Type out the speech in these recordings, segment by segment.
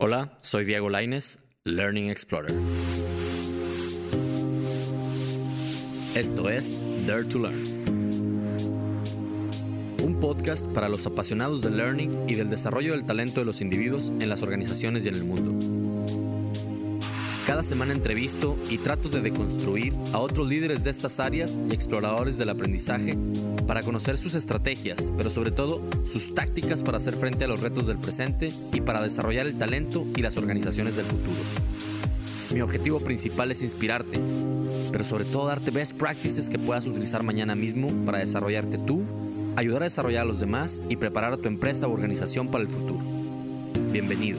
Hola, soy Diego Laines, Learning Explorer. Esto es Dare to Learn, un podcast para los apasionados del learning y del desarrollo del talento de los individuos en las organizaciones y en el mundo. Cada semana entrevisto y trato de deconstruir a otros líderes de estas áreas y exploradores del aprendizaje para conocer sus estrategias, pero sobre todo sus tácticas para hacer frente a los retos del presente y para desarrollar el talento y las organizaciones del futuro. Mi objetivo principal es inspirarte, pero sobre todo darte best practices que puedas utilizar mañana mismo para desarrollarte tú, ayudar a desarrollar a los demás y preparar tu empresa o organización para el futuro. Bienvenido.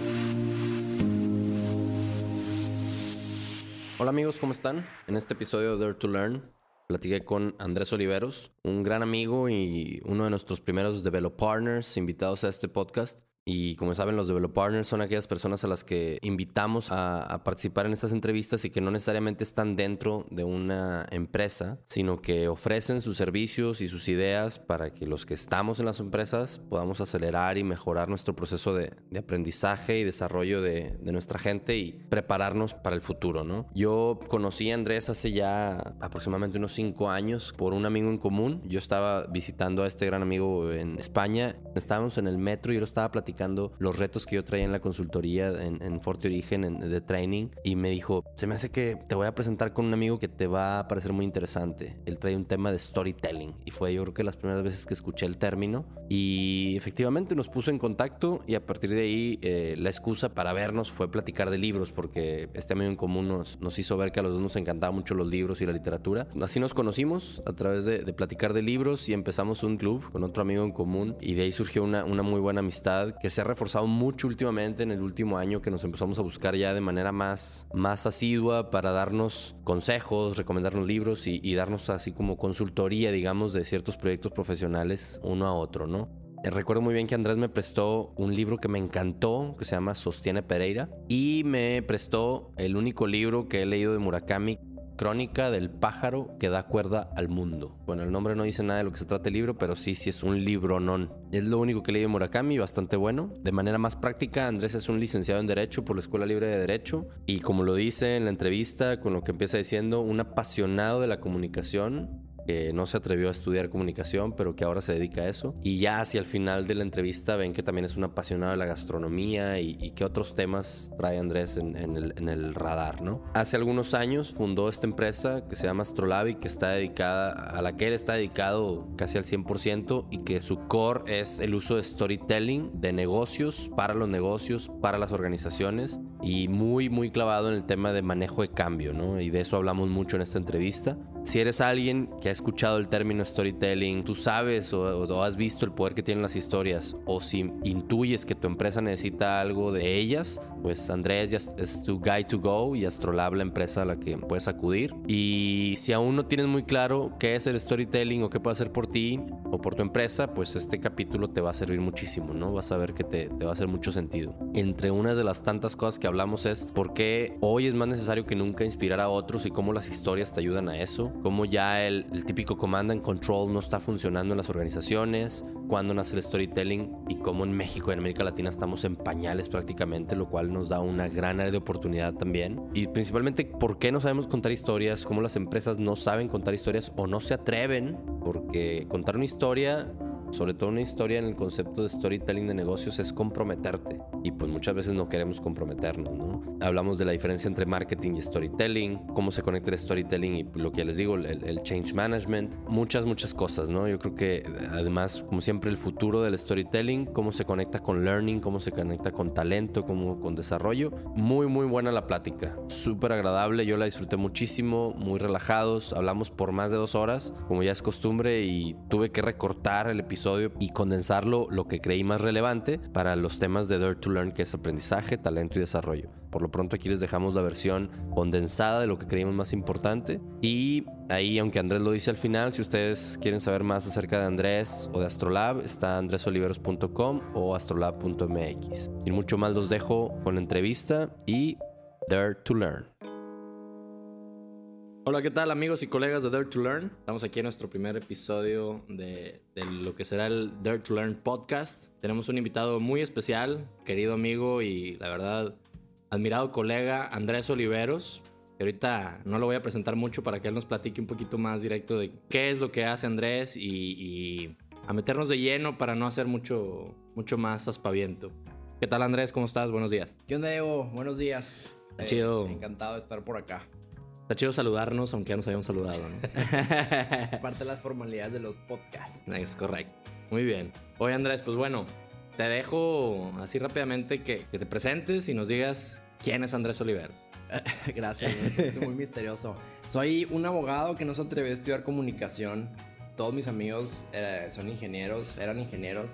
Hola amigos, ¿cómo están? En este episodio de Dare to Learn platiqué con Andrés Oliveros, un gran amigo y uno de nuestros primeros Develop Partners invitados a este podcast. Y como saben, los Develop Partners son aquellas personas a las que invitamos a, participar en estas entrevistas y que no necesariamente están dentro de una empresa, sino que ofrecen sus servicios y sus ideas para que los que estamos en las empresas podamos acelerar y mejorar nuestro proceso de, aprendizaje y desarrollo de, nuestra gente y prepararnos para el futuro, ¿no? Yo conocí a Andrés hace ya aproximadamente unos cinco años por un amigo en común. Yo estaba visitando a este gran amigo en España. Estábamos en el metro y yo lo estaba platicando los retos que yo traía en la consultoría en, en Forte Origen de training y me dijo, se me hace que te voy a presentar con un amigo que te va a parecer muy interesante. Él trae un tema de storytelling y fue yo creo que las primeras veces que escuché el término y efectivamente nos puso en contacto y a partir de ahí eh, la excusa para vernos fue platicar de libros porque este amigo en común nos, nos hizo ver que a los dos nos encantaban mucho los libros y la literatura. Así nos conocimos a través de, de platicar de libros y empezamos un club con otro amigo en común y de ahí surgió una, una muy buena amistad que se ha reforzado mucho últimamente en el último año que nos empezamos a buscar ya de manera más, más asidua para darnos consejos, recomendarnos libros y, y darnos así como consultoría, digamos, de ciertos proyectos profesionales uno a otro, ¿no? Eh, recuerdo muy bien que Andrés me prestó un libro que me encantó, que se llama Sostiene Pereira, y me prestó el único libro que he leído de Murakami Crónica del pájaro que da cuerda al mundo. Bueno, el nombre no dice nada de lo que se trata el libro, pero sí, sí es un libro non. Es lo único que leí de Murakami, bastante bueno. De manera más práctica, Andrés es un licenciado en Derecho por la Escuela Libre de Derecho y como lo dice en la entrevista, con lo que empieza diciendo, un apasionado de la comunicación que no se atrevió a estudiar comunicación, pero que ahora se dedica a eso. Y ya hacia el final de la entrevista ven que también es un apasionado de la gastronomía y, y qué otros temas trae Andrés en, el, en, radar, ¿no? Hace algunos años fundó esta empresa que se llama Astrolabi, que está dedicada, a la que él está dedicado casi al 100% y que su core es el uso de storytelling de negocios, para los negocios, para las organizaciones y muy, muy clavado en el tema de manejo de cambio, ¿no? Y de eso hablamos mucho en esta entrevista. Si eres alguien que ha escuchado el término storytelling, tú sabes o, has visto el poder que tienen las historias, o si intuyes que tu empresa necesita algo de ellas, pues Andrés es tu guide to go y Astrolab la empresa a la que puedes acudir. Y si aún no tienes muy claro qué es el storytelling o qué puede hacer por ti o por tu empresa, pues este capítulo te va a servir muchísimo, ¿no? Vas a ver que te, te va a hacer mucho sentido. Entre unas de las tantas cosas que hablamos es por qué hoy es más necesario que nunca inspirar a otros y cómo las historias te ayudan a eso, cómo ya el, el típico command and control no está funcionando en las organizaciones, cuándo nace el storytelling y cómo en México y en América Latina estamos en pañales prácticamente, lo cual nos da una gran área de oportunidad también. Y principalmente por qué no sabemos contar historias, cómo las empresas no saben contar historias o no se atreven, porque contar una historia sobre todo una historia en el concepto de storytelling de negocios es comprometerte y pues muchas veces no queremos comprometernos, ¿no? Hablamos de la diferencia entre marketing y storytelling, cómo se conecta el storytelling y lo que ya les digo, el, change management, muchas, muchas cosas, ¿no? Yo creo que además, como siempre, el futuro del storytelling, cómo se conecta con learning, cómo se conecta con talento, cómo con desarrollo. Muy, muy buena la plática, súper agradable, yo la disfruté muchísimo, muy relajados, hablamos por más de dos horas, como ya es costumbre, y tuve que recortar el episodio y condensarlo lo que creí más relevante para los temas de Dare to Learn, que es aprendizaje, talento y desarrollo. Por lo pronto aquí les dejamos la versión condensada de lo que creímos más importante. Y ahí, aunque Andrés lo dice al final, si ustedes quieren saber más acerca de Andrés o de Astrolab, está andresoliveros.com o astrolab.mx. Sin mucho más los dejo con la entrevista y Dare to Learn. Hola, ¿qué tal amigos y colegas de Dare to Learn? Estamos aquí en nuestro primer episodio de, de, lo que será el Dare to Learn podcast. Tenemos un invitado muy especial, querido amigo y la verdad admirado colega Andrés Oliveros. Que ahorita no lo voy a presentar mucho para que él nos platique un poquito más directo de qué es lo que hace Andrés y, y a meternos de lleno para no hacer mucho, mucho más aspaviento. ¿Qué tal Andrés? ¿Cómo estás? Buenos días. ¿Qué onda, Evo? Buenos días. Chido. Eh, encantado de estar por acá. Está chido saludarnos, aunque ya nos habíamos saludado, ¿no? Parte de las formalidades de los podcasts. Es correcto. Muy bien. Oye, Andrés, pues bueno, te dejo así rápidamente que, que te presentes y nos digas quién es Andrés Oliver. Gracias, muy misterioso. Soy un abogado que no se atrevió a estudiar comunicación. Todos mis amigos eh, son ingenieros, eran ingenieros.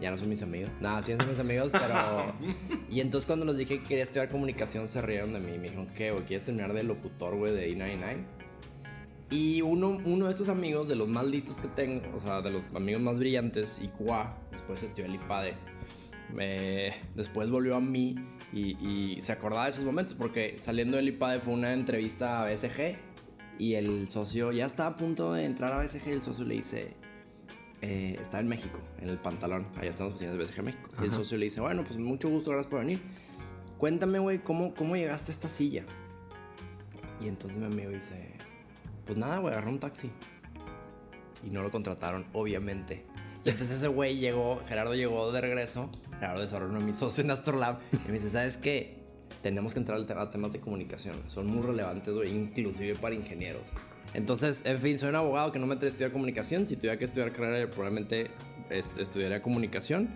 Ya no son mis amigos. Nada, sí son mis amigos, pero. y entonces cuando les dije que quería estudiar comunicación, se rieron de mí. Me dijeron, ¿qué, güey? ¿Quieres terminar de locutor, güey, de I-99? Y uno, uno de estos amigos, de los más listos que tengo, o sea, de los amigos más brillantes, IQA, después estudió el IPADE, me, después volvió a mí y, y, se acordaba de esos momentos, porque saliendo del IPADE fue una entrevista a BSG y el socio ya estaba a punto de entrar a BSG y el socio le dice, eh, está en México, en el pantalón. Allá están las oficinas de BSG México. Ajá. Y el socio le dice, bueno, pues mucho gusto, gracias por venir. Cuéntame, güey, ¿cómo, ¿cómo llegaste a esta silla? Y entonces mi amigo dice, pues nada, güey, agarré un taxi. Y no lo contrataron, obviamente. Y entonces ese güey llegó, Gerardo llegó de regreso. Gerardo es ahora uno de mis socios en Astrolab. Y me dice, ¿sabes qué? Tenemos que entrar al tema, a temas de comunicación. Son muy relevantes, güey, inclusive para ingenieros. Entonces, en fin, soy un abogado que no me atrevo a estudiar comunicación. Si tuviera que estudiar carrera, probablemente est estudiaría comunicación.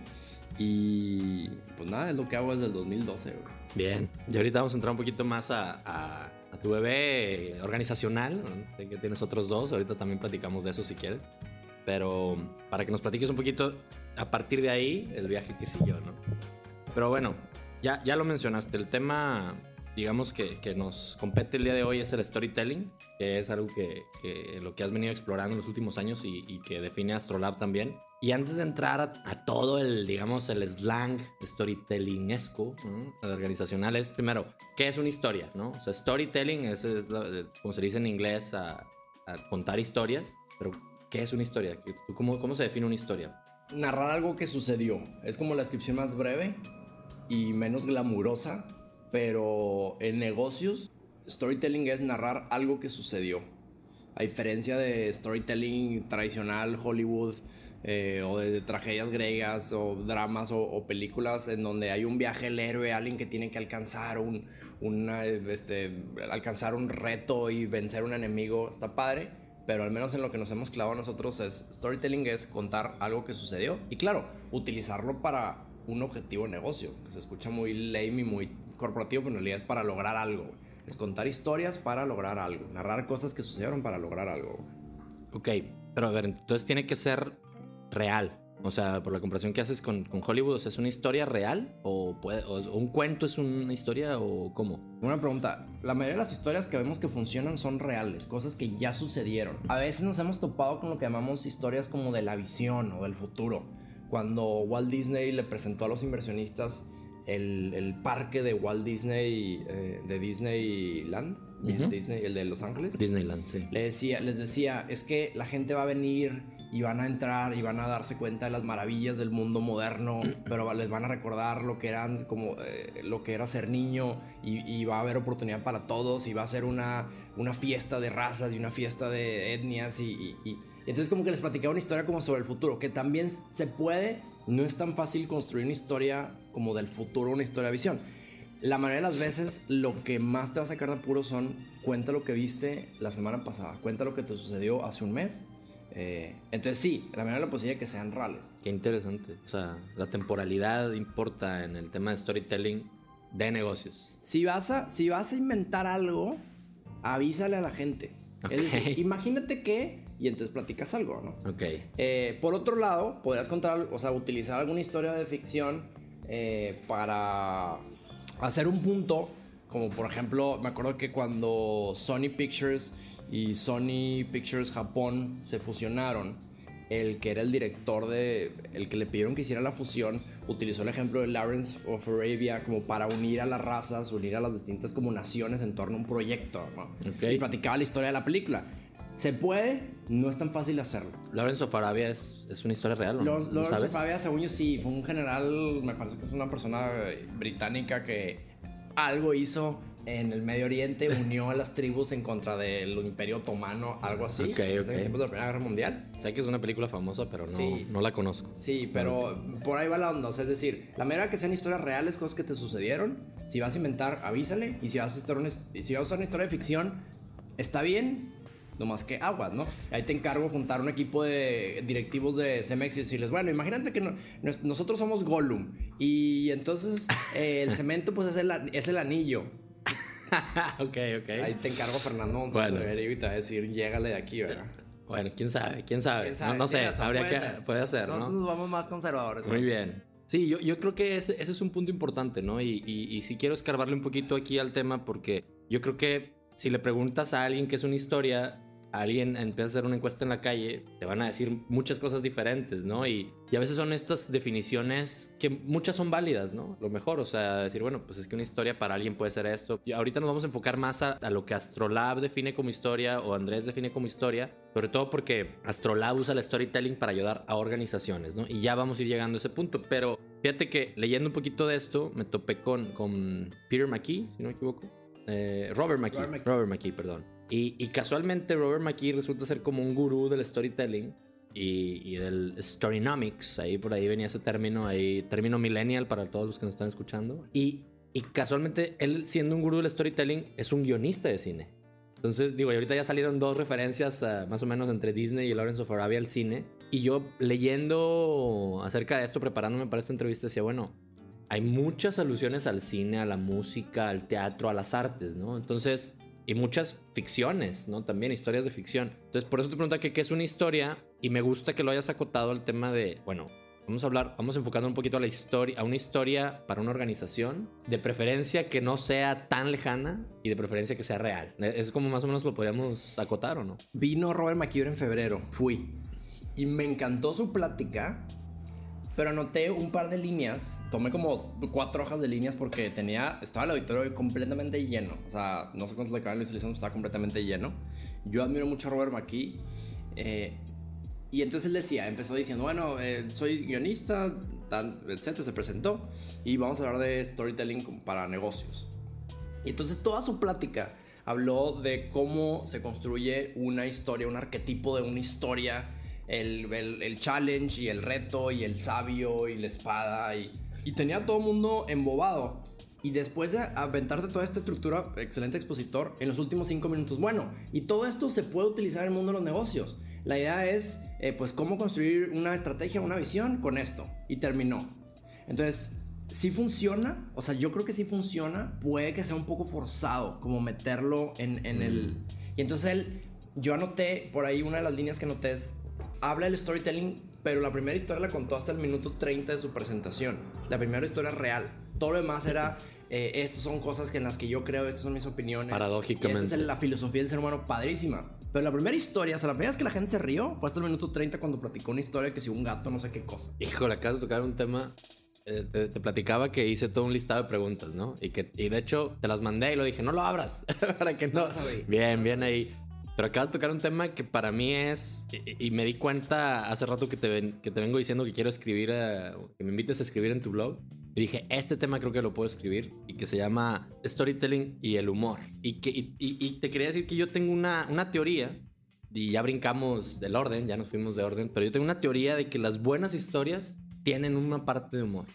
Y pues nada, es lo que hago desde el 2012. Güey. Bien, y ahorita vamos a entrar un poquito más a, a, a tu bebé organizacional. Sé que tienes otros dos, ahorita también platicamos de eso si quieres. Pero para que nos platiques un poquito a partir de ahí, el viaje que siguió, ¿no? Pero bueno, ya, ya lo mencionaste, el tema digamos que, que, nos compete el día de hoy es el storytelling, que es algo que, que lo que has venido explorando en los últimos años y, y que define Astrolab también. Y antes de entrar a, a todo el, digamos, el slang storytellingesco ¿no? organizacional, es primero, ¿qué es una historia? ¿no? O sea, storytelling es, es lo, como se dice en inglés, a, a, contar historias, pero ¿qué es una historia? ¿Cómo, ¿Cómo se define una historia? Narrar algo que sucedió. Es como la descripción más breve y menos glamurosa pero en negocios, storytelling es narrar algo que sucedió. A diferencia de storytelling tradicional, Hollywood, eh, o de tragedias griegas, o dramas, o, o, películas en donde hay un viaje del héroe, alguien que tiene que alcanzar un, una, este, alcanzar un reto y vencer un enemigo, está padre. Pero al menos en lo que nos hemos clavado nosotros es storytelling es contar algo que sucedió y claro, utilizarlo para un objetivo de negocio, que se escucha muy lame y muy corporativo, pero en realidad es para lograr algo. Es contar historias para lograr algo, narrar cosas que sucedieron para lograr algo. Ok, pero a ver, entonces tiene que ser real. O sea, por la comparación que haces con, con Hollywood, ¿es una historia real? ¿O, puede, o, un cuento es una historia? ¿O cómo? Buena pregunta. La mayoría de las historias que vemos que funcionan son reales, cosas que ya sucedieron. A veces nos hemos topado con lo que llamamos historias como de la visión o del futuro. Cuando Walt Disney le presentó a los inversionistas el, el, parque de Walt Disney, eh, de Disneyland, uh -huh. Disney, el de Los Ángeles. Disneyland, sí. Le decía, les decía, es que la gente va a venir y van a entrar y van a darse cuenta de las maravillas del mundo moderno, pero les van a recordar lo que eran como eh, lo que era ser niño y, y, va a haber oportunidad para todos y va a ser una, una fiesta de razas y una fiesta de etnias y, y, y entonces como que les platicaba una historia como sobre el futuro, que también se puede, no es tan fácil construir una historia como del futuro, una historia de visión. La mayoría de las veces lo que más te va a sacar de apuro son cuenta lo que viste la semana pasada, cuenta lo que te sucedió hace un mes. Eh, entonces sí, la mayoría de la posibilidad es que sean reales. Qué interesante. O sea, la temporalidad importa en el tema de storytelling de negocios. Si vas a, si vas a inventar algo, avísale a la gente. Okay. Es decir, imagínate que y entonces platicas algo, ¿no? Ok. Eh, por otro lado, podrías contar, o sea, utilizar alguna historia de ficción eh, para hacer un punto, como por ejemplo, me acuerdo que cuando Sony Pictures y Sony Pictures Japón se fusionaron, el que era el director de. El que le pidieron que hiciera la fusión, utilizó el ejemplo de Lawrence of Arabia como para unir a las razas, unir a las distintas como naciones en torno a un proyecto, ¿no? Ok. Y platicaba la historia de la película. ¿Se puede? No es tan fácil hacerlo. Lawrence of Arabia es, es una historia real, ¿o ¿no? Los, of Arabia, según yo, sí, fue un general, me parece que es una persona eh, británica que algo hizo en el Medio Oriente, unió a las tribus en contra del Imperio Otomano, algo así. Ok, en ok. tiempos de la Primera Guerra Mundial. Sé que es una película famosa, pero no, Sí. no la conozco. Sí, pero por ahí va la onda. O sea, es decir, la manera que sean historias reales, cosas que te sucedieron. Si vas a inventar, avísale. Y si vas a, una, si vas a usar una historia de ficción, está bien. Nomás que aguas, ¿no? Ahí te encargo juntar un equipo de directivos de Cemex y decirles, bueno, imagínate que no- nos- nosotros somos Gollum. Y entonces eh, el cemento pues es el, a- es el anillo. ok, ok. Ahí te encargo Fernando González Bueno. Y te va a decir, llégale de aquí, ¿verdad? Bueno, quién sabe, quién sabe. ¿Quién sabe? No, no sé, razón, habría puede que. ser. Puede ser, ¿no? Nos vamos más conservadores. Muy bien. Sí, yo, yo creo que ese, ese es un punto importante, ¿no? Y, y, y sí quiero escarbarle un poquito aquí al tema porque yo creo que si le preguntas a alguien qué es una historia, alguien empieza a hacer una encuesta en la calle, te van a decir muchas cosas diferentes, ¿no? Y, y a veces son estas definiciones que muchas son válidas, ¿no? Lo mejor, o sea, decir, bueno, pues es que una historia para alguien puede ser esto. Y ahorita nos vamos a enfocar más a, a lo que Astrolab define como historia o Andrés define como historia, sobre todo porque Astrolab usa el storytelling para ayudar a organizaciones, ¿no? Y ya vamos a ir llegando a ese punto, pero fíjate que leyendo un poquito de esto, me topé con, con Peter McKee, si no me equivoco. Eh, Robert McKee. Robert McKee. Robert McKee, perdón. Y, y casualmente Robert McKee resulta ser como un gurú del storytelling y, y del storynomics. Ahí por ahí venía ese término, ahí término millennial para todos los que nos están escuchando. Y, y casualmente él siendo un gurú del storytelling es un guionista de cine. Entonces, digo, y ahorita ya salieron dos referencias ah, más o menos entre Disney y Lawrence of Arabia al cine. Y yo leyendo acerca de esto, preparándome para esta entrevista, decía, bueno, hay muchas alusiones al cine, a la música, al teatro, a las artes, ¿no? Entonces, y muchas ficciones, ¿no? También historias de ficción. Entonces, por eso te pregunto que qué es una historia y me gusta que lo hayas acotado al tema de, bueno, vamos a hablar, vamos enfocando un poquito a la historia, a una historia para una organización, de preferencia que no sea tan lejana y de preferencia que sea real. Es como más o menos lo podríamos acotar, ¿o no? Vino Robert McKeown en febrero, fui. Y me encantó su plática, pero anoté un par de líneas. Tomé como cuatro hojas de líneas porque tenía, estaba el auditorio completamente lleno. O sea, no sé cuántos le Luis Elizondo, estaba completamente lleno. Yo admiro mucho a Robert McKee. eh, y entonces él decía, empezó diciendo, bueno, eh, soy guionista, tal, etcétera, se presentó. Y vamos a hablar de storytelling para negocios. Y entonces toda su plática habló de cómo se construye una historia, un arquetipo de una historia, el, el- el challenge y el reto y el sabio y la espada. Y, y tenía a todo el mundo embobado. Y después de aventarte toda esta estructura, excelente expositor, en los últimos cinco minutos, bueno, y todo esto se puede utilizar en el mundo de los negocios. La idea es, eh, pues, cómo construir una estrategia, una visión con esto. Y terminó. Entonces, si funciona, o sea, yo creo que sí funciona, puede que sea un poco forzado, como meterlo en, en el... Y entonces él, yo anoté, por ahí una de las líneas que anoté es, habla del storytelling, pero la primera historia la contó hasta el minuto 30 de su presentación. La primera historia real. Todo lo demás era, eh, estas son cosas que en las que yo creo, estas son mis opiniones. Paradójicamente. Y esta es la filosofía del ser humano padrísima. Pero la primera historia, o sea, la primera vez que la gente se rió fue hasta el minuto 30 cuando platicó una historia que si un gato, no sé qué cosa. Híjole, acabas de tocar un tema. eh, te, te platicaba que hice todo un listado de preguntas, ¿no? Y que y de hecho te las mandé y lo dije, no lo abras, para que no. Bien, bien ahí. Pero acabas de tocar un tema que para mí es. Y, y me di cuenta hace rato que te, que te vengo diciendo que quiero escribir, que me invites a escribir en tu blog. Y dije, este tema creo que lo puedo escribir y que se llama Storytelling y el humor. Y, que, y- y te quería decir que yo tengo una, una teoría y ya brincamos del orden, ya nos fuimos de orden, pero yo tengo una teoría de que las buenas historias tienen una parte de humor,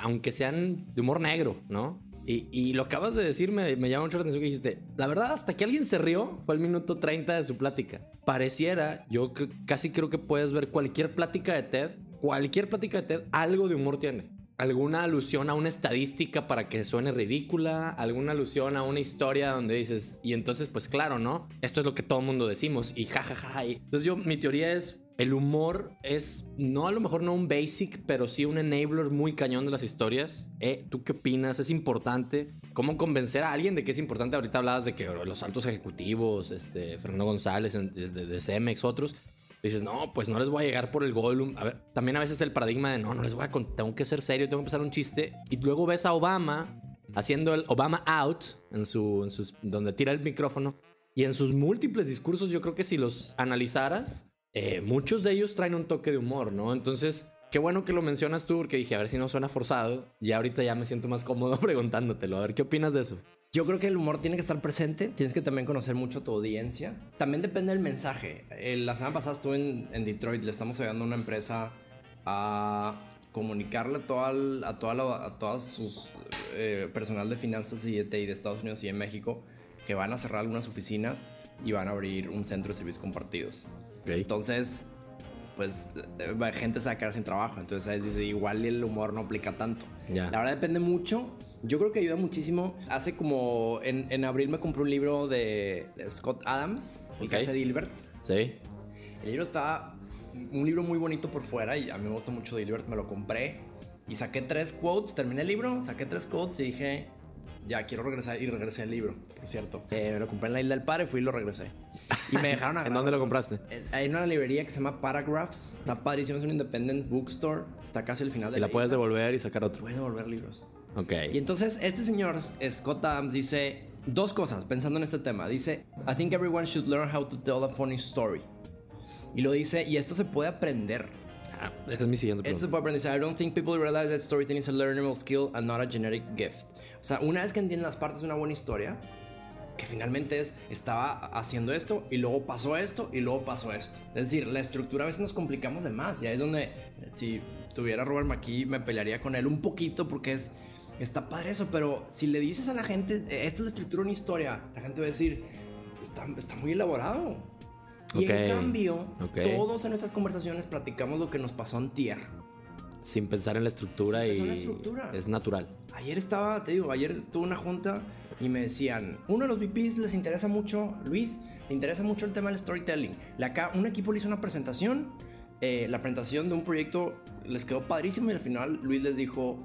aunque sean de humor negro, ¿no? Y, y lo acabas de decir, me, me llama mucho la atención que dijiste, la verdad, hasta que alguien se rió, fue el minuto 30 de su plática. Pareciera, yo casi creo que puedes ver cualquier plática de TED, cualquier plática de TED, algo de humor tiene. Alguna alusión a una estadística para que suene ridícula, alguna alusión a una historia donde dices, y entonces, pues claro, ¿no? Esto es lo que todo el mundo decimos, y jajaja. y- Entonces, yo, mi teoría es: el humor es, no a lo mejor no un basic, pero sí un enabler muy cañón de las historias. Eh, ¿Tú qué opinas? ¿Es importante? ¿Cómo convencer a alguien de que es importante? Ahorita hablabas de que los altos ejecutivos, este, Fernando González en- de, de Cemex, otros. dices, no, pues no les voy a llegar por el Gollum. A ver, también a veces el paradigma de no, no les voy a tengo que ser serio, tengo que empezar un chiste. Y luego ves a Obama haciendo el Obama out en su, en sus, donde tira el micrófono. Y en sus múltiples discursos, yo creo que si los analizaras, eh, muchos de ellos traen un toque de humor, ¿no? Entonces, qué bueno que lo mencionas tú, porque dije, a ver si no suena forzado. Y ahorita ya me siento más cómodo preguntándotelo. A ver, ¿qué opinas de eso? Yo creo que el humor tiene que estar presente, tienes que también conocer mucho tu audiencia. También depende del mensaje. Eh, la semana pasada estuve en, Detroit, le estamos ayudando a una empresa a comunicarle a toda, a toda, a todas sus eh, personal de finanzas y de TI de Estados Unidos y de México que van a cerrar algunas oficinas y van a abrir un centro de servicios compartidos. Entonces, pues eh, gente se va a quedar sin trabajo. Entonces, dice, igual el humor no aplica tanto. La verdad depende mucho. Yo creo que ayuda muchísimo. Hace como en, en abril me compré un libro de, Scott Adams, el que hace Dilbert. Sí. El libro está un libro muy bonito por fuera y a mí me gusta mucho Dilbert. Me lo compré y saqué tres quotes. Terminé el libro, saqué tres quotes y dije, ya quiero regresar y regresé el libro, por cierto. Eh, me lo compré en la isla del padre, fui y lo regresé. Y me dejaron ¿En dónde lo compraste? Hay una librería que se llama Paragraphs. Está padrísimo, es un independent bookstore. Está casi al final de Y la, puedes devolver y sacar otro. Puedes devolver libros. Ok. Y entonces este señor, Scott Adams, dice dos cosas pensando en este tema. Dice, I think everyone should learn how to tell a funny story. Y lo dice, y esto se puede aprender. Ah, esa es mi siguiente pregunta. Esto se puede aprender. Dice, I don't think people realize that storytelling is a learnable skill and not a genetic gift. O sea, una vez que entienden las partes de una buena historia, que finalmente es, estaba haciendo esto y luego pasó esto y luego pasó esto. Es decir, la estructura a veces nos complicamos de más y ahí es donde si tuviera Robert McKee me pelearía con él un poquito porque es, está padre eso, pero si le dices a la gente, esto es la estructura una historia, la gente va a decir, está, está muy elaborado. Y en cambio, todos en nuestras conversaciones platicamos lo que nos pasó en tierra sin pensar en la estructura y es natural. Ayer estaba, te digo, ayer tuve una junta y me decían, uno de los VPs les interesa mucho, Luis, le interesa mucho el tema del storytelling. acá, un equipo le hizo una presentación, eh, la presentación de un proyecto les quedó padrísimo y al final Luis les dijo,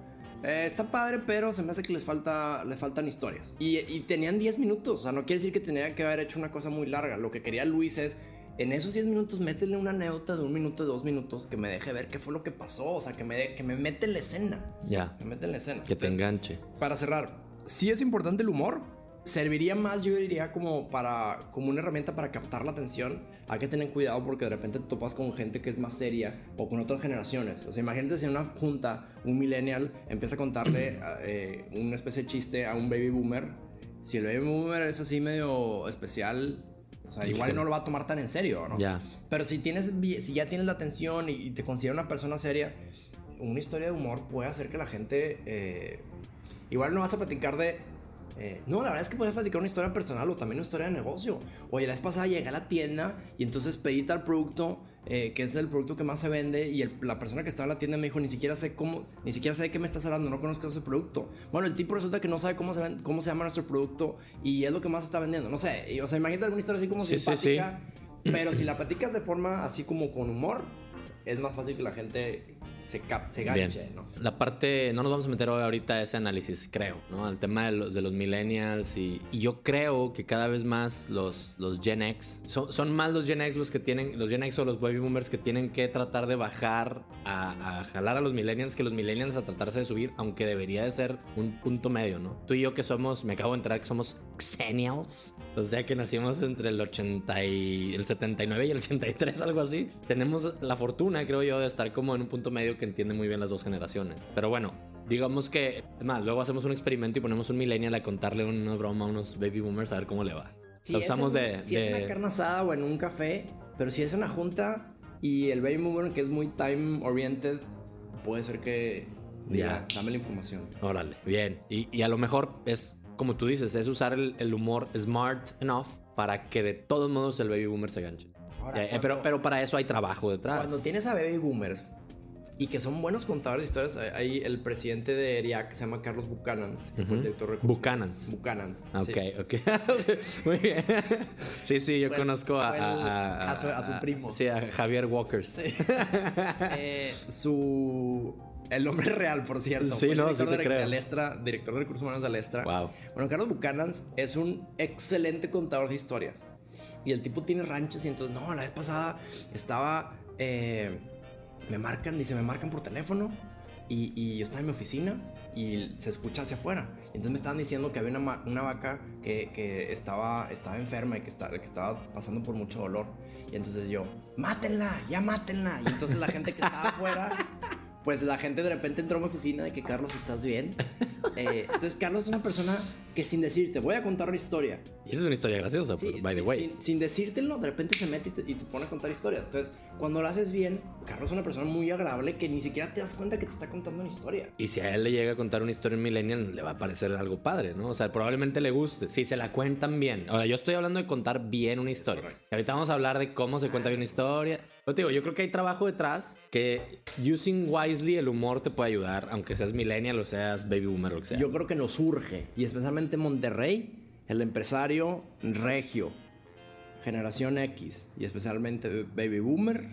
eh, está padre, pero se me hace que les, falta, les faltan historias. Y, y tenían 10 minutos, o sea, no quiere decir que tenía que haber hecho una cosa muy larga. Lo que quería Luis es en esos 10 minutos métele una anécdota de un minuto, de dos minutos que me deje ver qué fue lo que pasó, o sea, que me, que me mete en la escena. Ya. Que me mete en la escena. Que te enganche. Para cerrar, si es importante el humor. Serviría más, yo diría, como para como una herramienta para captar la atención. Hay que tener cuidado porque de repente te topas con gente que es más seria o con otras generaciones. O sea, imagínate si en una junta un millennial empieza a contarle eh, una especie de chiste a un baby boomer. Si el baby boomer es así medio especial, o sea, igual no lo va a tomar tan en serio, ¿no? Ya. Pero si, tienes, si ya tienes la atención y, te considera una persona seria, una historia de humor puede hacer que la gente... Eh, igual no vas a platicar de... Eh, no, la verdad es que puedes platicar una historia personal o también una historia de negocio. Oye, la vez pasada llegué a la tienda y entonces pedí tal producto eh, que es el producto que más se vende y la persona que estaba en la tienda me dijo, ni siquiera sé cómo, ni siquiera sé de qué me estás hablando, no conozco ese producto. Bueno, el tipo resulta que no sabe cómo se, cómo se llama nuestro producto y es lo que más está vendiendo. No sé, o sea, imagínate alguna historia así como simpática, pero si la platicas de forma así como con humor, es más fácil que la gente se, cap se ganche, ¿no? La parte, no nos vamos a meter ahorita a ese análisis, creo, ¿no? Al tema de los, de los millennials y, y, yo creo que cada vez más los, los Gen X, son, son, más los Gen X los que tienen, los Gen X o los Baby Boomers que tienen que tratar de bajar a, a jalar a los millennials que los millennials a tratarse de subir, aunque debería de ser un punto medio, ¿no? Tú y yo que somos, me acabo de enterar que somos Xennials, o sea que nacimos entre el 80 y el 79 y el 83, algo así. Tenemos la fortuna, creo yo, de estar como en un punto medio que entiende muy bien las dos generaciones. Pero bueno, digamos que, más, luego hacemos un experimento y ponemos un millennial a contarle una broma a unos baby boomers a ver cómo le va. Si, usamos de, si es una carne asada o en un café, pero si es una junta y el baby boomer que es muy time oriented, puede ser que diga, ya. dame la información. Órale, bien. Y, y, a lo mejor es, como tú dices, es usar el, el humor smart enough para que de todos modos el baby boomer se ganche. Ahora, eh, pero, pero para eso hay trabajo detrás. Cuando tienes a baby boomers y que son buenos contadores de historias. Hay el presidente de ERIAC, se llama Carlos Buchanans, que fue el director de Buchanans. Buchanans. Ok, ok. Muy bien. Sí, sí, yo conozco a, a, a, su, primo. Sí, a Javier Walkers. Sí. eh, su. El nombre real, por cierto. Sí, no, sí te de, creo. De Alestra, director de recursos humanos de Alestra. Wow. Bueno, Carlos Buchanans es un excelente contador de historias. Y el tipo tiene ranchos y entonces, no, la vez pasada estaba, eh, me marcan, dice, me marcan por teléfono y, y yo estaba en mi oficina y se escucha hacia afuera. Entonces me estaban diciendo que había una, una vaca que, que, estaba, estaba enferma y que, que estaba pasando por mucho dolor. Y entonces yo, mátenla, ya mátenla. Y entonces la gente que estaba afuera pues la gente de repente entró a mi oficina de que Carlos, ¿estás bien? Eh, entonces Carlos es una persona que sin decirte, voy a contar una historia. Y esa es una historia graciosa, by the way. Sin, sin, decírtelo, de repente se mete y, se pone a contar historias. Entonces, cuando lo haces bien, Carlos es una persona muy agradable que ni siquiera te das cuenta que te está contando una historia. Y si a él le llega a contar una historia en Millennial, le va a parecer algo padre, ¿no? O sea, probablemente le guste. Si se la cuentan bien. O sea, yo estoy hablando de contar bien una historia. Y ahorita vamos a hablar de cómo se cuenta bien una historia. Pero te digo, yo creo que hay trabajo detrás que using wisely el humor te puede ayudar, aunque seas millennial o seas baby boomer o lo que sea. Yo creo que nos urge, y especialmente en Monterrey, el empresario regio, generación X, y especialmente baby boomer,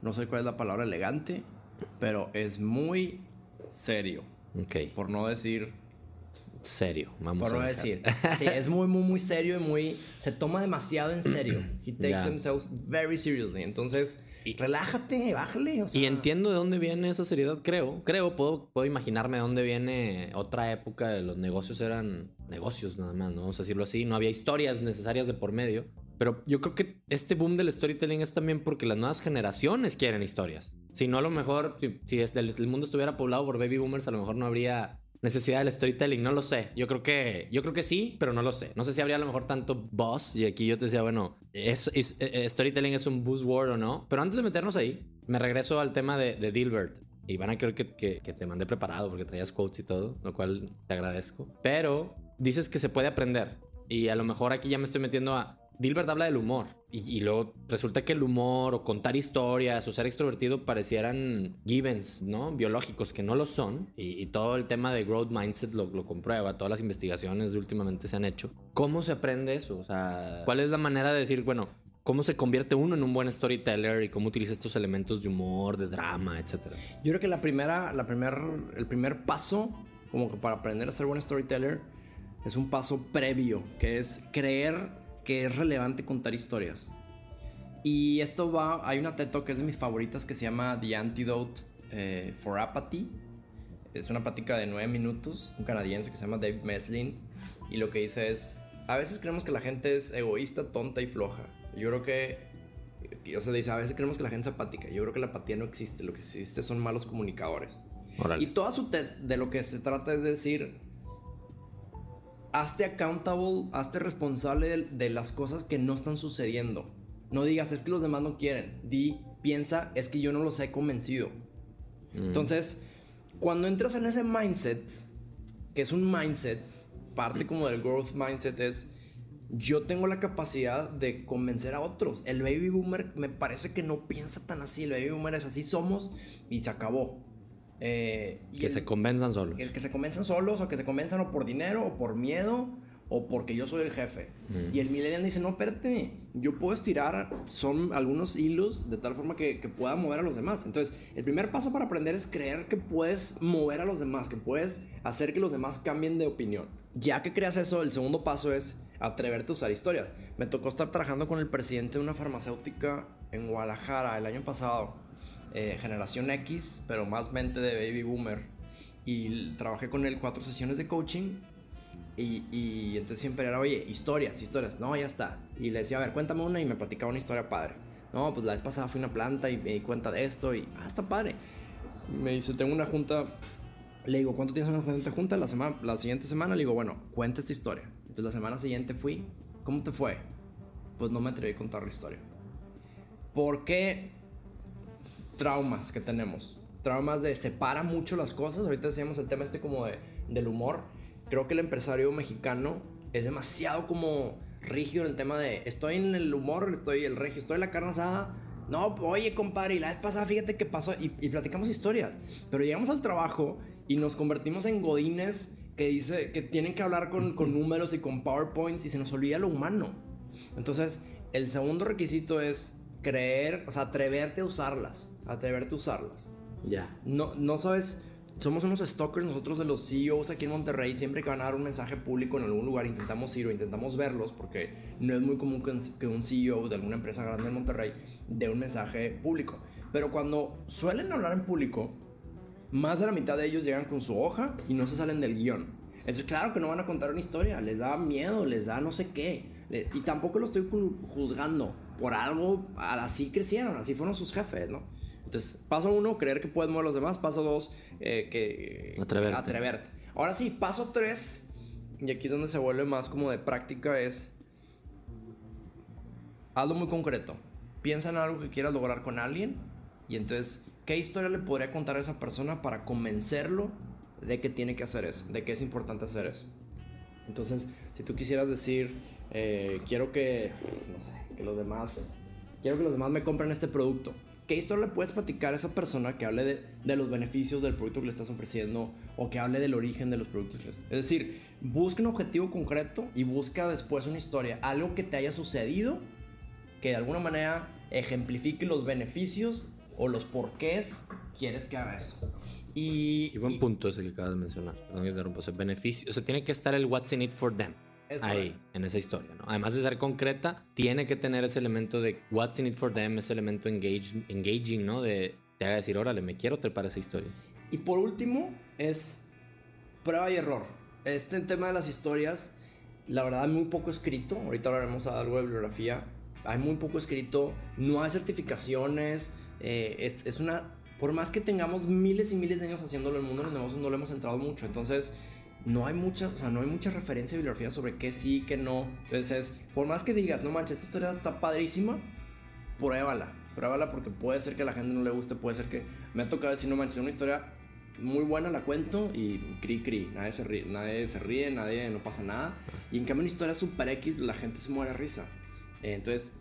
no sé cuál es la palabra elegante, pero es muy serio. Ok. Por no decir serio, vamos por no decir. Sí, es muy, muy, muy serio y muy. Se toma demasiado en serio. He takes yeah. themselves very seriously. Entonces, relájate, bájale. Y entiendo de dónde viene esa seriedad, creo. Creo, puedo, puedo imaginarme de dónde viene otra época de los negocios eran negocios nada más, ¿no? Vamos a decirlo así. No había historias necesarias de por medio. Pero yo creo que este boom del storytelling es también porque las nuevas generaciones quieren historias. Si no, a lo mejor, si, si el mundo estuviera poblado por baby boomers, a lo mejor no habría necesidad del storytelling, no lo sé. Yo creo que yo creo que sí, pero no lo sé. No sé si habría a lo mejor tanto boss y aquí yo te decía, bueno, eh, storytelling es un buzzword o no, pero antes de meternos ahí, me regreso al tema de, de Dilbert. Y van a creer que, que, que, te mandé preparado porque traías quotes y todo, lo cual te agradezco. Pero dices que se puede aprender. Y a lo mejor aquí ya me estoy metiendo a Dilbert habla del humor y, luego resulta que el humor o contar historias o ser extrovertido parecieran givens, ¿no? Biológicos, que no lo son. Y, todo el tema de growth mindset lo, lo, comprueba, todas las investigaciones últimamente se han hecho. ¿Cómo se aprende eso? O sea, ¿cuál es la manera de decir, bueno, cómo se convierte uno en un buen storyteller y cómo utiliza estos elementos de humor, de drama, etcétera? Yo creo que la primera, la primer, el primer paso como que para aprender a ser buen storyteller es un paso previo, que es creer que es relevante contar historias. Y esto va, hay una TED que es de mis favoritas que se llama The Antidote eh, for Apathy. Es una plática de nueve minutos, un canadiense que se llama Dave Meslin. Y lo que dice es, a veces creemos que la gente es egoísta, tonta y floja. Yo creo que, o sea, dice, a veces creemos que la gente es apática. Yo creo que la apatía no existe, lo que existe son malos comunicadores. Y toda su TED de lo que se trata es decir, hazte accountable, hazte responsable de, las cosas que no están sucediendo. No digas, es que los demás no quieren. Di, piensa, es que yo no los he convencido. Mm. Entonces, cuando entras en ese mindset, que es un mindset, parte como del growth mindset es, yo tengo la capacidad de convencer a otros. El baby boomer me parece que no piensa tan así. El baby boomer es así somos y se acabó. Eh, que se convenzan solos. El que se convenzan solos o que se convenzan o por dinero o por miedo o porque yo soy el jefe. Mm. Y el millennial dice, no, espérate, yo puedo estirar, son algunos hilos de tal forma que, que, pueda mover a los demás. Entonces, el primer paso para aprender es creer que puedes mover a los demás, que puedes hacer que los demás cambien de opinión. Ya que creas eso, el segundo paso es atreverte a usar historias. Me tocó estar trabajando con el presidente de una farmacéutica en Guadalajara el año pasado eh, generación X, pero más mente de baby boomer. Y trabajé con él cuatro sesiones de coaching. Y, y, entonces siempre era, oye, historias, historias. No, ya está. Y le decía, a ver, cuéntame una y me platicaba una historia padre. No, pues la vez pasada fui a una planta y me di cuenta de esto y, ah, está padre. Me dice, tengo una junta. Le digo, ¿cuánto tienes una junta? La, semana, la siguiente semana le digo, bueno, cuenta esta historia. Entonces la semana siguiente fui. ¿Cómo te fue? Pues no me atreví a contar la historia. ¿Por qué? Traumas que tenemos. Traumas de separa mucho las cosas. Ahorita decíamos el tema este como de, del humor. Creo que el empresario mexicano es demasiado como rígido en el tema de estoy en el humor, estoy el regio, estoy en la carne asada. No, oye, compadre, y la vez pasada, fíjate qué pasó. Y, y platicamos historias. Pero llegamos al trabajo y nos convertimos en godines que dice que tienen que hablar con, con números y con PowerPoints y se nos olvida lo humano. Entonces, el segundo requisito es creer, o sea, atreverte a usarlas, atreverte a usarlas. Ya. No, no sabes, somos unos stalkers nosotros de los CEOs aquí en Monterrey. Siempre que van a dar un mensaje público en algún lugar, intentamos ir o intentamos verlos, porque no es muy común que un- CEO de alguna empresa grande en Monterrey dé un mensaje público. Pero cuando suelen hablar en público, más de la mitad de ellos llegan con su hoja y no se salen del guion. Entonces, claro que no van a contar una historia, les da miedo, les da no sé qué. Y tampoco lo estoy ju- juzgando por algo, así crecieron, así fueron sus jefes, ¿no? Entonces, paso uno, creer que puedes mover a los demás. Paso dos, eh, que... Atreverte. Atreverte. Ahora sí, paso tres, y aquí es donde se vuelve más como de práctica, es... Hazlo muy concreto. Piensa en algo que quieras lograr con alguien y entonces, ¿qué historia le podría contar a esa persona para convencerlo de que tiene que hacer eso, de que es importante hacer eso? Entonces, si tú quisieras decir, eh, quiero que, no sé, que los demás, quiero que los demás me compren este producto, ¿qué historia le puedes platicar a esa persona que hable de, de los beneficios del producto que le estás ofreciendo o que hable del origen de los productos? que Es decir, busca un objetivo concreto y busca después una historia, algo que te haya sucedido que de alguna manera ejemplifique los beneficios o los porqués quieres que haga eso. Y, Y buen y- punto ese que acabas de mencionar. Perdón que interrumpa. O sea, beneficio. O sea, tiene que estar el what's in it for them. Es ahí, correcto. en esa historia, ¿no? Además de ser concreta, tiene que tener ese elemento de what's in it for them, ese elemento engage, engaging, ¿no? De te haga decir, órale, me quiero trepar esa historia. Y por último es prueba y error. Este tema de las historias, la verdad muy poco escrito. Ahorita hablaremos algo de bibliografía. Hay muy poco escrito. No hay certificaciones. eh, es, es una... Por más que tengamos miles y miles de años haciéndolo en el mundo, los negocios no le hemos entrado mucho. Entonces, no hay mucha, o sea, no hay mucha referencia bibliografía sobre qué sí, qué no. Entonces, es, por más que digas, no manches, esta historia está padrísima, pruébala. Pruébala porque puede ser que a la gente no le guste, puede ser que... Me ha tocado decir, no manches, una historia muy buena la cuento y cri cri, nadie se ríe, nadie, se ríe, nadie, no pasa nada. Y en cambio una historia super X, la gente se muere de risa. Eh, Entonces,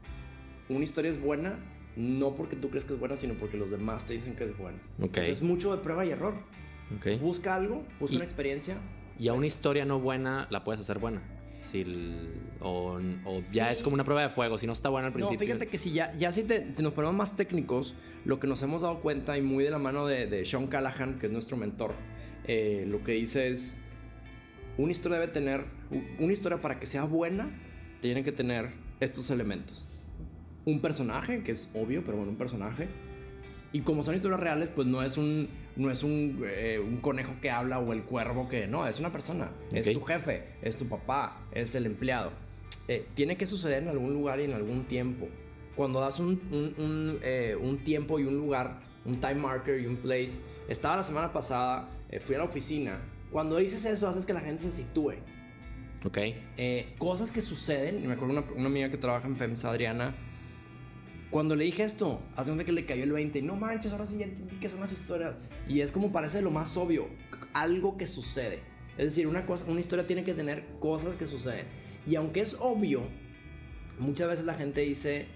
una historia es buena no porque tú crees que es buena, sino porque los demás te dicen que es buena. Ok. Entonces, mucho de prueba y error. Ok. Busca algo, busca Y- una experiencia. Y a una historia no buena la puedes hacer buena. Si el- o, o ya Sí. es como una prueba de fuego. Si no está buena al No, principio. fíjate que si ya, ya si, te- si nos ponemos más técnicos, lo que nos hemos dado cuenta y muy de la mano de, de Sean Callahan, que es nuestro mentor, eh, lo que dice es, una historia debe tener, una historia para que sea buena, tiene que tener estos elementos. Un personaje, que es obvio, pero bueno, un personaje. Y como son historias reales, pues no es un, no es un, eh, un conejo que habla o el cuervo que... No, es una persona. Es tu jefe, es tu papá, es el empleado. Eh, tiene que suceder en algún lugar y en algún tiempo. Cuando das un, un- un, eh, un tiempo y un lugar, un time marker y un place. Estaba la semana pasada, eh, fui a la oficina. Cuando dices eso, haces que la gente se sitúe. Ok. Cosas que suceden. Me acuerdo una, una amiga que trabaja en FEMSA, Adriana. Cuando le dije esto, hace donde que le cayó el 20. No manches, ahora sí ya entendí que son las historias. Y es como parece lo más obvio. Algo que sucede. Es decir, una, cosa, una historia tiene que tener cosas que suceden. Y aunque es obvio, muchas veces la gente dice,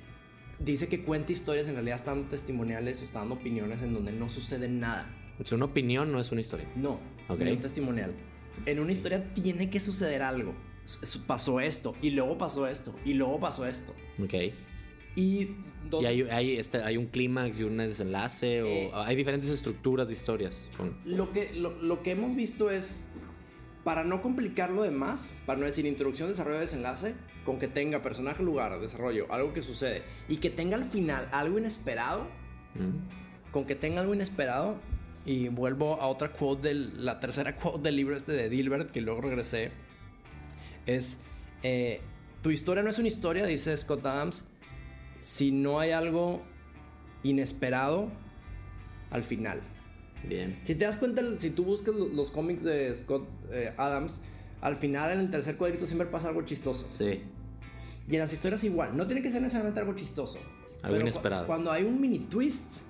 dice que cuenta historias, en realidad está dando testimoniales o está dando opiniones en donde no sucede nada. Entonces, una opinión no es una historia. No, Ok. ni un testimonial. En una historia tiene que suceder algo. Pasó esto, y luego pasó esto, y luego pasó esto. Ok. Y, Y hay, hay, este, hay un clímax y un desenlace. O Eh. hay diferentes estructuras de historias. Lo, que, lo, lo que hemos visto es, para no complicarlo de más, para no decir introducción, desarrollo, desenlace, con que tenga personaje, lugar, desarrollo, algo que sucede, y que tenga al final algo inesperado, ¿Mm? con que tenga algo inesperado, y vuelvo a otra quote, del, la tercera quote del libro este de Dilbert, que luego regresé, es, eh, tu historia no es una historia, dice Scott Adams, si no hay algo inesperado al final. Bien. Si te das cuenta, si tú buscas lo- los cómics de Scott eh, Adams, al final en el tercer cuadrito siempre pasa algo chistoso. Sí. Y en las historias igual, no tiene que ser necesariamente algo chistoso. Algo cu- inesperado. Cuando hay un mini twist,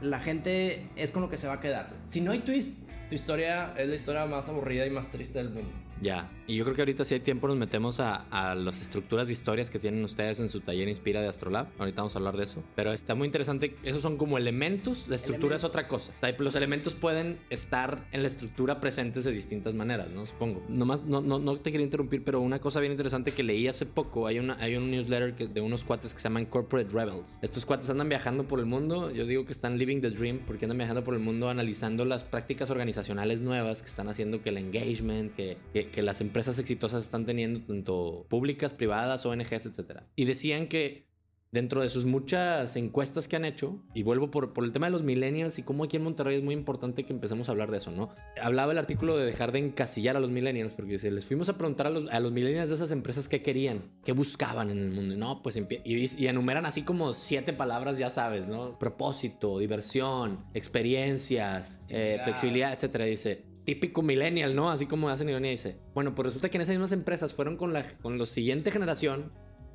la gente es con lo que se va a quedar. Si no hay twist, tu historia es la historia más aburrida y más triste del mundo. Ya. Y yo creo que ahorita si hay tiempo nos metemos a, a las estructuras de historias que tienen ustedes en su taller Inspira de Astrolab. Ahorita vamos a hablar de eso. Pero está muy interesante. Esos son como elementos. La estructura es otra cosa. O sea, los elementos pueden estar en la estructura presentes de distintas maneras, ¿no? Supongo. Nomás, no, no, no te quería interrumpir, pero una cosa bien interesante que leí hace poco. Hay, una, hay un newsletter que, de unos cuates que se llaman Corporate Rebels. Estos cuates andan viajando por el mundo. Yo digo que están living the dream porque andan viajando por el mundo analizando las prácticas organizacionales nuevas que están haciendo que el engagement, que, que, que las empresas exitosas están teniendo, tanto públicas, privadas, ONGs, etc. Y decían que dentro de sus muchas encuestas que han hecho, y vuelvo por, por el tema de los millennials y cómo aquí en Monterrey es muy importante que empecemos a hablar de eso, ¿no? Hablaba el artículo de dejar de encasillar a los millennials, porque si les fuimos a preguntar a los, a los millennials de esas empresas qué querían, qué buscaban en el mundo, no, pues y, y enumeran así como siete palabras, ya sabes, ¿no? Propósito, diversión, experiencias, eh, flexibilidad, etcétera. Dice, típico millennial, ¿no? Así como hacen ironía, dice, bueno, pues resulta que en esas mismas empresas fueron con la, con la siguiente generación,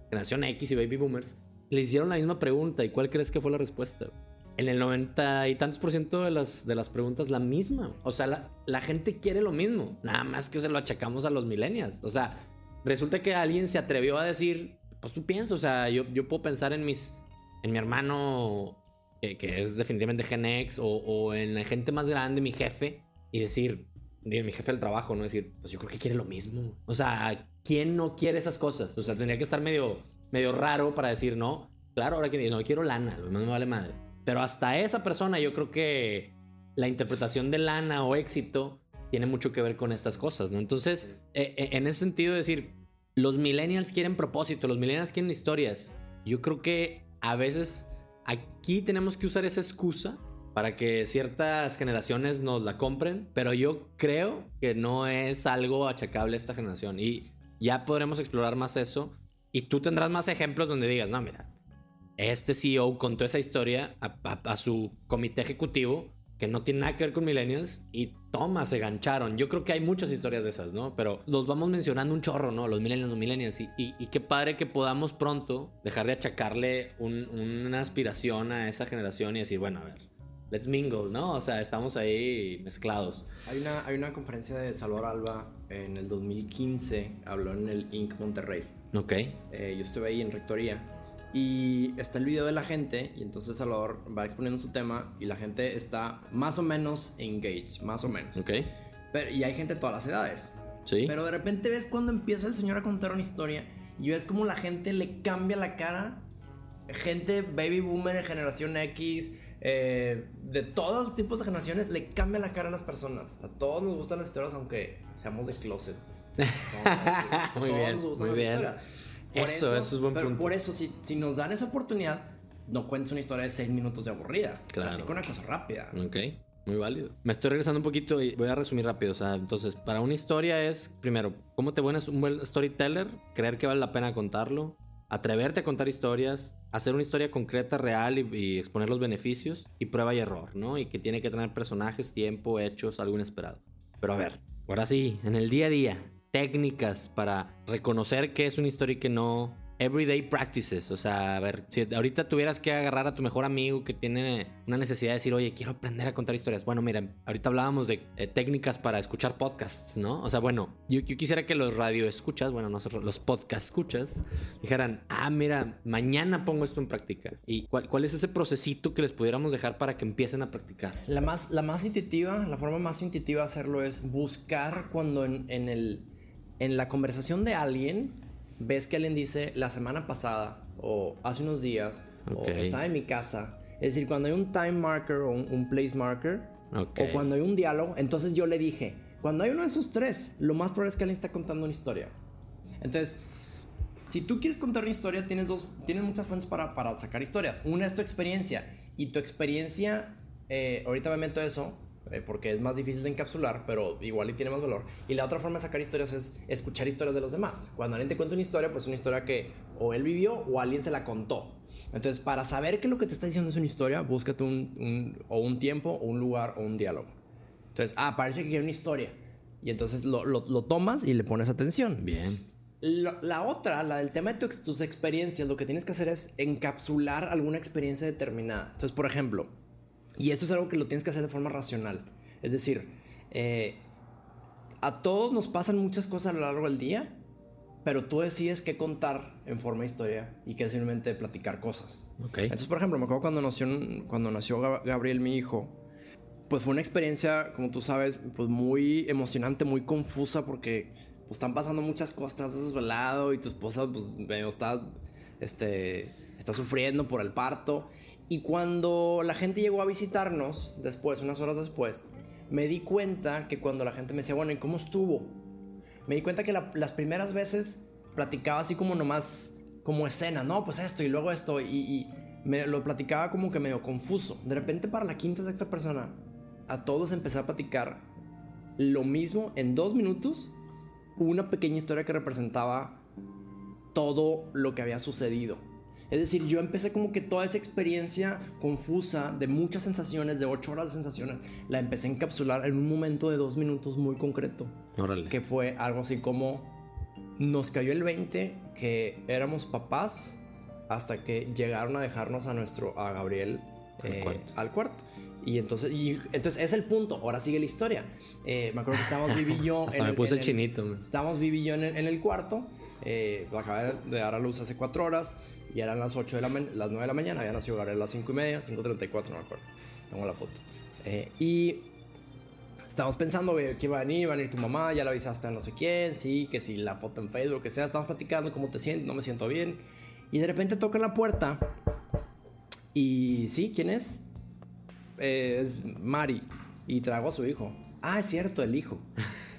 generación X y baby boomers, le hicieron la misma pregunta. ¿Y cuál crees que fue la respuesta? En el 90 y tantos por ciento de las, de las preguntas, la misma. O sea, la, la, gente quiere lo mismo. Nada más que se lo achacamos a los millennials. O sea, resulta que alguien se atrevió a decir, pues tú piensas, o sea, yo, yo puedo pensar en mis, en mi hermano, que, que es definitivamente Gen X, o, o, en la gente más grande, mi jefe, y decir, mi jefe del trabajo, ¿no? Decir, pues yo creo que quiere lo mismo. O sea, ¿quién no quiere esas cosas? O sea, tendría que estar medio medio raro para decir, no, claro, ahora que no quiero lana, no me vale madre. Pero hasta esa persona yo creo que la interpretación de lana o éxito tiene mucho que ver con estas cosas, ¿no? Entonces, eh, en ese sentido, decir, los millennials quieren propósito, los millennials quieren historias. Yo creo que a veces aquí tenemos que usar esa excusa para que ciertas generaciones nos la compren, pero yo creo que no es algo achacable a esta generación y ya podremos explorar más eso y tú tendrás más ejemplos donde digas, no, mira, este CEO contó esa historia a, a, a, su comité ejecutivo que no tiene nada que ver con millennials y toma, se gancharon. Yo creo que hay muchas historias de esas, ¿no? Pero los vamos mencionando un chorro, ¿no? Los millennials, los millennials. Y, y, y qué padre que podamos pronto dejar de achacarle un, una aspiración a esa generación y decir, bueno, a ver, let's mingle, ¿no? O sea, estamos ahí mezclados. Hay una, hay una conferencia de Salvador Alba en el 2015, habló en el Inc. Monterrey. Ok. Eh, yo estuve ahí en rectoría y está el video de la gente y entonces Salvador va exponiendo su tema y la gente está más o menos engaged, más o menos. Ok. Pero, y hay gente de todas las edades. Sí. Pero de repente ves cuando empieza el señor a contar una historia y ves como la gente le cambia la cara. Gente baby boomer, generación X, eh, de todos los tipos de generaciones, le cambia la cara a las personas. A todos nos gustan las historias, aunque seamos de closet. muy bien, muy bien. Eso, eso, eso, es buen pero punto. Por eso, si, si, nos dan esa oportunidad, no cuentes una historia de seis minutos de aburrida. Claro. una cosa rápida. Ok. Muy válido. Me estoy regresando un poquito y voy a resumir rápido. O sea, entonces, para una historia es, primero, ¿cómo te vuelves un buen storyteller? Creer que vale la pena contarlo. Atreverte a contar historias. Hacer una historia concreta, real y, exponer los beneficios. Y prueba y error, ¿no? Y que tiene que tener personajes, tiempo, hechos, algo inesperado. Pero a ver, ahora sí, en el día a día, técnicas para reconocer que es una historia y que no. Everyday practices. O sea, a ver, si ahorita tuvieras que agarrar a tu mejor amigo que tiene una necesidad de decir, oye, quiero aprender a contar historias. Bueno, mira, ahorita hablábamos de eh, técnicas para escuchar podcasts, ¿no? O sea, bueno, yo, quisiera que los radio escuchas, bueno, nosotros, los podcast escuchas, dijeran, ah, mira, mañana pongo esto en práctica. ¿Y cuál, cuál es ese procesito que les pudiéramos dejar para que empiecen a practicar? La más, la más intuitiva, la forma más intuitiva de hacerlo es buscar cuando en, en el en la conversación de alguien ves que alguien dice la semana pasada o hace unos días okay. o estaba en mi casa. Es decir, cuando hay un time marker o un, un place marker okay. o cuando hay un diálogo, entonces yo le dije, cuando hay uno de esos tres, lo más probable es que alguien está contando una historia. Entonces, si tú quieres contar una historia, tienes, dos, tienes muchas fuentes para, para sacar historias. Una es tu experiencia y tu experiencia, eh, ahorita me meto eso, eh, porque es más difícil de encapsular, pero igual y tiene más valor. Y la otra forma de sacar historias es escuchar historias de los demás. Cuando alguien te cuenta una historia, pues es una historia que o él vivió o alguien se la contó. Entonces, para saber que lo que te está diciendo es una historia, búscate un, un, o un tiempo, o un lugar, o un diálogo. Entonces, ah, parece que quiere una historia. Y entonces lo, lo, lo tomas y le pones atención. Bien. La, la, otra, la del tema de tu, tus experiencias, lo que tienes que hacer es encapsular alguna experiencia determinada. Entonces, por ejemplo, y esto es algo que lo tienes que hacer de forma racional. Es decir, eh, a todos nos pasan muchas cosas a lo largo del día, pero tú decides qué contar en forma de historia y qué simplemente platicar cosas. Ok. Entonces, por ejemplo, me acuerdo cuando nació, cuando nació Gab- Gabriel, mi hijo, pues fue una experiencia, como tú sabes, pues muy emocionante, muy confusa porque pues, están pasando muchas cosas, estás desvelado y tu esposa pues medio está, este, está sufriendo por el parto. Y cuando la gente llegó a visitarnos después, unas horas después, me di cuenta que cuando la gente me decía, bueno, ¿y cómo estuvo? Me di cuenta que la- las primeras veces platicaba así como nomás, como escena, no, pues esto y luego esto, y, y me lo platicaba como que medio confuso. De repente para la quinta, sexta persona, a todos empecé a platicar lo mismo en dos minutos, una pequeña historia que representaba todo lo que había sucedido. Es decir, yo empecé como que toda esa experiencia confusa de muchas sensaciones, de ocho horas de sensaciones, la empecé a encapsular en un momento de dos minutos muy concreto Órale. que fue algo así como nos cayó el 20 que éramos papás hasta que llegaron a dejarnos a nuestro a Gabriel Al eh, cuarto. al cuarto. Y entonces, y, entonces es el punto. Ahora sigue la historia. Eh, me acuerdo que estábamos Vivi y yo. Hasta me el- puse el- chinito. man. Estábamos Vivi y yo en el, en el cuarto. Eh, acabé de dar a luz hace cuatro horas. Y eran las 8 de la las 9 de la mañana. Había nacido Gabriel a las 5 y media, 5.34, no me acuerdo. Tengo la foto. Eh, y Estábamos pensando que iba a venir, iba a venir tu mamá, ya la avisaste a no sé quién, sí, que si la foto en Facebook, que sea, estamos platicando cómo te sientes, no me siento bien. Y de repente toca la puerta y sí, ¿quién es? Eh, es Mari y tragó a su hijo. Ah, es cierto, el hijo.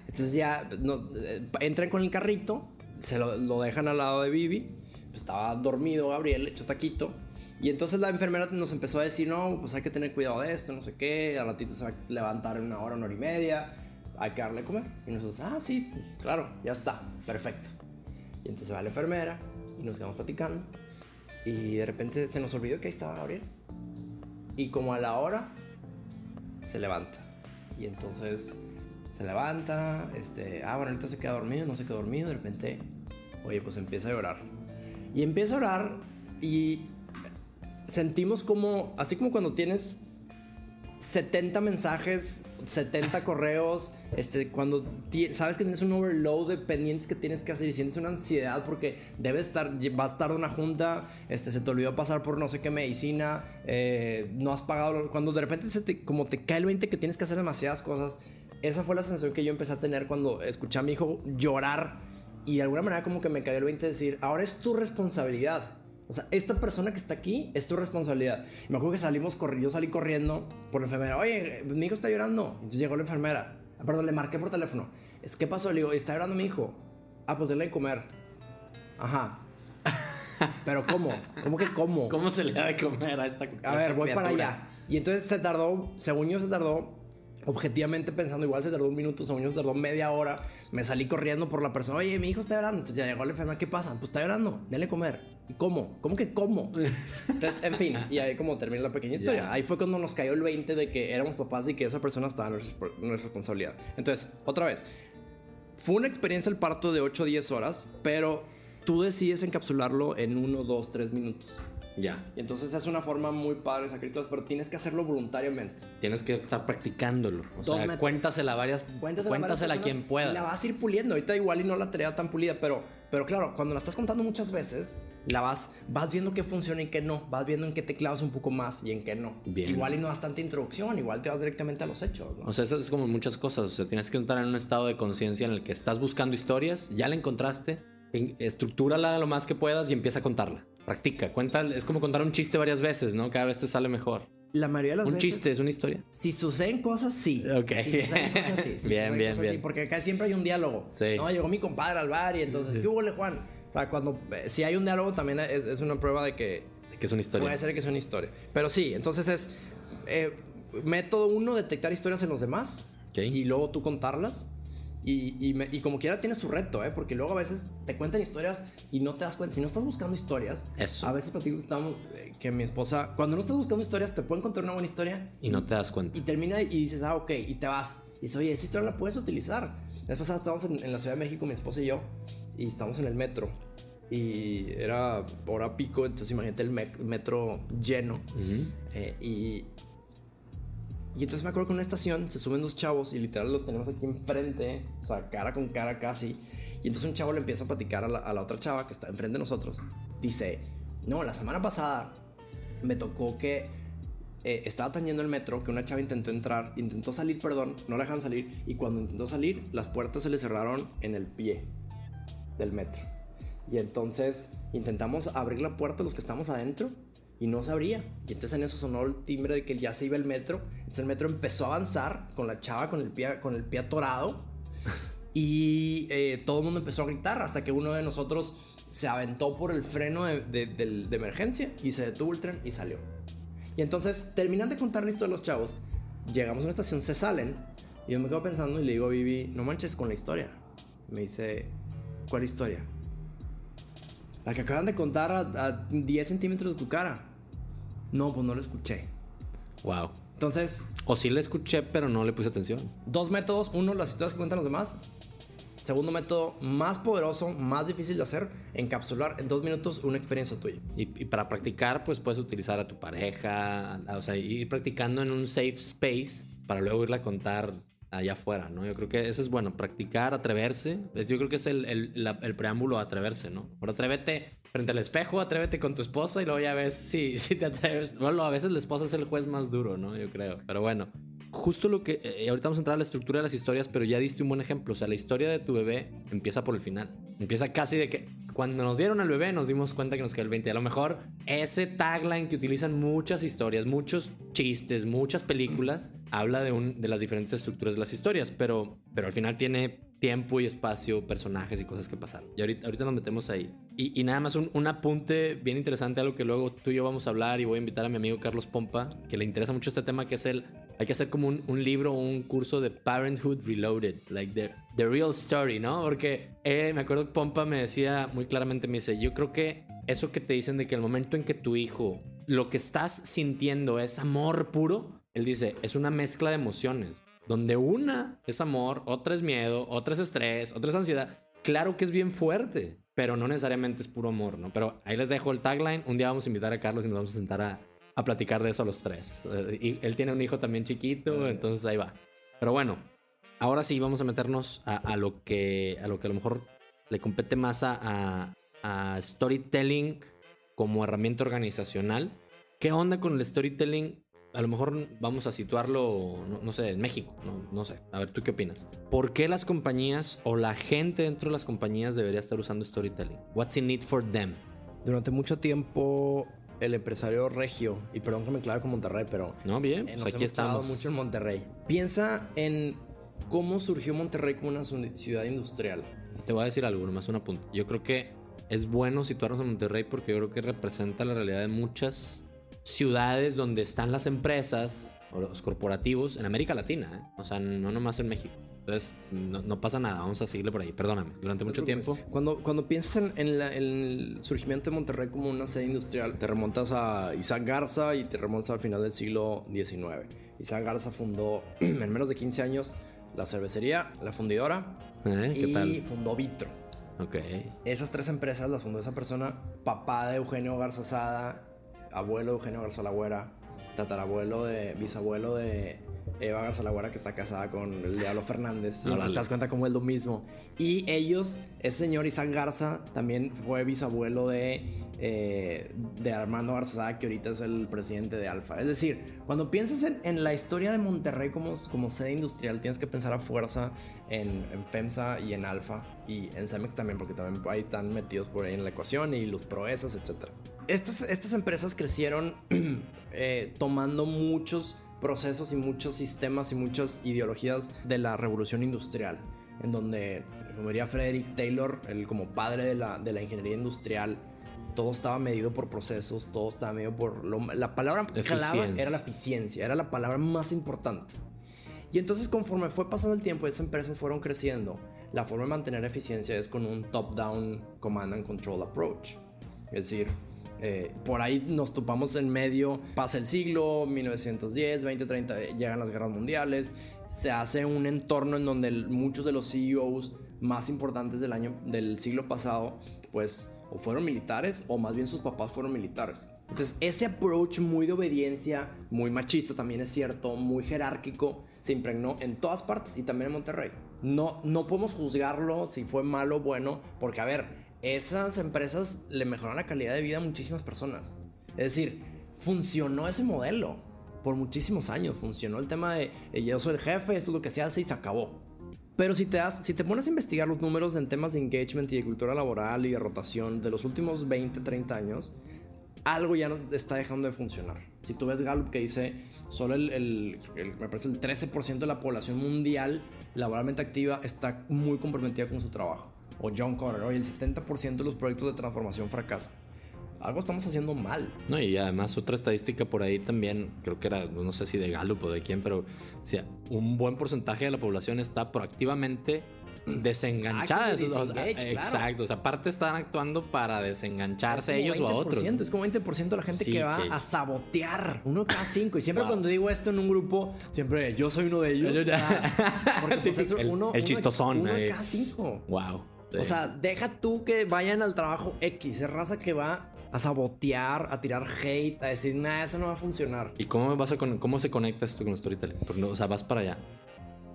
Entonces ya no, eh, entran con el carrito, se lo, lo dejan al lado de Vivi. Estaba dormido Gabriel, hecho taquito. Y entonces la enfermera nos empezó a decir, no, pues hay que tener cuidado de esto, no sé qué. Al ratito se va a levantar en una hora, una hora y media. Hay que darle a comer. Y nosotros, ah, sí, pues, claro, ya está, perfecto. Y entonces va la enfermera y nos quedamos platicando. Y de repente se nos olvidó que ahí estaba Gabriel. Y como a la hora, se levanta. Y entonces se levanta, este, ah, bueno, ahorita se queda dormido, no se queda dormido, de repente, oye, pues empieza a llorar. Y empieza a orar y sentimos como, así como cuando tienes 70 mensajes, 70 correos, este, cuando sabes que tienes un overload de pendientes que tienes que hacer y sientes una ansiedad porque debes estar, vas a estar una junta, este, se te olvidó pasar por no sé qué medicina, eh, no has pagado, cuando de repente se te, como te cae el 20 que tienes que hacer demasiadas cosas, esa fue la sensación que yo empecé a tener cuando escuché a mi hijo llorar y de alguna manera como que me cayó el 20 de decir, ahora es tu responsabilidad. O sea, esta persona que está aquí es tu responsabilidad. Y me acuerdo que salimos corriendo, yo salí corriendo por la enfermera. Oye, mi hijo está llorando. Entonces llegó la enfermera. Ah, Perdón, le marqué por teléfono. Es, ¿Qué pasó? Le digo, está llorando mi hijo. Ah, pues denle de comer. Ajá. Pero ¿cómo? ¿Cómo que cómo? ¿Cómo se le da de comer a esta A ver, voy para allá. Y entonces se tardó, según yo se tardó, objetivamente pensando, igual se tardó un minuto, según yo se tardó media hora. Me salí corriendo por la persona, oye, mi hijo está llorando. Entonces ya llegó la enfermera, ¿qué pasa? Pues está llorando, denle comer. ¿Y cómo? ¿Cómo que cómo? Entonces, en fin, y ahí como termina la pequeña historia. Ya. Ahí fue cuando nos cayó el 20 de que éramos papás y que esa persona estaba en nuestra, nuestra responsabilidad. Entonces, otra vez, fue una experiencia el parto de 8 o 10 horas, pero tú decides encapsularlo en 1, 2, 3 minutos. Ya. Y entonces es una forma muy padre de sacar historias, pero tienes que hacerlo voluntariamente. Tienes que estar practicándolo. O Dos sea, metros. cuéntasela a varias. Cuéntasela, Cuéntasela, a a varias quien personas puedas. y La vas a ir puliendo. Ahorita igual y no la tarea tan pulida, pero, pero claro, cuando la estás contando muchas veces, la vas, vas viendo qué funciona y qué no. Vas viendo en qué te clavas un poco más y en qué no. Bien. Igual y no das tanta introducción, igual te vas directamente a los hechos. ¿no? O sea, eso es como muchas cosas. O sea, tienes que entrar en un estado de conciencia en el que estás buscando historias, ya la encontraste, en- estructúrala lo más que puedas y empieza a contarla. Practica, cuenta, es como contar un chiste varias veces, ¿no? Cada vez te sale mejor. la mayoría de las Un veces... chiste es una historia. Si suceden cosas, sí. Ok. Si suceden cosas, sí. Si Bien, suceden bien, cosas, bien. sí, porque acá siempre hay un diálogo. Sí. No, llegó mi compadre al bar y entonces, ¿qué hubo, le, Juan? O sea, cuando... eh, si hay un diálogo también es, es una prueba de que Que es una historia. puede ser que sea una historia. Pero sí, entonces es... eh, método uno, detectar historias en los demás. Ok. Y luego tú contarlas. Y, y, me- y como quiera tiene su reto, ¿eh? Porque luego a veces te cuentan historias y no te das cuenta. Si no estás buscando historias, Eso. a veces platico que, eh, que mi esposa, cuando no estás buscando historias, te pueden contar una buena historia Y no te das cuenta. y termina y dices, ah, ok, y te vas. Y dices, oye, esa historia la puedes utilizar. La vez pasada estábamos en, en la Ciudad de México, mi esposa y yo, y estamos en el metro. Y era hora pico, entonces imagínate el me- metro lleno. Eh, y Y entonces me acuerdo que en una estación se suben dos chavos y literal los tenemos aquí enfrente, o sea, cara con cara casi. Y entonces un chavo le empieza a platicar a la, a la otra chava que está enfrente de nosotros. Dice, no, la semana pasada me tocó que eh, estaba tañendo el metro, que una chava intentó entrar, intentó salir, perdón, no la dejaron salir, y cuando intentó salir, las puertas se le cerraron en el pie del metro. Y entonces intentamos abrir la puerta los que estamos adentro y no se abría. Y entonces en eso sonó el timbre de que ya se iba el metro. Entonces el metro empezó a avanzar con la chava con el pie, con el pie atorado. Y eh, todo el mundo empezó a gritar hasta que uno de nosotros se aventó por el freno de, de- del- de emergencia y se detuvo el tren y salió. Y entonces terminan de contar la historia de los chavos. Llegamos a una estación, se salen. Y yo me quedo pensando y le digo a Vivi, no manches con la historia. Me dice, ¿cuál historia? La que acaban de contar a, a 10 centímetros de tu cara. No, pues no lo escuché. Wow. Entonces, O sí la escuché, pero no le puse atención. dos métodos. Uno, las historias que cuentan los demás. Segundo método, más poderoso, más difícil de hacer, encapsular en dos minutos una experiencia tuya. Y, y para practicar, pues puedes utilizar a tu pareja, a- o sea, ir practicando en un safe space para luego irla a contar allá afuera, ¿no? Yo creo que eso es bueno, practicar, atreverse. Yo creo que es el, el- preámbulo a atreverse, ¿no? Por atrévete frente al espejo, atrévete con tu esposa y luego ya ves si, si te atreves. Bueno, a veces la esposa es el juez más duro, ¿no? Yo creo. Pero bueno, justo lo que... eh, ahorita vamos a entrar a la estructura de las historias, pero ya diste un buen ejemplo. O sea, la historia de tu bebé empieza por el final. Empieza casi de que cuando nos dieron al bebé nos dimos cuenta que nos quedó el 20. A lo mejor ese tagline que utilizan muchas historias, muchos chistes, muchas películas, habla de, un, de las diferentes estructuras de las historias, pero, pero al final tiene tiempo y espacio, personajes y cosas que pasaron. Y ahorita, ahorita nos metemos ahí. Y, y nada más un, un apunte bien interesante, algo que luego tú y yo vamos a hablar y voy a invitar a mi amigo Carlos Pompa, que le interesa mucho este tema, que es el... Hay que hacer como un, un libro o un curso de Parenthood Reloaded, like the, the real story, ¿no? Porque eh, me acuerdo que Pompa me decía muy claramente, me dice, yo creo que eso que te dicen de que el momento en que tu hijo, lo que estás sintiendo es amor puro, él dice, es una mezcla de emociones, donde una es amor, otra es miedo, otra es estrés, otra es ansiedad. Claro que es bien fuerte, pero no necesariamente es puro amor, ¿no? Pero ahí les dejo el tagline. Un día vamos a invitar a Carlos y nos vamos a sentar a, a platicar de eso los tres. Eh, Y él tiene un hijo también chiquito, entonces ahí va. Pero bueno, ahora sí vamos a meternos a, a lo, que, a lo que a lo mejor le compete más a, a- a storytelling como herramienta organizacional. ¿Qué onda con el storytelling? A lo mejor vamos a situarlo, no, no sé, en México, no, no sé. A ver, ¿tú qué opinas? ¿Por qué las compañías o la gente dentro de las compañías debería estar usando storytelling? What's in it for them? Durante mucho tiempo, el empresario regio, y perdón que me clave con Monterrey, pero No, bien, eh, pues nos aquí hemos estamos. mucho en Monterrey. Piensa en cómo surgió Monterrey como una ciudad industrial. Te voy a decir algo, nomás un apunte. Yo creo que es bueno situarnos en Monterrey porque yo creo que representa la realidad de muchas ciudades donde están las empresas o los corporativos en América Latina, ¿eh? o sea, no nomás en México. Entonces, no, no pasa nada, vamos a seguirle por ahí. Perdóname, durante mucho tiempo. Cuando, cuando piensas en, en la- en el surgimiento de Monterrey como una sede industrial, te remontas a Isaac Garza y te remontas al final del siglo XIX. Isaac Garza fundó en menos de 15 años la cervecería, la fundidora ¿Eh? ¿Qué y tal? fundó Vitro. Ok. Esas tres empresas las fundó esa persona, papá de Eugenio Garza Sada, abuelo de Eugenio Garza Lagüera, tatarabuelo de, bisabuelo de Eva Garza Lagüera que está casada con el Diablo Fernández. Y Órale. entonces te das cuenta cómo es lo mismo. Y ellos, ese señor Isaac Garza también fue bisabuelo de, eh, de Armando Garza Sada, que ahorita es el presidente de Alfa. Es decir, cuando piensas en, en la historia de Monterrey como, como sede industrial, tienes que pensar a fuerza en, en FEMSA y en Alfa y en Cemex también, porque también ahí están metidos por ahí en la ecuación y los proezas, etc. Estas, estas empresas crecieron eh, tomando muchos procesos y muchos sistemas y muchas ideologías de la revolución industrial, en donde, como diría Frederick Taylor, el como padre de la, de la ingeniería industrial, todo estaba medido por procesos, todo estaba medido por... lo- la palabra clave era la eficiencia, era la palabra más importante. Y entonces conforme fue pasando el tiempo esas empresas fueron creciendo, la forma de mantener eficiencia es con un top-down command and control approach. Es decir, eh, por ahí nos topamos en medio, pasa el siglo, 1910, 20, 30, llegan las guerras mundiales se hace un entorno en donde muchos de los CEOs más importantes del año del siglo pasado, pues fueron militares o más bien sus papás fueron militares. Entonces, ese approach muy de obediencia, muy machista también es cierto, muy jerárquico, se impregnó en todas partes y también en Monterrey. No, no podemos juzgarlo si fue malo o bueno, porque a ver, esas empresas le mejoran la calidad de vida a muchísimas personas. Es decir, funcionó ese modelo por muchísimos años. Funcionó el tema de yo soy el jefe, esto es lo que se hace y se acabó. Pero si te, das, si te pones a investigar los números en temas de engagement y de cultura laboral y de rotación de los últimos 20, 30 años, algo ya está dejando de funcionar. Si tú ves Gallup que dice solo el, me parece el 13% de la población mundial laboralmente activa está muy comprometida con su trabajo. O John Carter, hoy el 70% de los proyectos de transformación fracasan algo estamos haciendo mal. No, y además otra estadística por ahí también, creo que era, no sé si de Gallup o de quién, pero o sea, un buen porcentaje de la población está proactivamente desenganchada. Exacto, o sea, aparte están actuando para desengancharse ellos o a otros. Es como 20% de la gente que va a sabotear uno cada cinco. Y siempre cuando digo esto en un grupo, siempre yo soy uno de ellos. porque pues, es uno, el chistosón. Uno, de cada cinco. Wow. O sea, deja tú que vayan al trabajo X, es raza que va a sabotear, a tirar hate, a decir, nada, eso no va a funcionar. ¿Y cómo, vas a cómo se conecta esto con storytelling? no, o sea, vas para allá.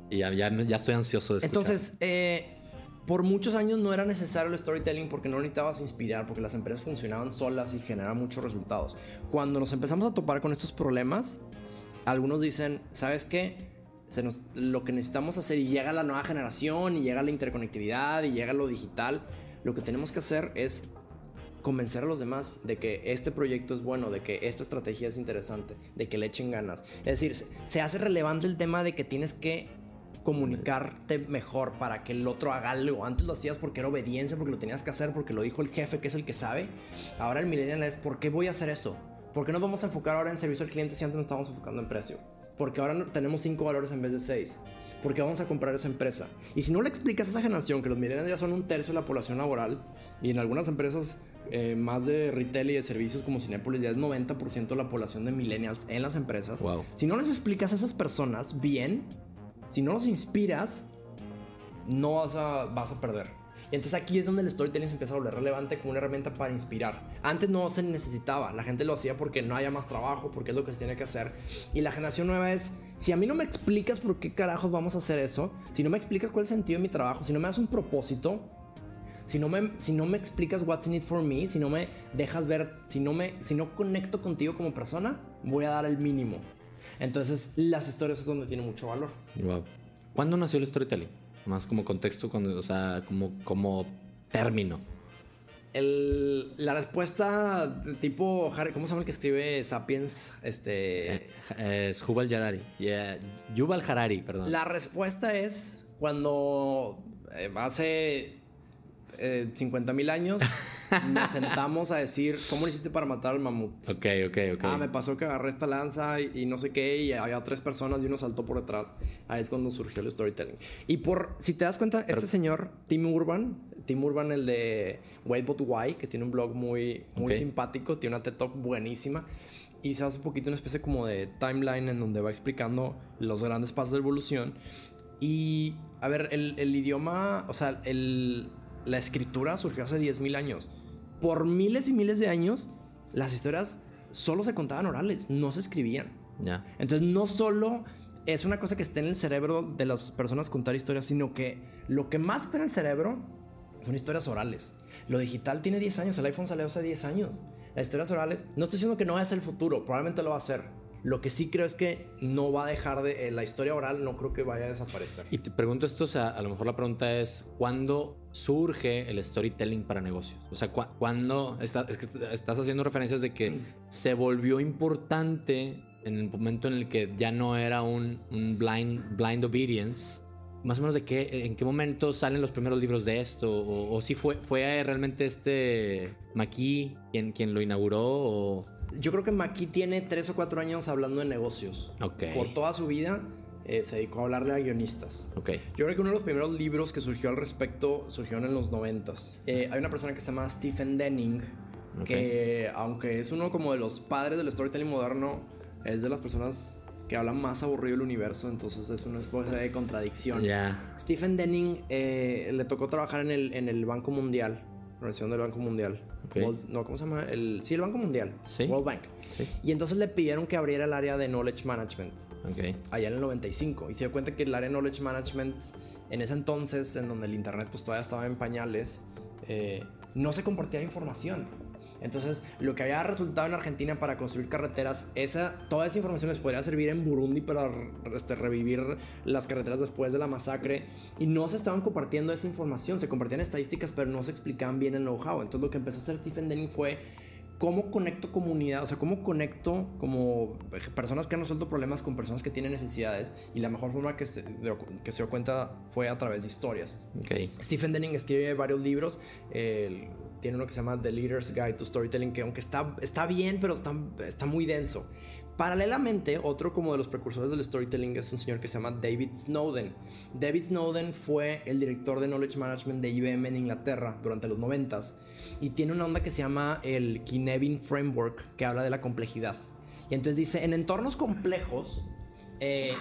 Y ya, ya, estoy ansioso de escuchar. Entonces, eh, por muchos años no era necesario el storytelling porque no necesitabas inspirar, porque las empresas funcionaban solas y generaban muchos resultados. Cuando nos empezamos a topar con estos problemas, algunos dicen, ¿sabes qué? Se nos, lo que necesitamos hacer y llega la nueva generación y llega la interconectividad y llega lo digital, lo que tenemos que hacer es convencer a los demás de que este proyecto es bueno, de que esta estrategia es interesante, de que le echen ganas. Es decir, se hace relevante el tema de que tienes que comunicarte mejor para que el otro haga algo. Antes lo hacías porque era obediencia, porque lo tenías que hacer, porque lo dijo el jefe, que es el que sabe. Ahora el millennial es, ¿por qué voy a hacer eso? ¿Por qué nos vamos a enfocar ahora en servicio al cliente si antes nos estábamos enfocando en precio? Porque ahora tenemos cinco valores en vez de seis porque vamos a comprar esa empresa. Y si no le explicas a esa generación que los millennials ya son un tercio de la población laboral y en algunas empresas eh, más de retail y de servicios como Cinepolis ya es 90% de la población de millennials en las empresas. Si no les explicas a esas personas bien, si no los inspiras, no vas a, vas a perder. Y entonces aquí es donde el storytelling se empieza a volver relevante como una herramienta para inspirar. Antes no se necesitaba, la gente lo hacía porque no haya más trabajo, porque es lo que se tiene que hacer. Y la generación nueva es, si a mí no me explicas por qué carajos vamos a hacer eso, si no me explicas cuál es el sentido de mi trabajo, si no me das un propósito, si no me, si no me explicas what's in it for me, si no me dejas ver, si no, me, si no conecto contigo como persona, voy a dar el mínimo. Entonces, las historias es donde tiene mucho valor. Wow. ¿Cuándo nació el storytelling? Más como contexto, cuando, o sea, como, como término. El, la respuesta tipo ¿cómo se llama el que escribe Sapiens? Este eh, es Yuval Harari. Yeah. Yuval Harari, perdón. La respuesta es cuando eh, hace eh, 50 mil años, nos sentamos a decir, ¿cómo lo hiciste para matar al mamut? Ok, ok, ok. Ah, me pasó que agarré esta lanza y, no sé qué, y había tres personas y uno saltó por detrás. Ahí es cuando surgió el storytelling. Y por, si te das cuenta, este señor, Tim Urban, Tim Urban, el de Wait But Why, que tiene un blog muy, muy simpático, tiene una TED Talk buenísima. Y se hace un poquito una especie como de timeline en donde va explicando los grandes pasos de evolución. Y, a ver, el, el idioma, o sea, el, la escritura surgió hace 10.000 años. Por miles y miles de años, las historias solo se contaban orales, no se escribían. Ya. Entonces, no solo es una cosa que está en el cerebro de las personas contar historias, sino que lo que más está en el cerebro son historias orales. Lo digital tiene 10 años, el iPhone salió hace 10 años. Las historias orales, no estoy diciendo que no va a ser el futuro, probablemente lo va a ser lo que sí creo es que no va a dejar de. Eh, la historia oral no creo que vaya a desaparecer. Y te pregunto esto, o sea, a lo mejor la pregunta es: ¿cuándo surge el storytelling para negocios? O sea, ¿cuándo estás haciendo referencias de que se volvió importante en el momento en el que ya no era un, blind, blind obedience? Más o menos de qué, en qué momento salen los primeros libros de esto, o, si fue, fue realmente este Maki quien, quien lo inauguró, o yo creo que Maki tiene tres o cuatro años hablando de negocios. Por toda su vida eh, se dedicó a hablarle a guionistas. Okay. Yo creo que uno de los primeros libros que surgió al respecto surgió en los noventas. Eh, hay una persona que se llama Stephen Denning, que aunque es uno como de los padres del storytelling moderno, es de las personas que habla más aburrido del universo, entonces es una especie de contradicción. Ya. Stephen Denning eh, le tocó trabajar en el, en el Banco Mundial, la organización del Banco Mundial. Ok. World- no, ¿cómo se llama? El, sí, el Banco Mundial. Sí. World Bank. Sí. Y entonces le pidieron que abriera el área de Knowledge Management Ok. allá en el 95 y se dio cuenta que el área de knowledge management en ese entonces en donde el internet pues todavía estaba en pañales eh, no se compartía información entonces lo que había resultado en Argentina para construir carreteras esa toda esa información les podría servir en Burundi para este, revivir las carreteras después de la masacre y no se estaban compartiendo esa información se compartían estadísticas pero no se explicaban bien el know-how entonces lo que empezó a hacer Stephen Denning fue cómo conecto comunidad, o sea, cómo conecto como personas que han resuelto problemas con personas que tienen necesidades y la mejor forma que se dio, que se dio cuenta fue a través de historias. Ok. Stephen Denning escribe varios libros, tiene uno que se llama The Leader's Guide to Storytelling, que aunque está, está bien, pero está, está muy denso. Paralelamente, otro como de los precursores del storytelling es un señor que se llama David Snowden. David Snowden fue el director de Knowledge Management de IBM en Inglaterra durante los 90s y tiene una onda que se llama el Kinevin Framework que habla de la complejidad. Y entonces dice, en entornos complejos, eh,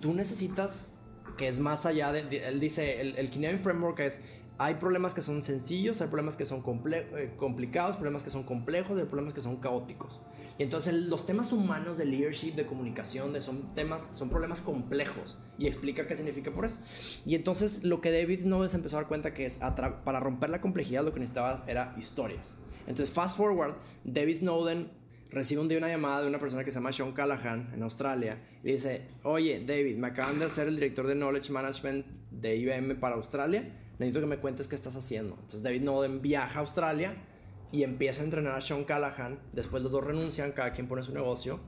tú necesitas que es más allá de- él dice, el, el Kinevin Framework es, hay problemas que son sencillos, hay problemas que son eh, complicados, problemas que son complejos, hay problemas que son caóticos. Y entonces los temas humanos de leadership, de comunicación, son temas, son problemas complejos. Y explica qué significa por eso. Y entonces lo que David Snowden se empezó a dar cuenta que es, para romper la complejidad lo que necesitaba era historias. Entonces fast forward, David Snowden recibe un día una llamada de una persona que se llama Sean Callahan en Australia y dice, oye David, me acaban de hacer el director de Knowledge Management de IBM para Australia, necesito que me cuentes qué estás haciendo. Entonces David Snowden viaja a Australia y empieza a entrenar a Sean Callahan, después los dos renuncian, cada quien pone su negocio.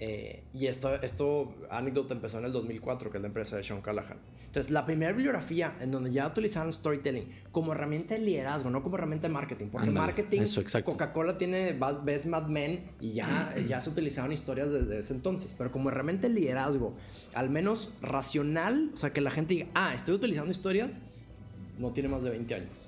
eh, y esto, esto, anécdota empezó en el 2004, que es la empresa de Sean Callahan. Entonces, la primera bibliografía en donde ya utilizaban storytelling como herramienta de liderazgo, no como herramienta de marketing. Porque Ándale, marketing. Coca-Cola tiene, ves Mad Men y ya, ya se utilizaban historias desde ese entonces. Pero como herramienta de liderazgo, al menos racional, o sea, que la gente diga, ah, estoy utilizando historias, no tiene más de 20 años.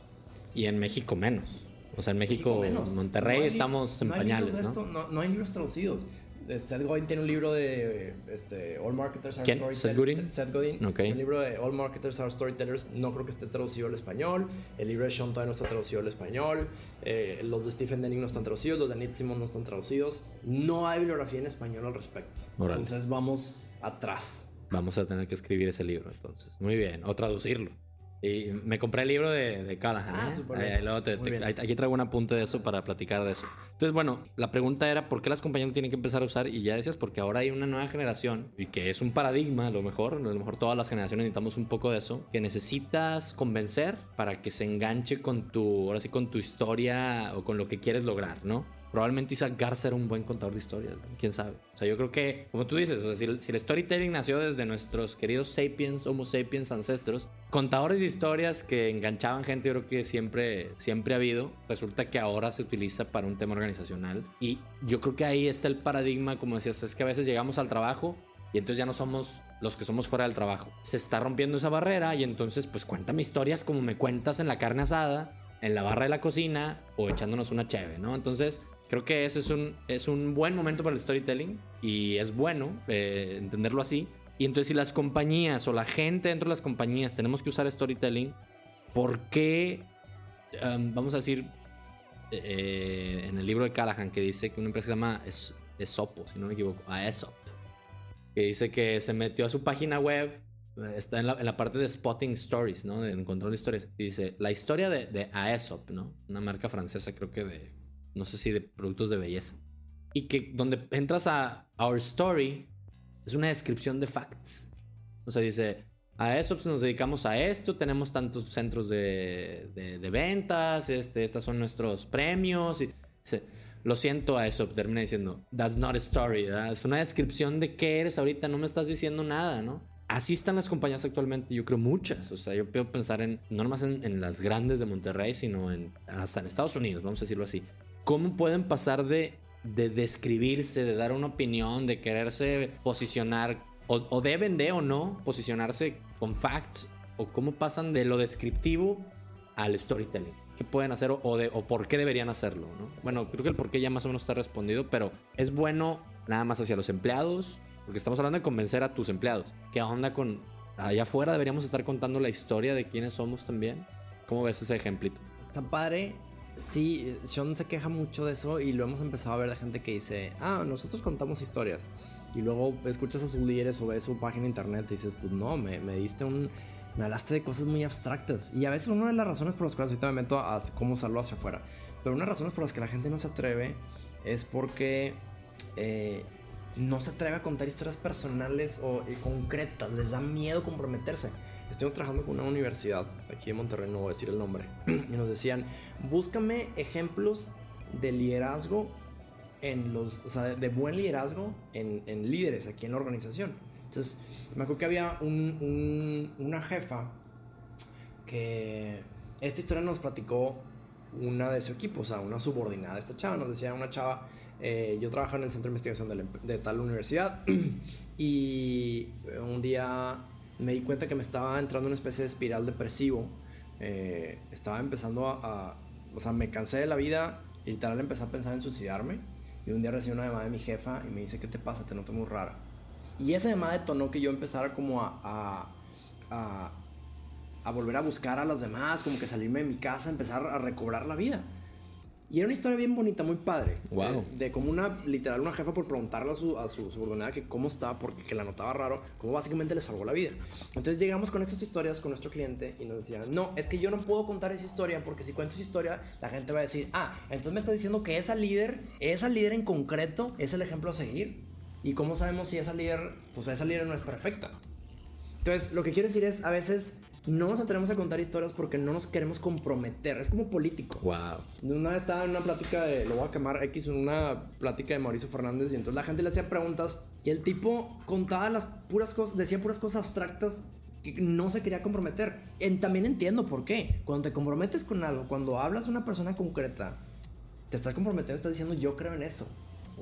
Y en México menos. O sea, en México, menos. Monterrey, No hay estamos en no pañales, ¿no? esto, ¿no? no hay libros traducidos. Eh, Seth Godin tiene un libro de este, All Marketers Are ¿Quién? Storytellers. ¿Seth Godin? Seth- Godin. Ok. El libro de All Marketers Are Storytellers no creo que esté traducido al español. El libro de Sean todavía no está traducido al español. Eh, los de Stephen Denning no están traducidos. Los de Nate Simon no están traducidos. No hay bibliografía en español al respecto. Órale. Entonces vamos atrás. Vamos a tener que escribir ese libro entonces. Muy bien. O traducirlo. Y me compré el libro de, de Callahan. Ah, ¿eh? Ahí- luego te- te- aquí traigo un apunte de eso para platicar de eso. Entonces, bueno, la pregunta era ¿por qué las compañías no tienen que empezar a usar? Y ya decías, porque ahora hay una nueva generación y que es un paradigma, a lo mejor, a lo mejor todas las generaciones necesitamos un poco de eso, que necesitas convencer para que se enganche con tu, ahora sí, con tu historia o con lo que quieres lograr, ¿no? Probablemente Isaac Garza era un buen contador de historias, ¿no? quién sabe. O sea, yo creo que, como tú dices, o sea, si, si el storytelling nació desde nuestros queridos sapiens, homo sapiens ancestros, contadores de historias que enganchaban gente, yo creo que siempre, siempre ha habido. Resulta que ahora se utiliza para un tema organizacional. Y yo creo que ahí está el paradigma, como decías, es que a veces llegamos al trabajo y entonces ya no somos los que somos fuera del trabajo. Se está rompiendo esa barrera y entonces, pues cuéntame historias como me cuentas en la carne asada, en la barra de la cocina o echándonos una cheve, ¿no? Entonces, creo que ese es un, es un buen momento para el storytelling y es bueno eh, entenderlo así. Y entonces, si las compañías o la gente dentro de las compañías tenemos que usar storytelling, ¿por qué, um, vamos a decir, eh, en el libro de Callahan que dice que una empresa se llama Es- Esopo, si no me equivoco, Aesop, que dice que se metió a su página web, eh, está en la, en la parte de Spotting Stories, ¿no? De control de historias, y dice la historia de, de Aesop, ¿no? Una marca francesa, creo que de, no sé si de productos de belleza. Y que donde entras a Our Story, es una descripción de facts. O sea, dice, a eso pues, nos dedicamos a esto, tenemos tantos centros de, de- ventas, este, estos son nuestros premios. Y, dice, lo siento a eso, termina diciendo, that's not a story, es una descripción de qué eres ahorita, no me estás diciendo nada, ¿no? Así están las compañías actualmente, yo creo muchas. O sea, yo puedo pensar en, no nomás en, en las grandes de Monterrey, sino en, hasta en Estados Unidos, vamos a decirlo así. ¿Cómo pueden pasar de, de describirse, de dar una opinión, de quererse posicionar, o, o deben de o no posicionarse con facts, o cómo pasan de lo descriptivo al storytelling? ¿Qué pueden hacer o, de, o por qué deberían hacerlo? ¿no? Bueno, creo que el por qué ya más o menos está respondido, pero es bueno nada más hacia los empleados, porque estamos hablando de convencer a tus empleados. ¿Qué onda con allá afuera? Deberíamos estar contando la historia de quiénes somos también. ¿Cómo ves ese ejemplito? Está padre. Sí, Sean se queja mucho de eso y lo hemos empezado a ver de gente que dice, ah, nosotros contamos historias. Y luego escuchas a sus líderes o ves su página de internet y dices, pues no, me, me diste un... Me hablaste de cosas muy abstractas. Y a veces una de las razones por las cuales ahorita me meto a cómo usarlo hacia afuera. Pero una de las razones por las que la gente no se atreve es porque eh, no se atreve a contar historias personales o eh, concretas. Les da miedo comprometerse. Estuvimos trabajando con una universidad aquí en Monterrey, no voy a decir el nombre, y nos decían, búscame ejemplos de liderazgo en los, o sea, de buen liderazgo en, en líderes aquí en la organización. Entonces, me acuerdo que había un, una jefa que esta historia nos platicó una de su equipo, o sea, una subordinada de esta chava. Nos decía una chava, eh, yo trabajo en el centro de investigación de, de tal universidad y un día me di cuenta que me estaba entrando en una especie de espiral depresivo. Eh, estaba empezando a, O sea, me cansé de la vida y literal empecé a pensar en suicidarme. Y un día recibí una llamada de mi jefa y me dice, ¿qué te pasa? Te noto muy rara. Y esa llamada detonó que yo empezara como a, a, a, a volver a buscar a los demás, como que salirme de mi casa, empezar a recobrar la vida. Y era una historia bien bonita, muy padre. Wow. De, como una, literal, una jefa por preguntarle a su, a su subordinada que cómo estaba, porque que la notaba raro, como básicamente le salvó la vida. Entonces llegamos con estas historias con nuestro cliente y nos decían, no, es que yo no puedo contar esa historia porque si cuento esa historia, la gente va a decir, ah, entonces me está diciendo que esa líder, esa líder en concreto, es el ejemplo a seguir. ¿Y cómo sabemos si esa líder, pues esa líder no es perfecta? Entonces, lo que quiero decir es, a veces no nos atrevemos a contar historias porque no nos queremos comprometer. Es como político. Wow. Una vez estaba en una plática de, lo voy a quemar X, en una plática de Mauricio Fernández y entonces la gente le hacía preguntas y el tipo contaba las puras cosas, decía puras cosas abstractas que no se quería comprometer. En, también entiendo por qué. Cuando te comprometes con algo, cuando hablas de una persona concreta, te estás comprometiendo, estás diciendo yo creo en eso.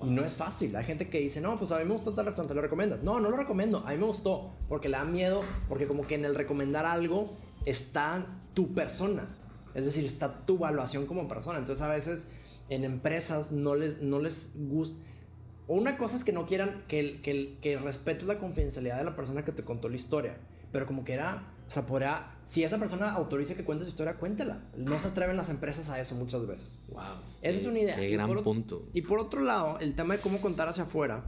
Y no es fácil. Hay gente que dice, no, pues a mí me gustó tal restaurante, ¿lo recomiendas? No, no lo recomiendo. A mí me gustó porque le da miedo, porque como que en el recomendar algo está tu persona. Es decir, está tu evaluación como persona. Entonces a veces en empresas no les, no les gusta... Una cosa es que no quieran que, que, que respetes la confidencialidad de la persona que te contó la historia. Pero como que era o sea, podría, si esa persona autoriza que cuente su historia, cuéntela. No se atreven las empresas a eso muchas veces. Wow. Esa es una idea. Qué gran punto. Y por otro lado, el tema de cómo contar hacia afuera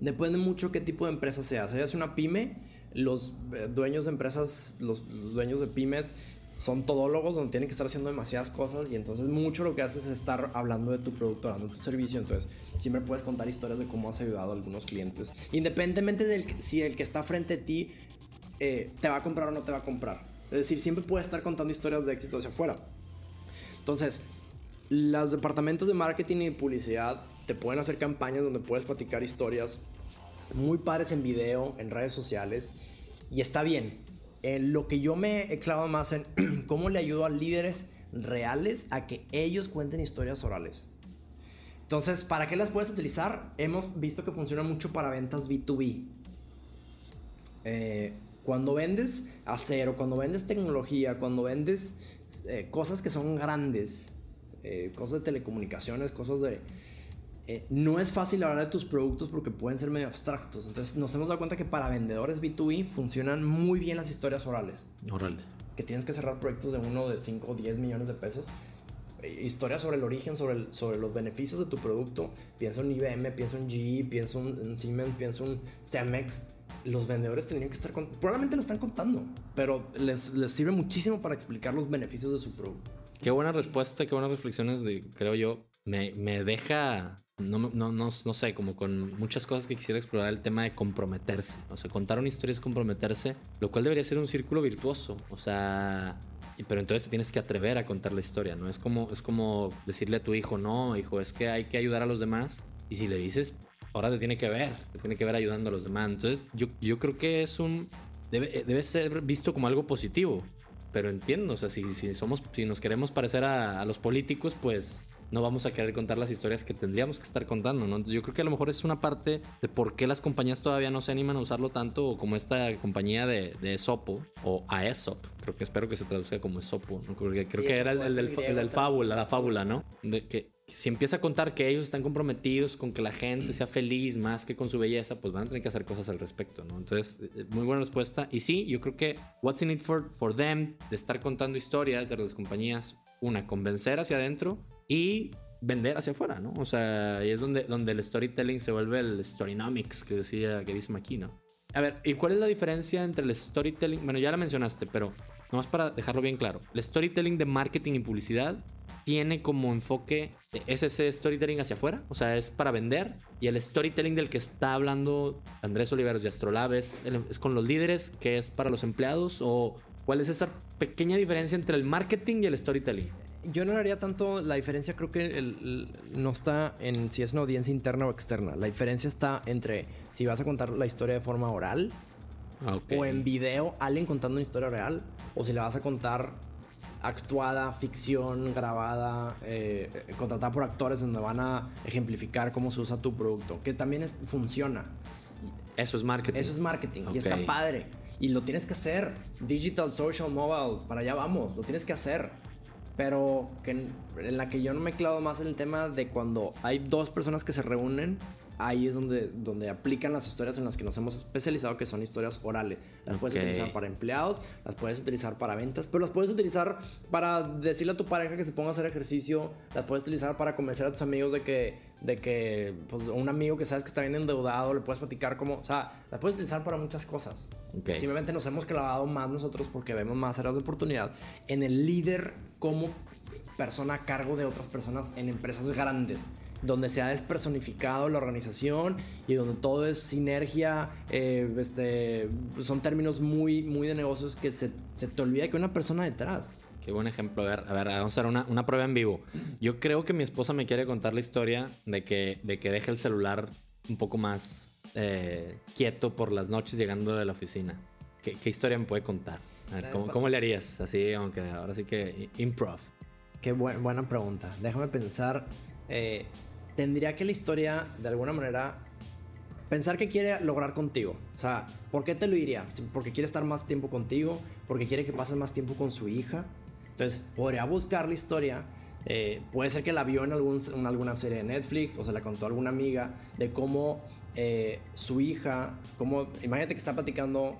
depende mucho qué tipo de empresa sea. Si es una pyme, los eh, dueños de empresas, los dueños de pymes son todólogos donde tienen que estar haciendo demasiadas cosas y entonces mucho lo que haces es estar hablando de tu producto, hablando de tu servicio, entonces siempre puedes contar historias de cómo has ayudado a algunos clientes, independientemente de si el que está frente a ti eh, te va a comprar o no te va a comprar. Es decir, siempre puedes estar contando historias de éxito hacia afuera. Entonces, los departamentos de marketing y publicidad te pueden hacer campañas donde puedes platicar historias muy padres en video, en redes sociales, y está bien. Eh, lo que yo me he clavado más en cómo le ayudo a líderes reales a que ellos cuenten historias orales. Entonces, ¿para qué las puedes utilizar? Hemos visto que funciona mucho para ventas B2B. Eh, cuando vendes acero, cuando vendes tecnología, cuando vendes eh, cosas que son grandes, eh, cosas de telecomunicaciones, cosas de... Eh, no es fácil hablar de tus productos porque pueden ser medio abstractos. Entonces nos hemos dado cuenta que para vendedores B2B funcionan muy bien las historias orales. Oral. Que tienes que cerrar proyectos de uno de 5 o 10 millones de pesos. Historias sobre el origen, sobre, sobre los beneficios de tu producto. Pienso en IBM, pienso en GE, pienso en Siemens, pienso en Cemex los vendedores tendrían que estar con, probablemente lo están contando, pero les, les sirve muchísimo para explicar los beneficios de su producto. Qué buena respuesta, qué buenas reflexiones, de, creo yo. Me, me deja, no, no, no, no, sé, como con muchas cosas que quisiera explorar el tema de comprometerse. O sea, contar una historia es comprometerse, lo cual debería ser un círculo virtuoso. O sea, pero entonces te tienes que atrever a contar la historia, ¿no? Es como, es como decirle a tu hijo, no, hijo, es que hay que ayudar a los demás. Y si le dices, ahora te tiene que ver, te tiene que ver ayudando a los demás. Entonces, yo, yo creo que es un. Debe, debe ser visto como algo positivo. Pero entiendo, o sea, si, si somos, si nos queremos parecer a, los políticos, pues no vamos a querer contar las historias que tendríamos que estar contando, ¿no? Yo creo que a lo mejor es una parte de por qué las compañías todavía no se animan a usarlo tanto, como esta compañía de, de Esopo, o Aesop, creo que espero que se traduzca como Esopo, ¿no? Porque creo Sí, que era el, el griego, el del fábula, la fábula, ¿no? De que si empieza a contar que ellos están comprometidos con que la gente sea feliz más que con su belleza, pues van a tener que hacer cosas al respecto, ¿no? Entonces, eh, muy buena respuesta. Y sí, yo creo que what's in it for, for them de estar contando historias de las compañías, una, convencer hacia adentro y vender hacia afuera, ¿no? O sea, ahí es donde, donde el storytelling se vuelve el storynomics que decía, que dice Maki, ¿no? A ver, ¿y cuál es la diferencia entre el storytelling? Bueno, ya la mencionaste, pero nomás para dejarlo bien claro. El storytelling de marketing y publicidad tiene como enfoque, es ese storytelling hacia afuera, o sea, es para vender. Y el storytelling del que está hablando Andrés Oliveros de Astrolab es, es con los líderes, que es para los empleados, o cuál es esa pequeña diferencia entre el marketing y el storytelling. Yo no haría tanto la diferencia, creo que el- el- no está en si es una audiencia interna o externa. La diferencia está entre si vas a contar la historia de forma oral Ok. o en video, alguien contando una historia real, o si la vas a contar actuada, ficción, grabada, eh, eh, contratada por actores donde van a ejemplificar cómo se usa tu producto, que también es- funciona. Eso es marketing. Eso es marketing y está padre. Y lo tienes que hacer. Digital, social, mobile, para allá vamos. Lo tienes que hacer. Pero que en, en la que yo no me clavo más en el tema de cuando hay dos personas que se reúnen, ahí es donde, donde aplican las historias en las que nos hemos especializado, que son historias orales. Las puedes Ok. utilizar para empleados, las puedes utilizar para ventas, pero las puedes utilizar para decirle a tu pareja que se ponga a hacer ejercicio, las puedes utilizar para convencer a tus amigos de que, de que pues, un amigo que sabes que está bien endeudado, le puedes platicar como, o sea, las puedes utilizar para muchas cosas. Ok. Simplemente nos hemos clavado más nosotros porque vemos más áreas de oportunidad en el líder como persona a cargo de otras personas en empresas grandes, donde se ha despersonificado la organización y donde todo es sinergia, eh, este, son términos muy, muy de negocios que se, se te olvida que hay una persona detrás. Qué buen ejemplo. A ver, a ver, vamos a hacer una, una prueba en vivo. Yo creo que mi esposa me quiere contar la historia de que, de que deje el celular un poco más eh, quieto por las noches llegando de la oficina. ¿Qué, qué historia me puede contar? A ver, ¿cómo, cómo le harías? Así, aunque ahora sí que improv. Qué buen- buena pregunta. Déjame pensar. eh, tendría que la historia, de alguna manera, pensar que quiere lograr contigo. O sea, ¿por qué te lo diría? Porque quiere estar más tiempo contigo, porque quiere que pases más tiempo con su hija. Entonces, podría buscar la historia. eh, puede ser que la vio en, algún, en alguna serie de Netflix o se la contó a alguna amiga de cómo eh, su hija, como, imagínate que está platicando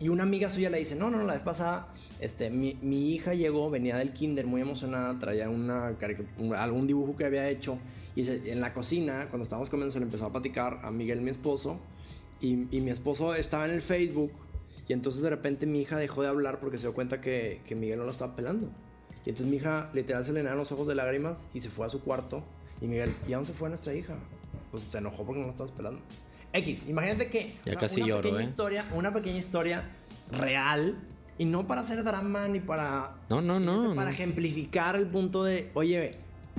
y una amiga suya le dice, no, no, no, la vez pasada, este, mi, mi hija llegó, venía del kinder muy emocionada, traía una algún dibujo que había hecho. Y se- en la cocina, cuando estábamos comiendo, se le empezó a platicar a Miguel, mi esposo. Y, y mi esposo estaba en el Facebook. Y entonces de repente mi hija dejó de hablar porque se dio cuenta que, que Miguel no la estaba pelando. Y entonces mi hija literal se le llenaron los ojos de lágrimas y se fue a su cuarto. Y Miguel, ¿y a dónde se fue nuestra hija? Pues se enojó porque no la estabas pelando. X, imagínate que Ya casi una lloro, pequeña ¿eh? historia, una pequeña historia real y no para hacer drama ni para No, no, no, para no. ejemplificar el punto de, oye,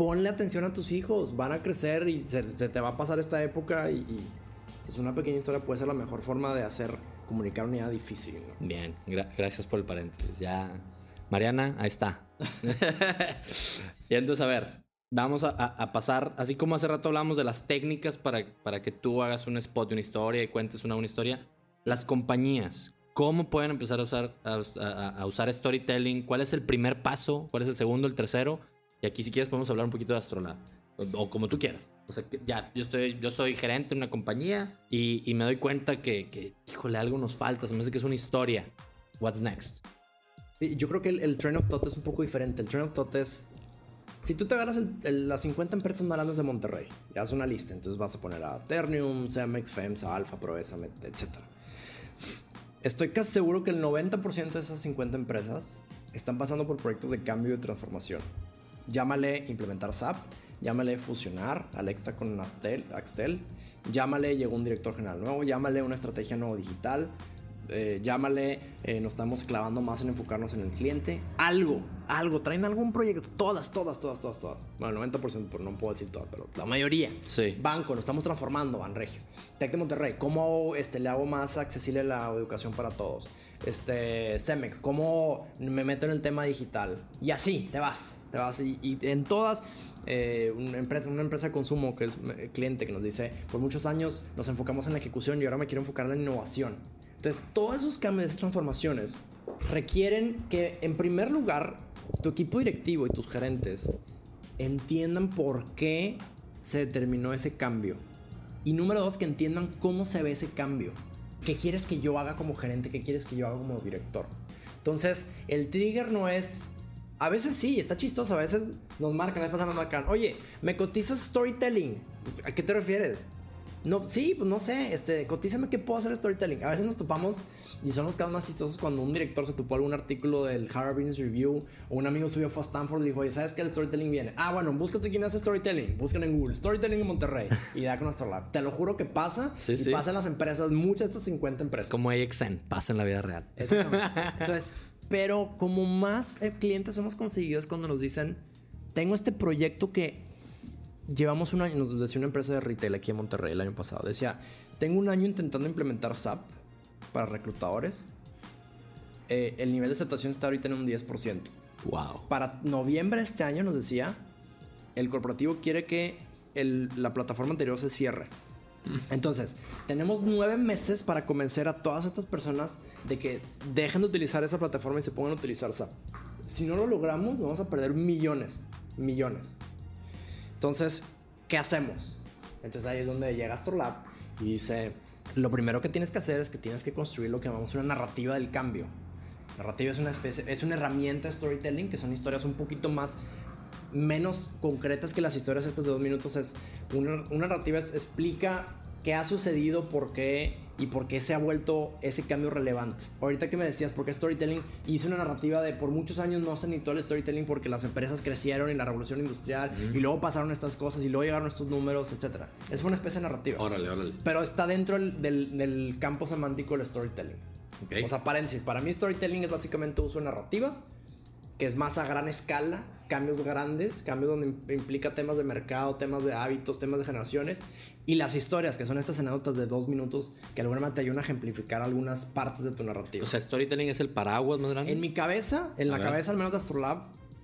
ponle atención a tus hijos, van a crecer y se, se te va a pasar esta época y, y es una pequeña historia puede ser la mejor forma de hacer comunicar una idea difícil. ¿no? Bien, gra- gracias por el paréntesis. Ya. Mariana, ahí está. y entonces, a ver, vamos a, a- a pasar, así como hace rato hablamos de las técnicas para, para que tú hagas un spot, una historia y cuentes una buena historia, las compañías, ¿cómo pueden empezar a usar, a, a- a usar storytelling? ¿Cuál es el primer paso? ¿Cuál es el segundo, el tercero? Y aquí, si quieres, podemos hablar un poquito de Astrolab. O, o como tú quieras. O sea, ya, yo, estoy, yo soy gerente de una compañía y, y me doy cuenta que, que, híjole, algo nos falta. Se me hace que es una historia. What's next? Yo creo que el, el train of thought es un poco diferente. El train of thought es. Si tú te agarras el- el- las 50 empresas más grandes de Monterrey, y haces una lista, entonces vas a poner a Ternium, Cemex, FEMSA, Alfa, Proesa, etc. Estoy casi seguro que el 90% de esas 50 empresas están pasando por proyectos de cambio y de transformación. Llámale implementar SAP, llámale fusionar Alexa con Axtel, llámale llegó un director general nuevo, llámale una estrategia nuevo digital, eh, llámale, eh, nos estamos clavando más en enfocarnos en el cliente. Algo, algo, traen algún proyecto. Todas, todas, todas, todas, todas. Bueno, 90%, pero no puedo decir todas, pero la mayoría. Sí. Banco, nos estamos transformando, Banregio. Tec de Monterrey, ¿cómo este, le hago más accesible la educación para todos? Este, Cemex, ¿cómo me meto en el tema digital? Y así, te vas, te vas. Y, y en todas, eh, una, empresa, una empresa de consumo que es eh, cliente que nos dice, por muchos años nos enfocamos en la ejecución y ahora me quiero enfocar en la innovación. Entonces, todos esos cambios, esas transformaciones, requieren que, en primer lugar, tu equipo directivo y tus gerentes entiendan por qué se determinó ese cambio. Y número dos, que entiendan cómo se ve ese cambio. ¿Qué quieres que yo haga como gerente? ¿Qué quieres que yo haga como director? Entonces, el trigger no es. A veces sí, está chistoso. A veces nos marcan, es pasando acá. Oye, me cotizas storytelling. ¿A qué te refieres? No, sí, pues no sé, este, cotízame qué puedo hacer storytelling. A veces nos topamos y son los casos más chistosos cuando un director se topó algún artículo del Harvard Business Review o un amigo suyo fue a Stanford y dijo, oye, ¿sabes qué? El storytelling viene. Ah, bueno, búscate quién hace storytelling. Buscan en Google, storytelling en Monterrey y da con nuestro lab. Te lo juro que pasa Sí, y sí. pasa en las empresas, muchas de estas 50 empresas. Es como AXN, pasa en la vida real. Exactamente. Entonces, pero como más eh, clientes hemos conseguido es cuando nos dicen, tengo este proyecto que llevamos un año, nos decía una empresa de retail aquí en Monterrey el año pasado, decía, tengo un año intentando implementar SAP para reclutadores. Eh, el nivel de aceptación está ahorita en un 10%. Wow. Para noviembre de este año nos decía, el corporativo quiere que el- la plataforma anterior se cierre. Entonces, tenemos nueve meses para convencer a todas estas personas de que dejen de utilizar esa plataforma y se pongan a utilizar SAP. Si no lo logramos, vamos a perder millones, millones. Entonces, ¿qué hacemos? Entonces ahí es donde llega Astrolab y dice, lo primero que tienes que hacer es que tienes que construir lo que llamamos una narrativa del cambio. Narrativa es una especie, es una herramienta de storytelling que son historias un poquito más menos concretas que las historias estas de dos minutos. Es una, una narrativa es- explica qué ha sucedido, por qué y por qué se ha vuelto ese cambio relevante. Ahorita que me decías, ¿por qué storytelling? Hice una narrativa de por muchos años no se necesitó el storytelling porque las empresas crecieron y la revolución industrial y luego pasaron estas cosas y luego llegaron estos números, etc. Es una especie de narrativa. Órale, órale. Pero está dentro del, del- del campo semántico del storytelling. Ok. O sea, paréntesis, para mí storytelling es básicamente uso de narrativas, que es más a gran escala, cambios grandes, cambios donde im- implica temas de mercado, temas de hábitos, temas de generaciones, y las historias, que son estas anécdotas de dos minutos, que de alguna manera te ayudan a ejemplificar algunas partes de tu narrativa. O sea, storytelling es el paraguas más grande. en mi cabeza, en A la ver. cabeza al menos de Astrolab,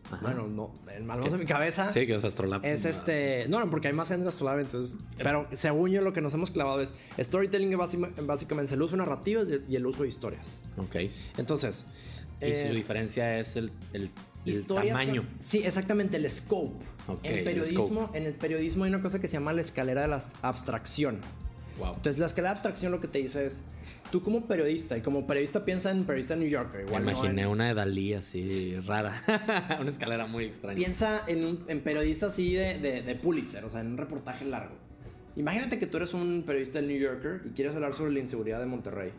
Ajá. bueno, no, al menos en mi cabeza, Sí, que es Astrolab. es este. No, no, porque hay más gente en Astrolab, entonces. Pero según yo, lo que nos hemos clavado es. Storytelling es básica- básicamente el uso de narrativas y el uso de historias. Ok. Entonces. Y eh, su diferencia es el, el, el tamaño. son- sí, exactamente, el scope. Ok, en, el periodismo, scope. en el periodismo hay una cosa que se llama la escalera de la abstracción. Wow. Entonces, la escalera de abstracción lo que te dice es. Tú como periodista, y como periodista piensa en periodista New Yorker, Me igual. no imaginé en- una de Dalí así rara. una escalera muy extraña. Piensa en, un, en periodista así de, de, de Pulitzer, o sea, en un reportaje largo. Imagínate que tú eres un periodista del New Yorker y quieres hablar sobre la inseguridad de Monterrey.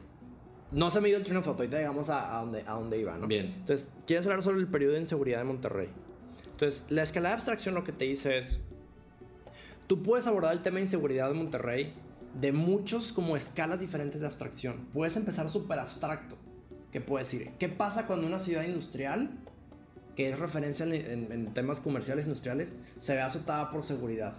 No se me dio el tren de foto, ahorita llegamos a, a, donde, a donde iba, ¿no? Bien. Entonces, quieres hablar sobre el periodo de inseguridad de Monterrey. Entonces, la escala de abstracción lo que te dice es, tú puedes abordar el tema de inseguridad de Monterrey de muchos como escalas diferentes de abstracción. Puedes empezar súper abstracto. ¿Qué puedes decir? ¿Qué pasa cuando una ciudad industrial, que es referencia en, en- en temas comerciales industriales, se ve azotada por seguridad?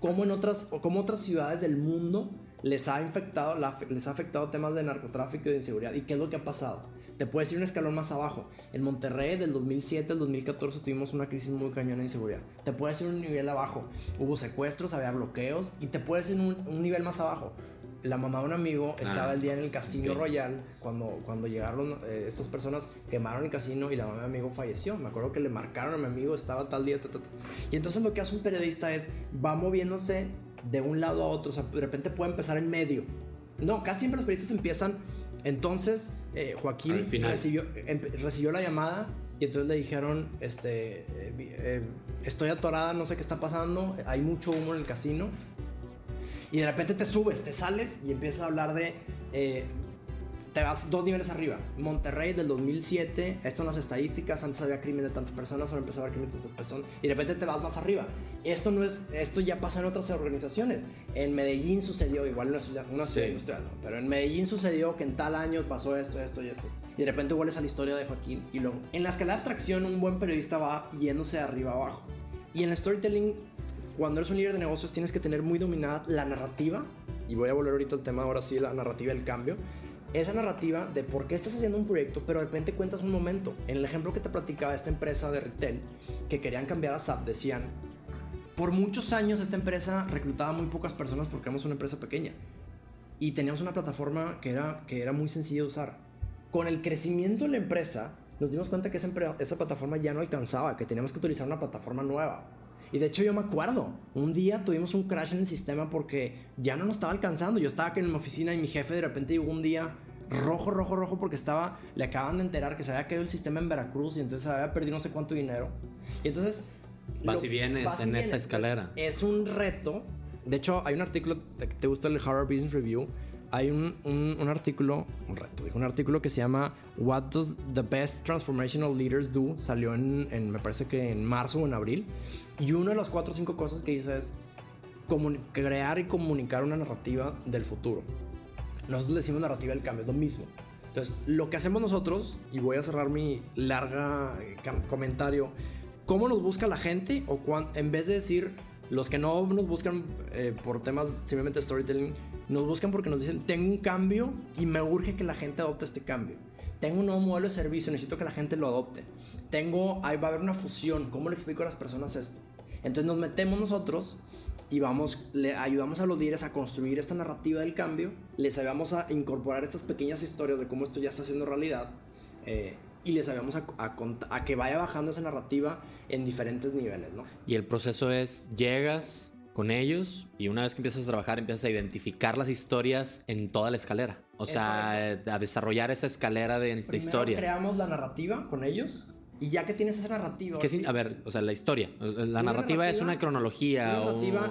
¿Cómo en otras, o cómo otras ciudades del mundo les ha, infectado, les ha afectado temas de narcotráfico y de inseguridad? ¿Y qué es lo que ha pasado? Te puedes ir un escalón más abajo. En Monterrey, del 2007 al 2014, tuvimos una crisis muy cañona de inseguridad. Te puedes ir un nivel abajo. Hubo secuestros, había bloqueos. Y te puedes ir un, un nivel más abajo. La mamá de un amigo estaba Ah, el día en el Casino ok. Royal cuando, cuando llegaron eh, estas personas, quemaron el casino y la mamá de mi amigo falleció. Me acuerdo que le marcaron a mi amigo, estaba tal día, ta, ta, ta. Y entonces lo que hace un periodista es, va moviéndose de un lado a otro. O sea, de repente puede empezar en medio. No, casi siempre los periodistas empiezan. Entonces, eh, Joaquín final. recibió, em- recibió la llamada y entonces le dijeron, este, eh, eh, estoy atorada, no sé qué está pasando, hay mucho humo en el casino. Y de repente te subes, te sales y empiezas a hablar de... eh, te vas dos niveles arriba. Monterrey del 2007, estas son las estadísticas, antes había crimen de tantas personas, ahora empezó a haber crimen de tantas personas, y de repente te vas más arriba. Esto no es, esto ya pasa en otras organizaciones. En Medellín sucedió, igual en una ciudad, una ciudad Sí. industrial, ¿no? pero en Medellín sucedió que en tal año pasó esto, esto y esto. Y de repente vuelves a la historia de Joaquín y luego. En la escala de abstracción, un buen periodista va yéndose de arriba abajo. Y en el storytelling, cuando eres un líder de negocios, tienes que tener muy dominada la narrativa. Y voy a volver ahorita al tema, ahora sí, la narrativa del cambio. Esa narrativa de por qué estás haciendo un proyecto, pero de repente cuentas un momento. En el ejemplo que te platicaba esta empresa de retail, que querían cambiar a SAP, decían, por muchos años esta empresa reclutaba muy pocas personas porque éramos una empresa pequeña. Y teníamos una plataforma que era, que era muy sencilla de usar. Con el crecimiento de la empresa, nos dimos cuenta que esa, esa plataforma ya no alcanzaba, que teníamos que utilizar una plataforma nueva. Y de hecho yo me acuerdo, un día tuvimos un crash en el sistema porque ya no nos estaba alcanzando. Yo estaba aquí en mi oficina y mi jefe de repente llegó un día rojo, rojo, rojo porque estaba, le acaban de enterar que se había caído el sistema en Veracruz y entonces había perdido no sé cuánto dinero. Y entonces... Vas y vienes en esa escalera. es un reto. De hecho, hay un artículo, ¿te gusta el Harvard Business Review? Hay un, un, artículo, un reto, un artículo que se llama What Does the Best Transformational Leaders Do? Salió en, en, me parece que en marzo o en abril. Y una de las cuatro o cinco cosas que dice es crear y comunicar una narrativa del futuro. Nosotros decimos narrativa del cambio, es lo mismo. Entonces, lo que hacemos nosotros, y voy a cerrar mi larga eh, comentario, ¿cómo nos busca la gente? O en vez de decir, los que no nos buscan eh, por temas simplemente storytelling, nos buscan porque nos dicen, tengo un cambio y me urge que la gente adopte este cambio. Tengo un nuevo modelo de servicio, necesito que la gente lo adopte. Tengo, ahí va a haber una fusión, ¿cómo le explico a las personas esto? Entonces nos metemos nosotros y vamos, le ayudamos a los líderes a construir esta narrativa del cambio, les ayudamos a incorporar estas pequeñas historias de cómo esto ya está haciendo realidad eh, y les ayudamos a, a, a, que vaya bajando esa narrativa en diferentes niveles, ¿no? Y el proceso es, llegas, con ellos y una vez que empiezas a trabajar empiezas a identificar las historias en toda la escalera. O sea, a desarrollar esa escalera de, de historia. creamos la narrativa con ellos y ya que tienes esa narrativa... a ver, o sea, la historia. La narrativa, es una cronología.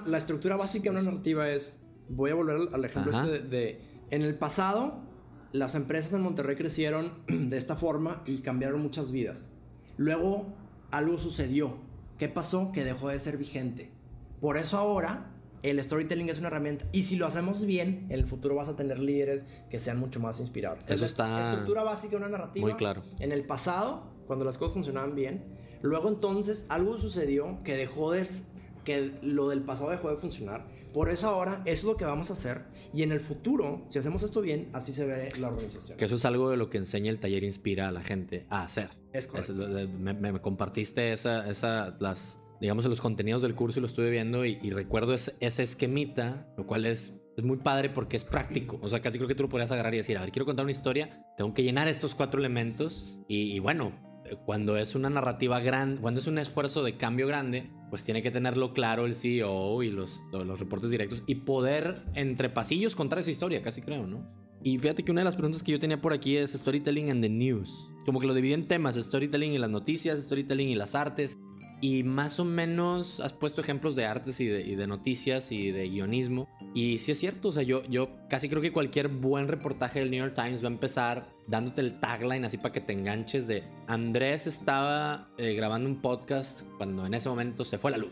La estructura básica de una narrativa es... Voy a volver al ejemplo este de, En el pasado, las empresas en Monterrey crecieron de esta forma y cambiaron muchas vidas. Luego, algo sucedió. ¿Qué pasó? Que dejó de ser vigente por eso ahora el storytelling es una herramienta. Y si lo hacemos bien, en el futuro vas a tener líderes que sean mucho más inspiradores. Eso está. Estructura básica de una narrativa. Muy claro. En el pasado, cuando las cosas funcionaban bien, luego entonces algo sucedió que dejó de. que lo del pasado dejó de funcionar. Por eso ahora eso es lo que vamos a hacer. Y en el futuro, si hacemos esto bien, así se ve la organización. Que eso es algo de lo que enseña el taller Inspira a la gente a hacer. Es correcto. me, me, compartiste esa, esa, las digamos, los contenidos del curso y lo estuve viendo y, recuerdo ese, esquemita, lo cual es, es muy padre porque es práctico. O sea, casi creo que tú lo podrías agarrar y decir, a ver, quiero contar una historia, tengo que llenar estos cuatro elementos y, bueno, cuando es una narrativa grande, cuando es un esfuerzo de cambio grande, pues tiene que tenerlo claro el CEO y los, los reportes directos y poder entre pasillos contar esa historia, casi creo, ¿no? Y fíjate que una de las preguntas que yo tenía por aquí es storytelling and the news. Como que lo dividen en temas, storytelling y las noticias, storytelling y las artes. Y más o menos has puesto ejemplos de artes y de, noticias y de guionismo. Y sí es cierto, o sea, yo, yo casi creo que cualquier buen reportaje del New York Times va a empezar dándote el tagline así para que te enganches de Andrés estaba eh, grabando un podcast cuando en ese momento se fue la luz.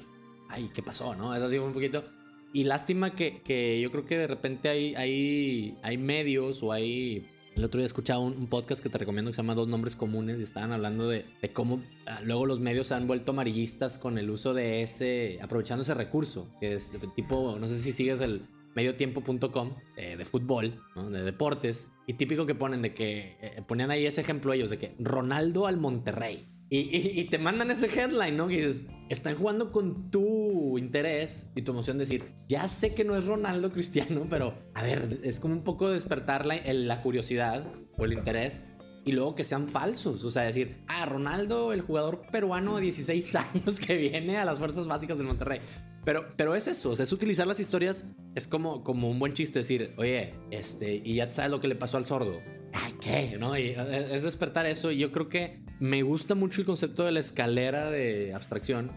Ay, ¿qué pasó? ¿No? Es así un poquito. Y lástima que, que yo creo que de repente hay, hay, hay medios o hay el otro día escuchaba un, podcast que te recomiendo que se llama Dos Nombres Comunes y estaban hablando de, cómo ah, luego los medios se han vuelto amarillistas con el uso de ese, aprovechando ese recurso, que es tipo, no sé si sigues el mediotiempo.com eh, de fútbol, de deportes, y típico que ponen de que, eh, ponían ahí ese ejemplo ellos, de que Ronaldo al Monterrey. Y, te mandan ese headline, ¿no? Que dices, están jugando con tu interés y tu emoción. Decir, ya sé que no es Ronaldo Cristiano, pero a ver, es como un poco despertar la, la curiosidad o el interés y luego que sean falsos. O sea, decir, ah, Ronaldo, el jugador peruano de 16 años que viene a las fuerzas básicas del Monterrey. Pero, pero es eso, o sea, es utilizar las historias, es como, como un buen chiste decir, oye, este, y ya sabes lo que le pasó al sordo. Ay, ¿qué? ¿No? Eh, es despertar eso. Y yo creo que me gusta mucho el concepto de la escalera de abstracción.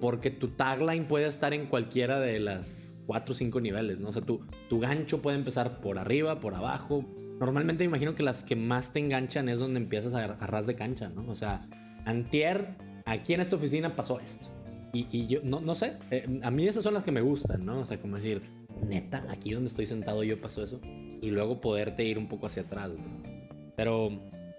Porque tu tagline puede estar en cualquiera de las cuatro o cinco niveles, ¿no? O sea, tu, tu gancho puede empezar por arriba, por abajo. Normalmente me imagino que las que más te enganchan es donde empiezas a, a ras de cancha, ¿no? O sea, antier, aquí en esta oficina pasó esto. Y, y yo, no, no sé, eh, a mí esas son las que me gustan, ¿no? O sea, como decir, neta, aquí donde estoy sentado yo pasó eso y luego poderte ir un poco hacia atrás. Pero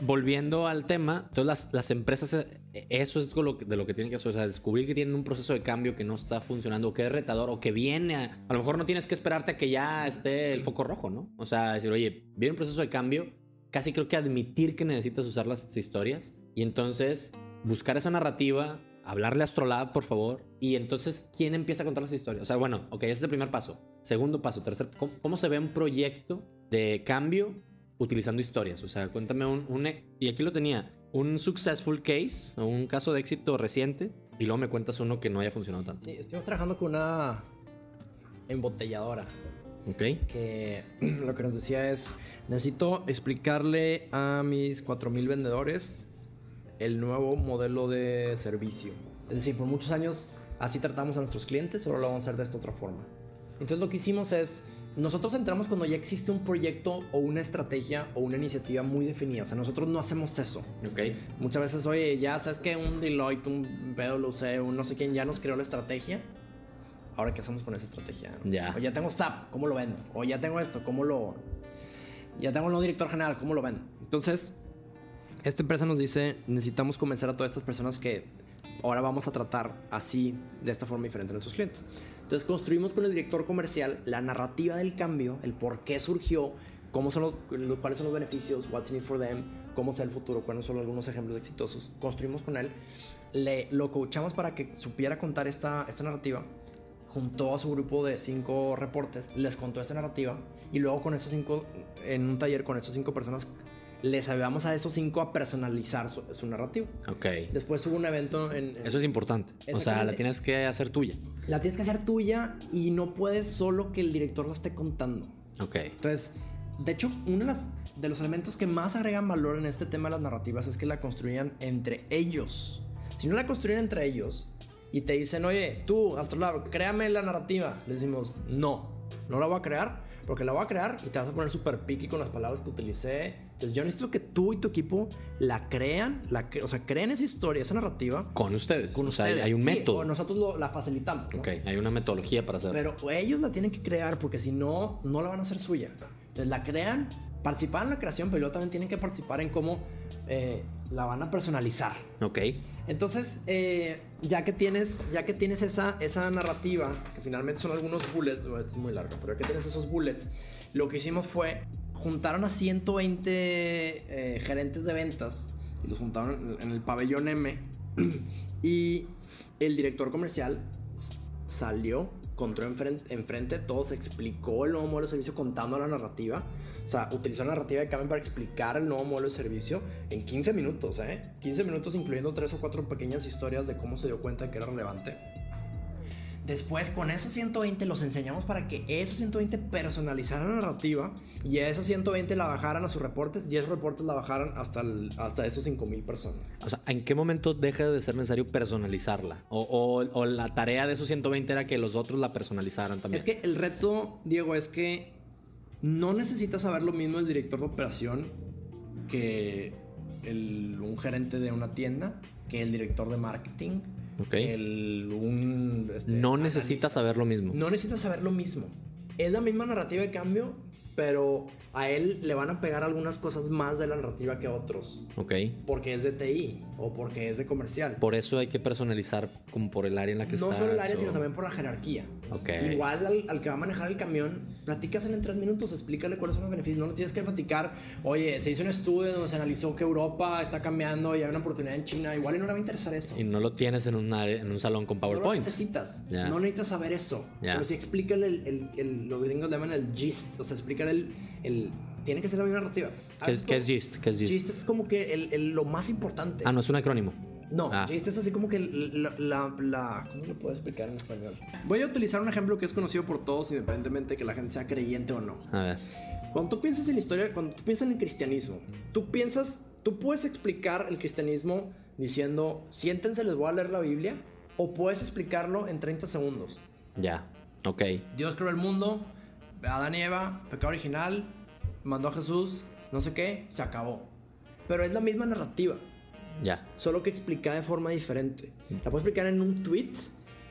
volviendo al tema, entonces las, las, empresas, eh, eso es de lo que tienen que hacer, o sea, descubrir que tienen un proceso de cambio que no está funcionando, o que es retador, o que viene, a, a, lo mejor no tienes que esperarte a que ya esté el foco rojo, ¿no? O sea, decir, oye, viene un proceso de cambio, casi creo que admitir que necesitas usar las historias y entonces buscar esa narrativa, hablarle a Astrolab, por favor. Y entonces, ¿quién empieza a contar las historias? O sea, bueno, ok, ese es el primer paso. Segundo paso, tercer, ¿cómo, cómo se ve un proyecto de cambio utilizando historias? O sea, cuéntame un, un, y aquí lo tenía, un successful case, un caso de éxito reciente, y luego me cuentas uno que no haya funcionado tanto. Sí, estuvimos trabajando con una embotelladora. Ok. Que lo que nos decía es, necesito explicarle a mis 4.000 vendedores el nuevo modelo de servicio. Es decir, por muchos años así tratamos a nuestros clientes, ahora lo vamos a hacer de esta otra forma. Entonces lo que hicimos es, nosotros entramos cuando ya existe un proyecto o una estrategia o una iniciativa muy definida. O sea, nosotros no hacemos eso. Ok. Muchas veces, oye, ya sabes que un Deloitte, un PwC, un no sé quién ya nos creó la estrategia. Ahora, ¿qué hacemos con esa estrategia? Ya. O ya tengo SAP, ¿cómo lo vendo? O ya tengo esto, ¿cómo lo...? Ya tengo un nuevo director general, ¿cómo lo vendo? Entonces, esta empresa nos dice, necesitamos convencer a todas estas personas que ahora vamos a tratar así, de esta forma diferente a nuestros clientes. Entonces construimos con el director comercial la narrativa del cambio, el por qué surgió, cómo son los, cuáles son los beneficios, what's in it for them, cómo sea el futuro, cuáles son algunos ejemplos exitosos. Construimos con él, le, lo coachamos para que supiera contar esta, esta narrativa, juntó a su grupo de cinco reportes, les contó esta narrativa y luego con esos cinco, en un taller con esas cinco personas, les ayudamos a esos cinco a personalizar su, su narrativa. Ok. Después hubo un evento en... en- Eso es importante. O sea, la tienes que hacer tuya. La tienes que hacer tuya y no puedes solo que el director la esté contando. Ok. Entonces, de hecho, uno de, las- de los elementos que más agregan valor en este tema de las narrativas es que la construyan entre ellos. Si no la construyen entre ellos y te dicen, oye, tú, Astrolab, créame la narrativa, les decimos, no, no la voy a crear porque la voy a crear y te vas a poner súper picky con las palabras que utilicé. Entonces, yo necesito que tú y tu equipo la crean, la cre- o sea, creen esa historia, esa narrativa Con ustedes. con o sea, ustedes. hay un Sí, método. o nosotros lo- la facilitamos. ¿no? Ok, hay una metodología para hacerlo. Pero ellos la tienen que crear porque si no, no la van a hacer suya. Entonces la crean, participan en la creación, pero luego también tienen que participar en cómo eh, la van a personalizar. Ok. Entonces, eh, ya que tienes, ya que tienes esa, esa narrativa, que finalmente son algunos bullets, es muy largo, pero ya que tienes esos bullets, lo que hicimos fue juntaron a 120 eh, gerentes de ventas y los juntaron en el pabellón M y el director comercial salió, contó enfrente, enfrente, todos explicó el nuevo modelo de servicio contando la narrativa. O sea, utilizó la narrativa de Kamen para explicar el nuevo modelo de servicio en 15 minutos, ¿eh? 15 minutos incluyendo tres o cuatro pequeñas historias de cómo se dio cuenta de que era relevante. Después, con esos 120 los enseñamos para que esos 120 personalizaran la narrativa y esos 120 la bajaran a sus reportes y esos reportes la bajaran hasta, el- hasta esos 5000 personas. O sea, ¿en qué momento deja de ser necesario personalizarla? O, o- o la tarea de esos 120 era que los otros la personalizaran también. Es que el reto, Diego, es que no necesitas saber lo mismo el director de operación que el- un gerente de una tienda, que el director de marketing, Ok. que el, un... este, no necesitas saber lo mismo. No necesitas saber lo mismo. Es la misma narrativa de cambio, pero a él le van a pegar algunas cosas más de la narrativa que a otros. Ok. Porque es de TI o porque es de comercial. Por eso hay que personalizar como por el área en la que no estás. solo el área, o- sino también por la jerarquía. Ok. Igual al, al que va a manejar el camión, platícasele en tres minutos, explícale cuáles son los beneficios. No le tienes que platicar, oye, se hizo un estudio donde se analizó que Europa está cambiando y hay una oportunidad en China. Igual y no le va a interesar eso. Y no lo tienes en, una- en un salón con No lo PowerPoint. necesitas. Ya. No necesitas saber eso. Ya. Pero sí explícale el, el- el- los gringos le llaman el gist. O sea, explícale el, el- tiene que ser la misma narrativa. ¿Qué, ¿Has qué es? GIST? ¿Qué es GIST? Gist es como que el- el- lo más importante. Ah, no, es un acrónimo. No, Ah. gist es así como que la, la, la- ¿Cómo lo puedo explicar en español? Voy a utilizar un ejemplo que es conocido por todos, independientemente de que la gente sea creyente o no. A ver. Cuando tú piensas en la historia, cuando tú piensas en el cristianismo, tú piensas, tú puedes explicar el cristianismo diciendo, siéntense, les voy a leer la Biblia, o puedes explicarlo en 30 segundos. Ya. Ok. Dios creó el mundo, Adán y Eva, pecado original, mandó a Jesús, no sé qué, se acabó. Pero es la misma narrativa, Ya. solo que explicada de forma diferente. La puedo explicar en un tweet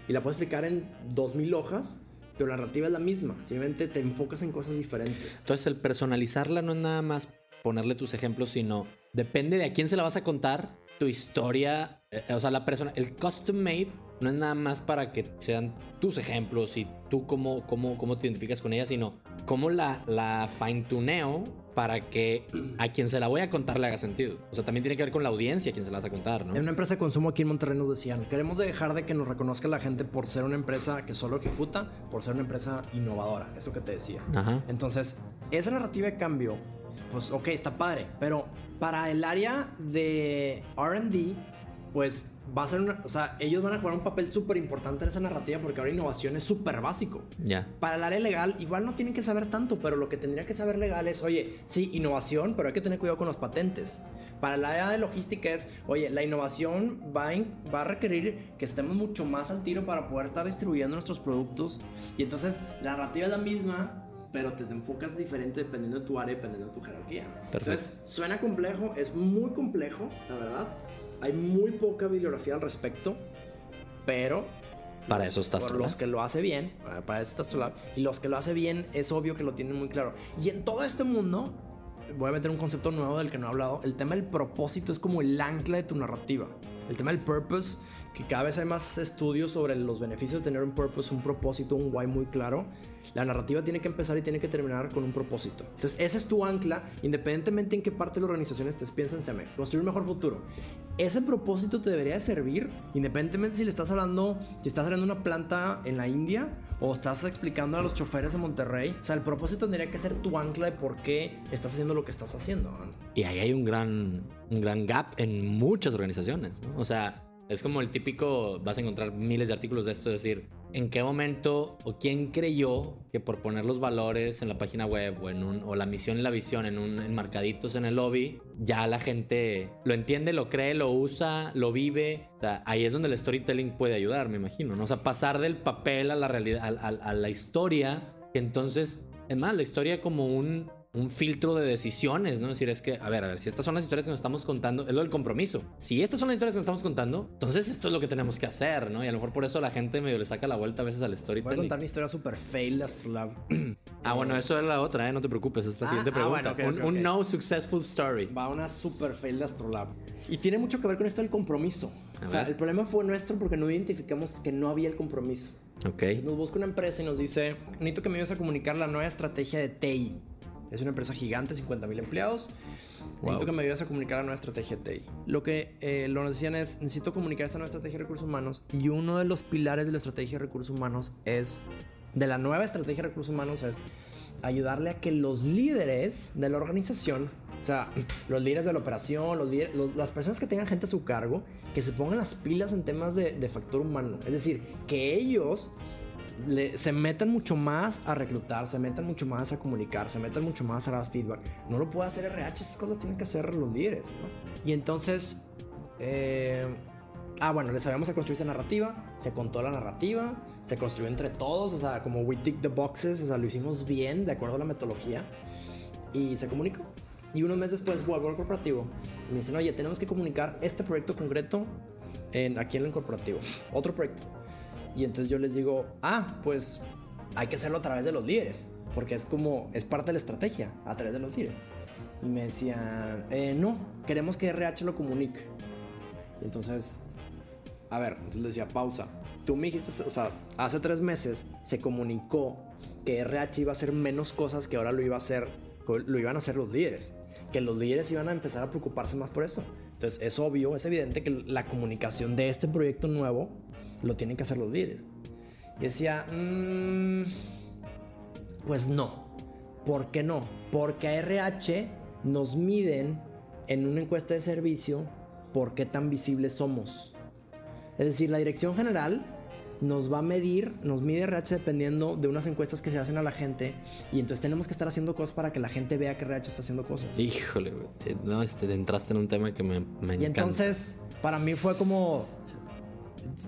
y la puedo explicar en 2000 hojas, pero la narrativa es la misma, simplemente te enfocas en cosas diferentes. Entonces, el personalizarla no es nada más ponerle tus ejemplos, sino depende de a quién se la vas a contar, tu historia, eh, o sea, la persona, el custom made no es nada más para que sean tus ejemplos y tú cómo, cómo, cómo te identificas con ella, sino cómo la, la fine tuneo para que a quien se la voy a contar le haga sentido. O sea, también tiene que ver con la audiencia a quien se la vas a contar, ¿no? En una empresa de consumo aquí en Monterrey nos decían, queremos dejar de que nos reconozca la gente por ser una empresa que solo ejecuta, por ser una empresa innovadora, eso que te decía. Ajá. Entonces, esa narrativa de cambio, pues ok, está padre, pero para el área de RD, pues va a ser una, o sea, ellos van a jugar un papel súper importante en esa narrativa porque ahora innovación es súper básico. Ya. Para el área legal, igual no tienen que saber tanto, pero lo que tendría que saber legal es, oye, sí, innovación, pero hay que tener cuidado con los patentes. Para el área de logística es, oye, la innovación va, en- va a requerir que estemos mucho más al tiro para poder estar distribuyendo nuestros productos. Y entonces la narrativa es la misma, pero te enfocas diferente dependiendo de tu área, dependiendo de tu jerarquía. Perfecto. Entonces, suena complejo, es muy complejo, la verdad. Hay muy poca bibliografía al respecto, pero Para eso tú, los que lo hace bien, eh, para eso está Astrolab, y los que lo hace bien es obvio que lo tienen muy claro. Y en todo este mundo, voy a meter un concepto nuevo del que no he hablado, el tema del propósito es como el ancla de tu narrativa. El tema del purpose, que cada vez hay más estudios sobre los beneficios de tener un purpose, un propósito, un why muy claro. La narrativa tiene que empezar y tiene que terminar con un propósito. Entonces, ese es tu ancla, independientemente en qué parte de la organización estés. Piensa en construir un mejor futuro. Ese propósito te debería de servir, independientemente si le estás hablando, si estás hablando una planta en la India o estás explicando a los choferes de Monterrey. O sea, el propósito tendría que ser tu ancla de por qué estás haciendo lo que estás haciendo. Y ahí hay un gran, un gran gap en muchas organizaciones. O sea, es como el típico, vas a encontrar miles de artículos de esto, es decir, ¿en qué momento o quién creyó que por poner los valores en la página web o, en un, o la misión y la visión en un enmarcaditos en el lobby, ya la gente lo entiende, lo cree, lo usa, lo vive? Ahí es donde el storytelling puede ayudar, me imagino, ¿no? O sea, pasar del papel a la realidad, a la historia, que entonces, es más, la historia como un un filtro de decisiones, ¿no? Es decir, es que, a ver, a ver, si estas son las historias que nos estamos contando, es lo del compromiso. Si estas son las historias que nos estamos contando, entonces esto es lo que tenemos que hacer, ¿no? Y a lo mejor por eso la gente medio le saca la vuelta a veces al Voy a storytelling. contar una historia super fail de Astrolab. Ah, bueno, eso era la otra, ¿eh? No te preocupes, esta Ah, siguiente ah, pregunta. bueno, ok, un, ok, un no successful story. Va una super fail de Astrolab. Y tiene mucho que ver con esto del compromiso. A o sea, ver. el problema fue nuestro porque no identificamos que no había el compromiso. Ok. Nos busca una empresa y nos dice, necesito que me ayudes a comunicar la nueva estrategia de TI. Es una empresa gigante, 50 mil empleados. Necesito Wow. que me ayudes a comunicar la nueva estrategia TI. Lo que eh, lo nos decían es, necesito comunicar esta nueva estrategia de recursos humanos. Y uno de los pilares de la estrategia de recursos humanos es, de la nueva estrategia de recursos humanos es ayudarle a que los líderes de la organización, o sea, los líderes de la operación, los líderes- los- las personas que tengan gente a su cargo, que se pongan las pilas en temas de, de factor humano. Es decir, que ellos le- se metan mucho más a reclutar, se metan mucho más a comunicar, se metan mucho más a dar feedback. No lo puede hacer RH, esas cosas tienen que hacer los líderes, ¿no? Y entonces, eh, ah, bueno, les habíamos a construir esa narrativa, se contó la narrativa, se construyó entre todos, o sea, como we tick the boxes, o sea, lo hicimos bien, de acuerdo a la metodología, y se comunicó. Y unos meses después vuelvo al corporativo y me dicen, oye, tenemos que comunicar este proyecto concreto en, aquí en el corporativo, otro proyecto. Y entonces yo les digo, ah, pues hay que hacerlo a través de los líderes, porque es como, es parte de la estrategia, a través de los líderes. Y me decían, "Eh, no, queremos que RH lo comunique. Y entonces, a ver, entonces le decía, pausa. Tú me dijiste, o sea, hace tres meses se comunicó que RH iba a hacer menos cosas que ahora lo iba a hacer, lo iban a hacer los líderes. Que los líderes iban a empezar a preocuparse más por eso. Entonces es obvio, es evidente que la comunicación de este proyecto nuevo lo tienen que hacer los líderes. Y decía, "Mm, pues no. ¿Por qué no? Porque a RH nos miden en una encuesta de servicio por qué tan visibles somos. Es decir, la dirección general nos va a medir, nos mide RH dependiendo de unas encuestas que se hacen a la gente y entonces tenemos que estar haciendo cosas para que la gente vea que RH está haciendo cosas. Híjole. Eh, No, este, te entraste en un tema que me, me Y encanta. entonces, para mí fue como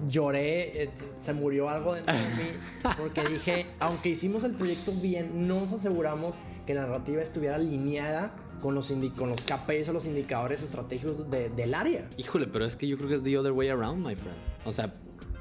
lloré, eh, se murió algo dentro de mí, porque dije, aunque hicimos el proyecto bien, no nos aseguramos que la narrativa estuviera alineada con los, con los KPIs o los indicadores estratégicos de- del área. Híjole, pero es que yo creo que es the other way around, my friend. O sea,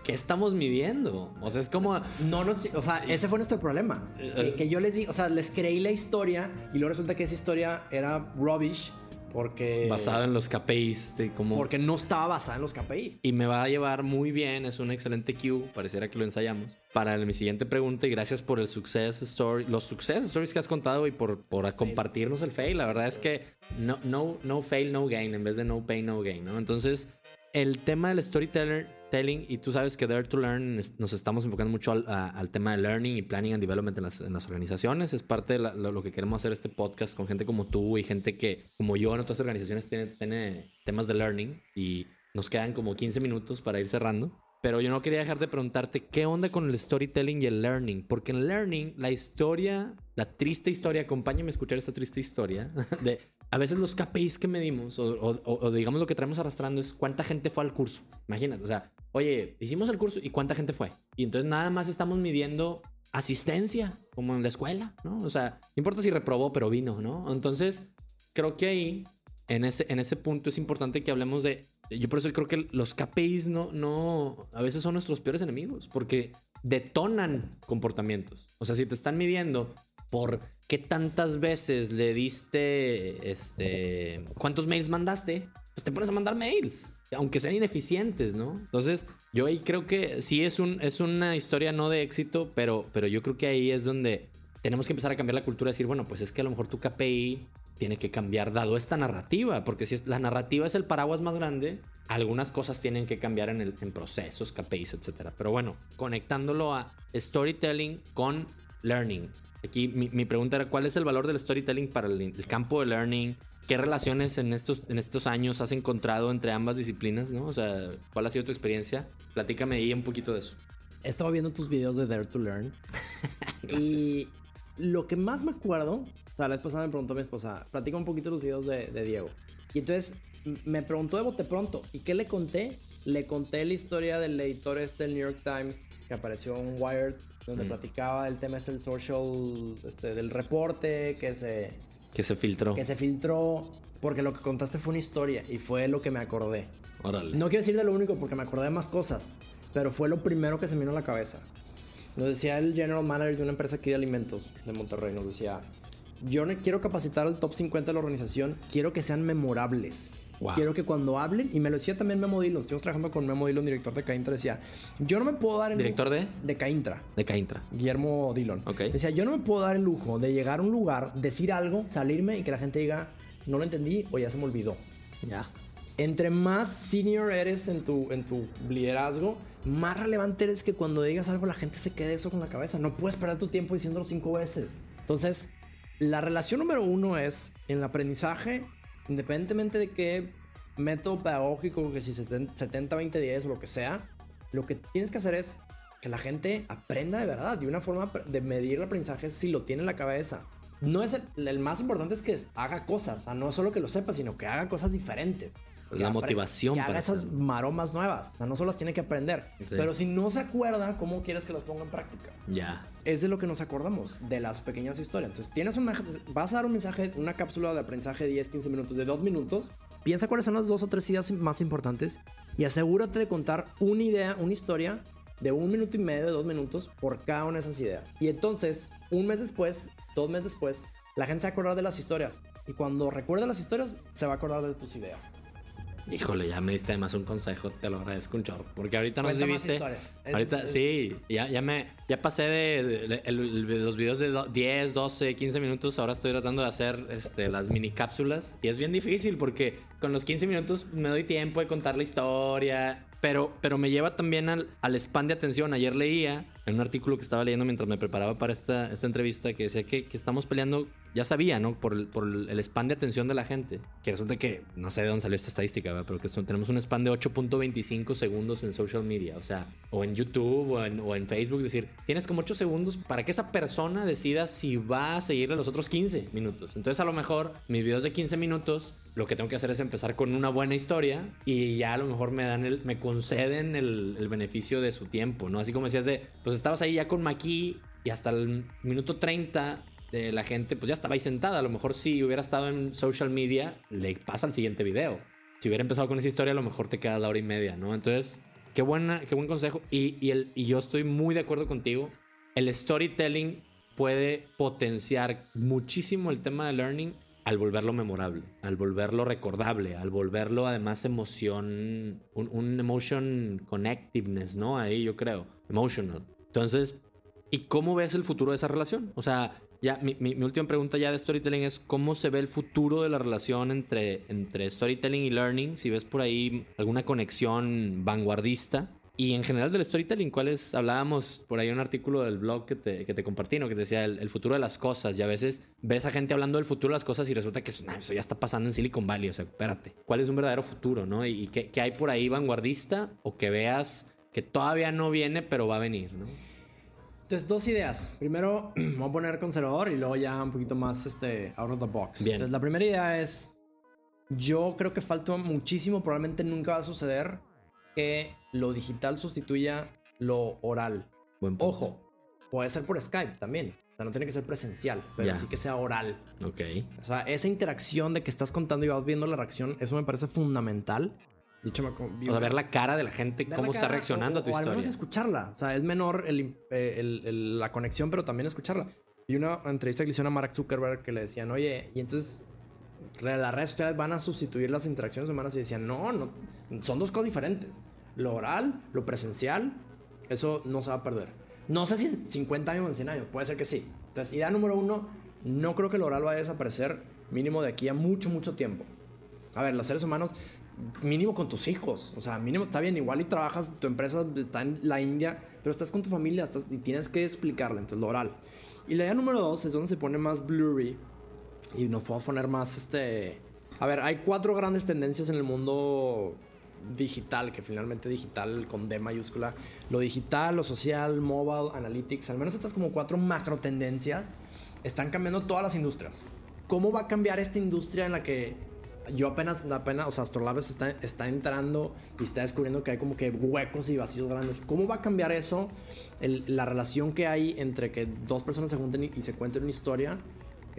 ¿qué estamos midiendo? O sea, es como... No nos, o sea, ese fue nuestro problema. Que, que yo les di, o sea, les creí la historia y luego resulta que esa historia era rubbish Porque. Basado en los KPIs. De cómo... Porque no estaba basada en los KPIs. Y me va a llevar muy bien, es un excelente cue, pareciera que lo ensayamos. Para mi siguiente pregunta y gracias por el success story, los success stories que has contado y por, por compartirnos el fail. La verdad es que no, no, no fail, no gain, en vez de no pain, no gain, ¿no? Entonces, el tema del storyteller telling y tú sabes que Dare to Learn nos estamos enfocando mucho al, tema de learning y planning and development en las, en las organizaciones. Es parte de lo, que queremos hacer este podcast con gente como tú y gente que, como yo, en otras organizaciones tiene, tiene temas de learning y nos quedan como 15 minutos para ir cerrando. Pero yo no quería dejar de preguntarte qué onda con el storytelling y el learning. Porque en learning, la historia, la triste historia, acompáñame a escuchar esta triste historia de a veces los KPIs que medimos o, digamos lo que traemos arrastrando es cuánta gente fue al curso. Imagínate, o sea, oye, hicimos el curso y cuánta gente fue. Y entonces nada más estamos midiendo asistencia, como en la escuela, ¿no? O sea, no importa si reprobó, pero vino, ¿no? Entonces, creo que ahí, en ese, en ese punto es importante que hablemos de... Yo por eso creo que los KPIs no, no, a veces son nuestros peores enemigos, porque detonan comportamientos. O sea, si te están midiendo por qué tantas veces le diste, este, cuántos mails mandaste, pues te pones a mandar mails, aunque sean ineficientes, ¿no? Entonces, yo ahí creo que sí es, un, es una historia no de éxito, pero, pero yo creo que ahí es donde tenemos que empezar a cambiar la cultura, decir, bueno, pues es que a lo mejor tu KPI tiene que cambiar dado esta narrativa, porque si la narrativa es el paraguas más grande, algunas cosas tienen que cambiar en, el, en procesos, KPIs, etcétera. Pero bueno, conectándolo a storytelling con learning. Aquí mi, pregunta era, ¿cuál es el valor del storytelling para el, campo de learning? ¿Qué relaciones en estos, en estos años has encontrado entre ambas disciplinas? ¿no? O sea, ¿cuál ha sido tu experiencia? Platícame ahí un poquito de eso. He estado viendo tus videos de Dare to Learn. y lo que más me acuerdo, o sea, la vez pasada me preguntó mi esposa, platica un poquito los videos de, de Diego. Y entonces me preguntó de bote pronto, ¿y qué le conté? Le conté la historia del editor este del New York Times que apareció en Wired, donde mm. platicaba el tema este del social, este, del reporte que se... Que se filtró. Que se filtró, porque lo que contaste fue una historia y fue lo que me acordé. Órale. No quiero decir de lo único porque me acordé de más cosas, pero fue lo primero que se me vino a la cabeza. Nos decía el general manager de una empresa aquí de alimentos de Monterrey, nos decía, yo quiero capacitar al top 50 de la organización, quiero que sean memorables. Quiero que cuando hablen, y me lo decía también Memo Dillon, estuvimos trabajando con Memo Dillon, director de Caintra, decía, yo no me puedo dar el ¿Director de? De Caintra. De Caintra. Guillermo Dillon. Ok. Decía, yo no me puedo dar el lujo de llegar a un lugar, decir algo, salirme y que la gente diga, no lo entendí o ya se me olvidó. Ya. Entre más senior eres en tu, en tu liderazgo, más relevante eres que cuando digas algo la gente se quede eso con la cabeza. No puedes perder tu tiempo diciéndolo cinco veces. Entonces, la relación número uno es en el aprendizaje, independientemente de qué método pedagógico, que si 70, 20, 10 o lo que sea, lo que tienes que hacer es que la gente aprenda de verdad. Y una forma de medir el aprendizaje es si lo tiene en la cabeza. No es el, más importante es que haga cosas, o no solo que lo sepa, sino que haga cosas diferentes. La motivación que haga esas maromas nuevas. O sea, no solo las tiene que aprender. Pero si no se acuerda, ¿cómo quieres que las ponga en práctica? Ya. Es de lo que nos acordamos, de las pequeñas historias. Entonces, tienes un vas a dar un mensaje, una cápsula de aprendizaje de 10, 15 minutos, de 2 minutos. Piensa cuáles son las dos o tres ideas más importantes y asegúrate de contar una idea, una historia de un minuto y medio, de dos minutos por cada una de esas ideas. Y entonces, un mes después, dos meses después, la gente se va a acordar de las historias. Y cuando recuerde las historias, se va a acordar de tus ideas. Híjole, ya me diste además un consejo, te lo agradezco un chorro. Porque ahorita no sé si viste. Ahorita sí, ya, ya me ya pasé de, los videos de 10, 12, 15 minutos. Ahora estoy tratando de hacer este, las mini cápsulas. Y es bien difícil porque con los 15 minutos me doy tiempo de contar la historia. Pero, pero me lleva también al, al span de atención. Ayer leía en un artículo que estaba leyendo mientras me preparaba para esta, esta entrevista que decía que, que estamos peleando, ya sabía, ¿no? Por, el, por el span de atención de la gente. Que resulta que, no sé de dónde salió esta estadística, ¿verdad? pero que tenemos un span de 8.25 segundos en social media, o sea, o en YouTube o en, o en Facebook. Es decir, tienes como 8 segundos para que esa persona decida si va a seguirle los otros 15 minutos. Entonces, a lo mejor mis videos de 15 minutos lo que tengo que hacer es empezar con una buena historia y ya a lo mejor me dan el, me conceden el, beneficio de su tiempo, ¿no? Así como decías de, pues estabas ahí ya con Maki y hasta el minuto 30 de la gente, pues ya estaba ahí sentada. A lo mejor si hubiera estado en social media, le pasa al siguiente video. Si hubiera empezado con esa historia, a lo mejor te queda la hora y media, ¿no? Entonces, qué, buena, qué buen consejo. Y, y, el, y yo estoy muy de acuerdo contigo. El storytelling puede potenciar muchísimo el tema de learning al volverlo memorable, al volverlo recordable, al volverlo además emoción, un, emotion connectiveness, ¿no? Ahí yo creo, emotional. Entonces, ¿y cómo ves el futuro de esa relación? O sea, ya mi, mi, mi, última pregunta ya de storytelling es cómo se ve el futuro de la relación entre, entre storytelling y learning, si ves por ahí alguna conexión vanguardista y en general del storytelling, ¿cuáles hablábamos por ahí un artículo del blog que te, que te compartí, ¿no? que te decía el, el, futuro de las cosas y a veces ves a gente hablando del futuro de las cosas y resulta que eso, nah, eso ya está pasando en Silicon Valley, o sea, espérate, ¿cuál es un verdadero futuro, no? Y, y qué, qué, hay por ahí vanguardista o que veas que todavía no viene pero va a venir, ¿no? Entonces, dos ideas. Primero, voy a poner conservador y luego ya un poquito más este, out of the box. Bien. Entonces, la primera idea es, yo creo que falta muchísimo, probablemente nunca va a suceder que lo digital sustituya lo oral. Buen. Ojo, puede ser por Skype también. O sea, no tiene que ser presencial, pero sí que sea oral. Ok. O sea, esa interacción de que estás contando y vas viendo la reacción, eso me parece fundamental. De hecho, me O sea, ver la cara de la gente, ver cómo la está cara reaccionando o- a tu o al historia. menos escucharla. O sea, es menor el- eh, el- el- la conexión, pero también escucharla. Y una entrevista que le hicieron a Mark Zuckerberg que le decían, oye, y entonces las redes sociales van a sustituir las interacciones humanas y decían, no, no, son dos cosas diferentes. Lo oral, lo presencial, eso no se va a perder. No sé si en 50 años o en 100 años, puede ser que sí. Entonces, idea número uno, no creo que lo oral vaya a desaparecer mínimo de aquí a mucho, mucho tiempo. A ver, los seres humanos, mínimo con tus hijos. O sea, mínimo está bien, igual y trabajas, tu empresa está en la India, pero estás con tu familia estás- y tienes que explicarle, entonces lo oral. Y la idea número dos es donde se pone más blurry y nos podemos poner más este... A ver, hay cuatro grandes tendencias en el mundo digital, que finalmente digital con D mayúscula. Lo digital, lo social, mobile, analytics, al menos estas como cuatro macro tendencias están cambiando todas las industrias. ¿Cómo va a cambiar esta industria en la que yo apenas, apenas, o sea, Astrolabs está, está entrando y está descubriendo que hay como que huecos y vacíos grandes? ¿Cómo va a cambiar eso? El- la relación que hay entre que dos personas se junten y, y se cuenten una historia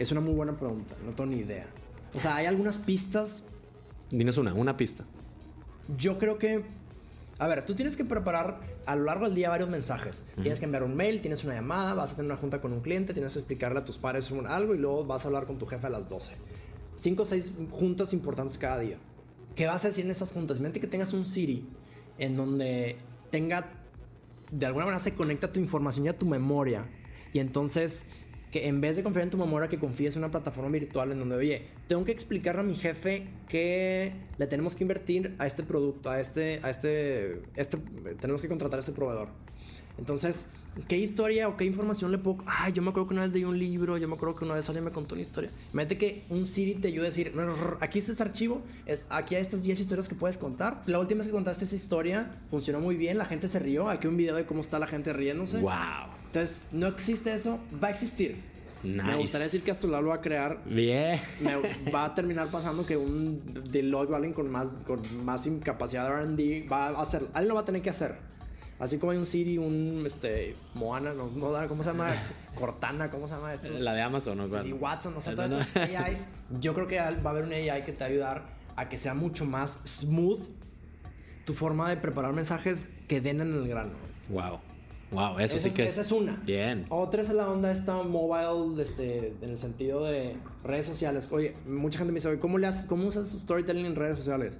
es una muy buena pregunta. No tengo ni idea. O sea, hay algunas pistas Dinos una, una pista. yo creo que. A ver, tú tienes que preparar a lo largo del día varios mensajes. Tienes que enviar un mail, tienes una llamada, vas a tener una junta con un cliente, tienes que explicarle a tus padres algo y luego vas a hablar con tu jefe a las 12. Cinco o seis juntas importantes cada día. ¿Qué vas a decir en esas juntas? Mente que tengas un Siri en donde tenga. De alguna manera se conecta tu información y a tu memoria. Y entonces que en vez de confiar en tu memoria, que confíes en una plataforma virtual en donde, oye, tengo que explicarle a mi jefe que le tenemos que invertir a este producto, a este, a este, este, tenemos que contratar a este proveedor. Entonces, ¿qué historia o qué información le puedo...? Ay, yo me acuerdo que una vez leí un libro, yo me acuerdo que una vez alguien me contó una historia. Imagínate que un Siri te ayude a decir, "Rrr, aquí está este archivo, es, aquí hay estas 10 historias que puedes contar. La última vez que contaste esa historia funcionó muy bien, la gente se rió, aquí un video de cómo está la gente riéndose. ¡Wow! Entonces, no existe eso, va a existir. Me Nice. gustaría decir que Astrolab lo va a crear. Bien. me- va a terminar pasando que un Deloitte o alguien con más, con más capacidad de RD va a hacer. Alguien lo va a tener que hacer. Así como hay un Siri, un este, Moana, no, no, ¿cómo se llama? Cortana, ¿cómo se llama? Estos? La de Amazon, ¿no? Y Watson, o sea, No, todas no. estas AIs. Yo creo que va a haber un AI que te va a ayudar a que sea mucho más smooth tu forma de preparar mensajes que den en el grano. Wow. Wow, eso sí es- que esa es una. Bien. Otra es la onda esta mobile, este, en el sentido de redes sociales. Oye, mucha gente me dice, oye, ¿cómo, le haces, ¿cómo usas storytelling en redes sociales?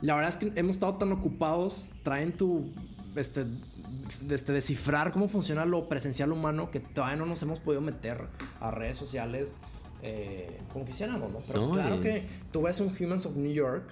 La verdad es que hemos estado tan ocupados, traen tu, este, este, descifrar cómo funciona lo presencial humano que todavía no nos hemos podido meter a redes sociales eh, como quisiéramos, ¿no? Pero No, claro que tú ves un Humans of New York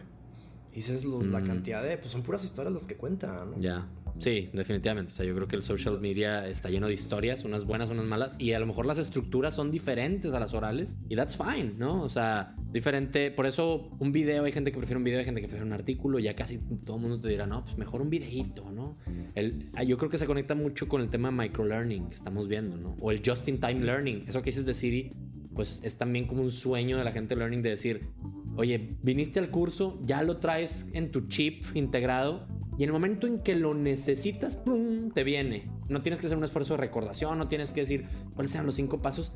y dices lo- la Mm. cantidad de, pues son puras historias las que cuentan, ¿no? Ya. Sí, definitivamente. O sea, yo creo que el social media está lleno de historias, unas buenas, unas malas, y a lo mejor las estructuras son diferentes a las orales, y that's fine, ¿no? O sea, diferente. Por eso, un video, hay gente que prefiere un video, hay gente que prefiere un artículo, ya casi todo el mundo te dirá, no, pues mejor un videíto, ¿no? El, ah, yo creo que se conecta mucho con el tema de microlearning que estamos viendo, ¿no? O el just-in-time learning. Eso que dices de Siri, pues es también como un sueño de la gente learning de decir, oye, viniste al curso, ya lo traes en tu chip integrado y en el momento en que lo necesitas, ¡pum! te viene. No tienes que hacer un esfuerzo de recordación, no tienes que decir cuáles serán los cinco pasos.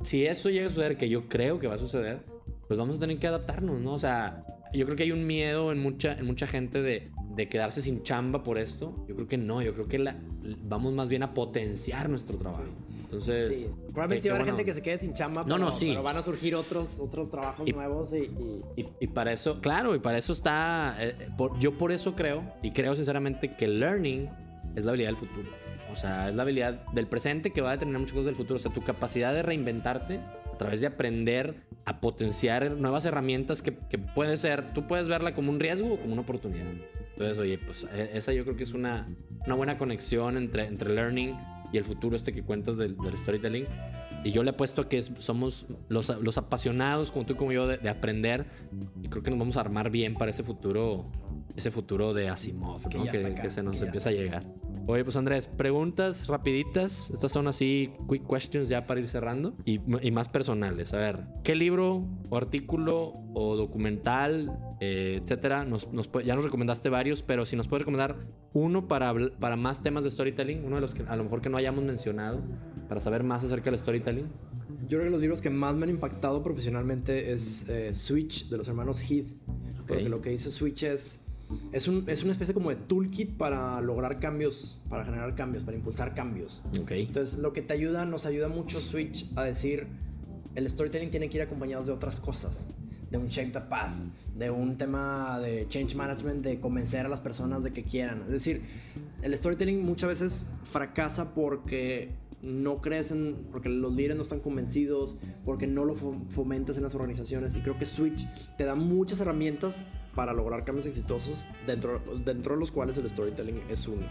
Si eso llega a suceder, que yo creo que va a suceder, pues vamos a tener que adaptarnos, ¿no? O sea, yo creo que hay un miedo en mucha, en mucha gente de, de quedarse sin chamba por esto. Yo creo que no, yo creo que la- vamos más bien a potenciar nuestro trabajo. Entonces. Sí. Probablemente sí va a haber gente que se quede sin chamba. No, pero, no, sí. Pero van a surgir otros, otros trabajos Y- nuevos y, y- Y, para eso, claro, y para eso está. eh, eh, por- yo por eso creo, y creo sinceramente que learning es la habilidad del futuro. O sea, es la habilidad del presente que va a determinar muchas cosas del futuro. O sea, tu capacidad de reinventarte a través de aprender a potenciar nuevas herramientas que, que puede ser, tú puedes verla como un riesgo o como una oportunidad. Entonces, oye, pues eh, esa yo creo que es una, una buena conexión entre, entre learning y el futuro este que cuentas del, del storytelling. Y yo le he puesto que es- somos los, los apasionados, como tú y como yo, de, de aprender. Y creo que nos vamos a armar bien para ese futuro, ese futuro de Asimov, Que ¿no? que, acá, que se nos que empieza a llegar. Oye, pues Andrés, preguntas rapiditas. Estas son así, quick questions ya para ir cerrando. Y, y más personales. A ver, ¿qué libro o artículo o documental, eh, etcétera? Nos, nos ya nos recomendaste varios, pero si nos puedes recomendar uno para, para más temas de storytelling, uno de los que a lo mejor que no hayamos mencionado, para saber más acerca del storytelling. Yo creo que los libros que más me han impactado profesionalmente es eh, Switch de los hermanos Heath. Porque lo que dice Switch es, es, un- es una especie como de toolkit para lograr cambios, para generar cambios, para impulsar cambios. Ok. Entonces, lo que te ayuda, nos ayuda mucho Switch a decir, el storytelling tiene que ir acompañado de otras cosas. De un check the path, de un tema de change management, de convencer a las personas de que quieran. Es decir, el storytelling muchas veces fracasa porque no crecen, porque los líderes no están convencidos, porque no lo fom- fomentas en las organizaciones. Y creo que Switch te da muchas herramientas para lograr cambios exitosos, dentro, dentro de los cuales el storytelling es uno.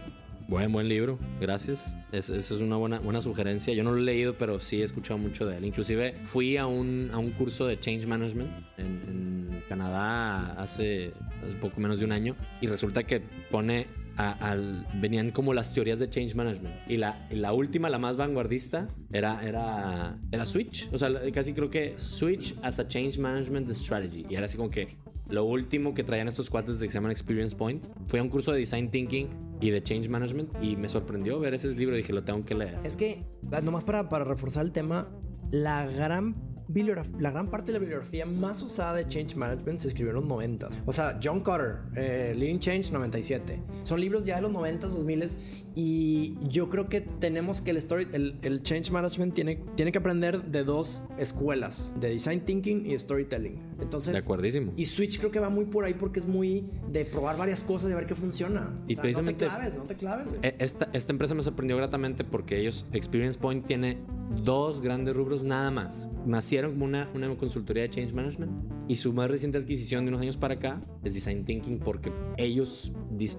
Buen, buen libro, gracias. Es- Esa es una buena, buena sugerencia. Yo no lo he leído, pero sí he escuchado mucho de él. Inclusive fui a un, a un curso de Change Management en, en Canadá hace, hace poco menos de un año y resulta que pone a- al, venían como las teorías de Change Management y la, la última, la más vanguardista, era, era, era Switch. O sea, casi creo que Switch as a Change Management Strategy. Y era así como que lo último que traían estos cuates de que se llaman Experience Point fue un curso de Design Thinking y de Change Management y me sorprendió ver ese libro. Dije, lo tengo que leer. Es que, ah, nomás para, para reforzar el tema, la gran, la gran parte de la bibliografía más usada de Change Management se escribió en los 90. O sea, John Carter, eh, Leading Change 97. Son libros ya de los 90, 2000 y yo creo que tenemos que el, story, el, el Change Management tiene, tiene que aprender de dos escuelas, de Design Thinking y Storytelling. Entonces, De acuerdísimo. y Switch creo que va muy por ahí porque es muy de probar varias cosas y ver qué funciona. Y O sea, precisamente- No te claves, no te claves. E- Esta, esta empresa me sorprendió gratamente porque ellos, Experience Point, tiene dos grandes rubros nada más. Nacieron como una, una consultoría de Change Management y su más reciente adquisición de unos años para acá es Design Thinking porque ellos,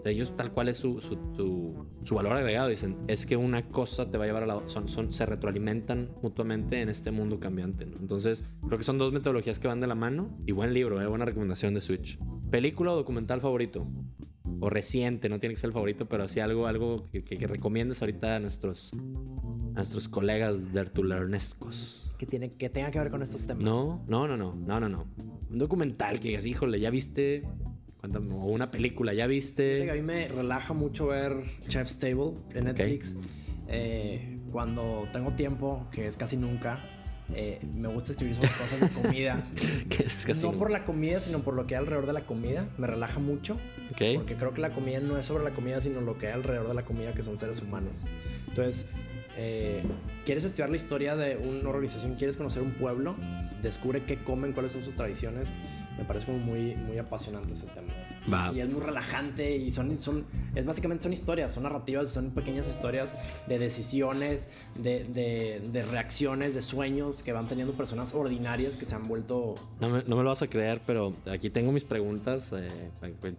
ellos tal cual es su, su, su- su valor agregado, dicen, es que una cosa te va a llevar a la otra, son, son, se retroalimentan mutuamente en este mundo cambiante. ¿no? Entonces, creo que son dos metodologías que van de la mano y buen libro, ¿eh? buena recomendación de Switch. ¿Película o documental favorito? o reciente, no tiene que ser el favorito, pero sí algo, algo que, que, que recomiendes ahorita a nuestros, a nuestros colegas dertulernescos. Que, tiene, que tenga que ver con estos temas. No, no, no, no, no, no, no. Un documental que digas, híjole, ya viste, Cuéntame, o una película, ¿ya que A viste? mí me relaja mucho ver Chef's Table de Netflix. Eh, cuando tengo tiempo, que es casi nunca, eh, me gusta escribir sobre cosas de comida. Es casi no un- por la comida, sino por lo que hay alrededor de la comida. Me relaja mucho. Ok. Porque creo que la comida no es sobre la comida, sino lo que hay alrededor de la comida, que son seres humanos. Entonces, eh, ¿quieres estudiar la historia de una organización? ¿Quieres conocer un pueblo? Descubre qué comen, cuáles son sus tradiciones. Me parece como muy, muy apasionante ese tema. Y es muy relajante y son, son, es básicamente son historias, son narrativas, son pequeñas historias de decisiones, de, de, de reacciones, de sueños que van teniendo personas ordinarias que se han vuelto No me, no me lo vas a creer, pero aquí tengo mis preguntas. eh,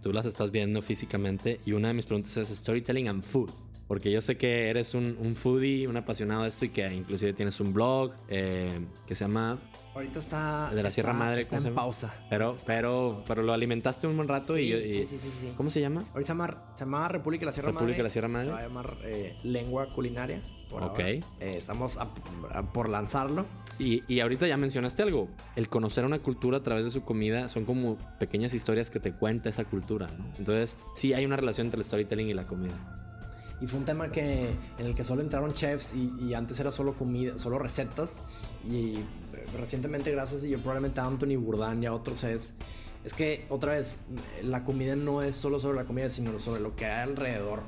tú las estás viendo físicamente. Y una de mis preguntas es Storytelling and Food. Porque yo sé que eres un, un foodie, un apasionado de esto y que inclusive tienes un blog eh, que se llama... Ahorita está. El de la Sierra está- Madre, Está ¿cómo se en pausa. Pero, pero, pero lo alimentaste un buen rato y, Sí, sí, y- sí, sí, sí. ¿Cómo se llama? Ahorita se llama, se llama República de la Sierra República Madre. de la Sierra Madre. Se va a llamar eh, Lengua Culinaria. Por Ok. ahora. Eh, estamos a- a- por lanzarlo. Y, y ahorita ya mencionaste algo. El conocer una cultura a través de su comida son como pequeñas historias que te cuenta esa cultura. ¿no? Entonces, sí hay una relación entre el storytelling y la comida. Y fue un tema que, en el que solo entraron chefs y, y antes era solo comida, solo recetas. Y recientemente, gracias y yo probablemente a Anthony Bourdain y a otros es... Es que, otra vez, la comida no es solo sobre la comida, sino sobre lo que hay alrededor.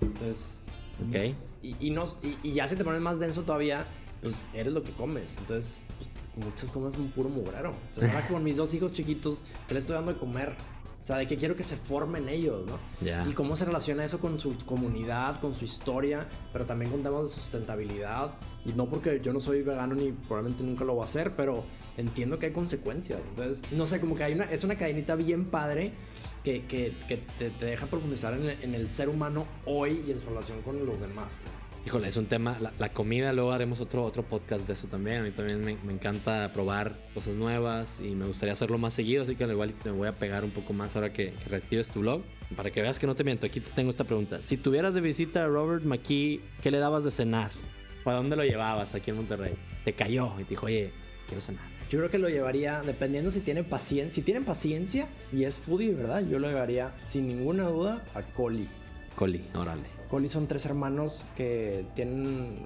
Entonces, Ok. Y, y, no, y, y ya si te pones más denso todavía, pues eres lo que comes. Entonces, pues, muchas comes un puro mugrero. Entonces, ahora con mis dos hijos chiquitos, que les estoy dando de comer. O sea, de que quiero que se formen ellos, ¿no? Ya. Y cómo se relaciona eso con su comunidad, con su historia, pero también con temas de sustentabilidad. Y no porque yo no soy vegano ni probablemente nunca lo voy a hacer, pero entiendo que hay consecuencias. Entonces, no sé, como que hay una, es una cadenita bien padre que, que, que te, te deja profundizar en el, en el ser humano hoy y en su relación con los demás. ¿no? Híjole, es un tema, la, la comida, luego haremos otro, otro podcast de eso también. A mí también me, me encanta probar cosas nuevas y me gustaría hacerlo más seguido, así que al igual me voy a pegar un poco más ahora que, que reactives tu blog. Para que veas que no te miento, aquí te tengo esta pregunta. Si tuvieras de visita a Robert McKee, ¿qué le dabas de cenar? ¿Para dónde lo llevabas aquí en Monterrey? Te cayó y te dijo, oye, quiero cenar. Yo creo que lo llevaría, dependiendo si tienen paciencia, si tienen paciencia y es foodie, ¿verdad? Yo lo llevaría sin ninguna duda a Coli. Coli, órale. Coli son tres hermanos que tienen,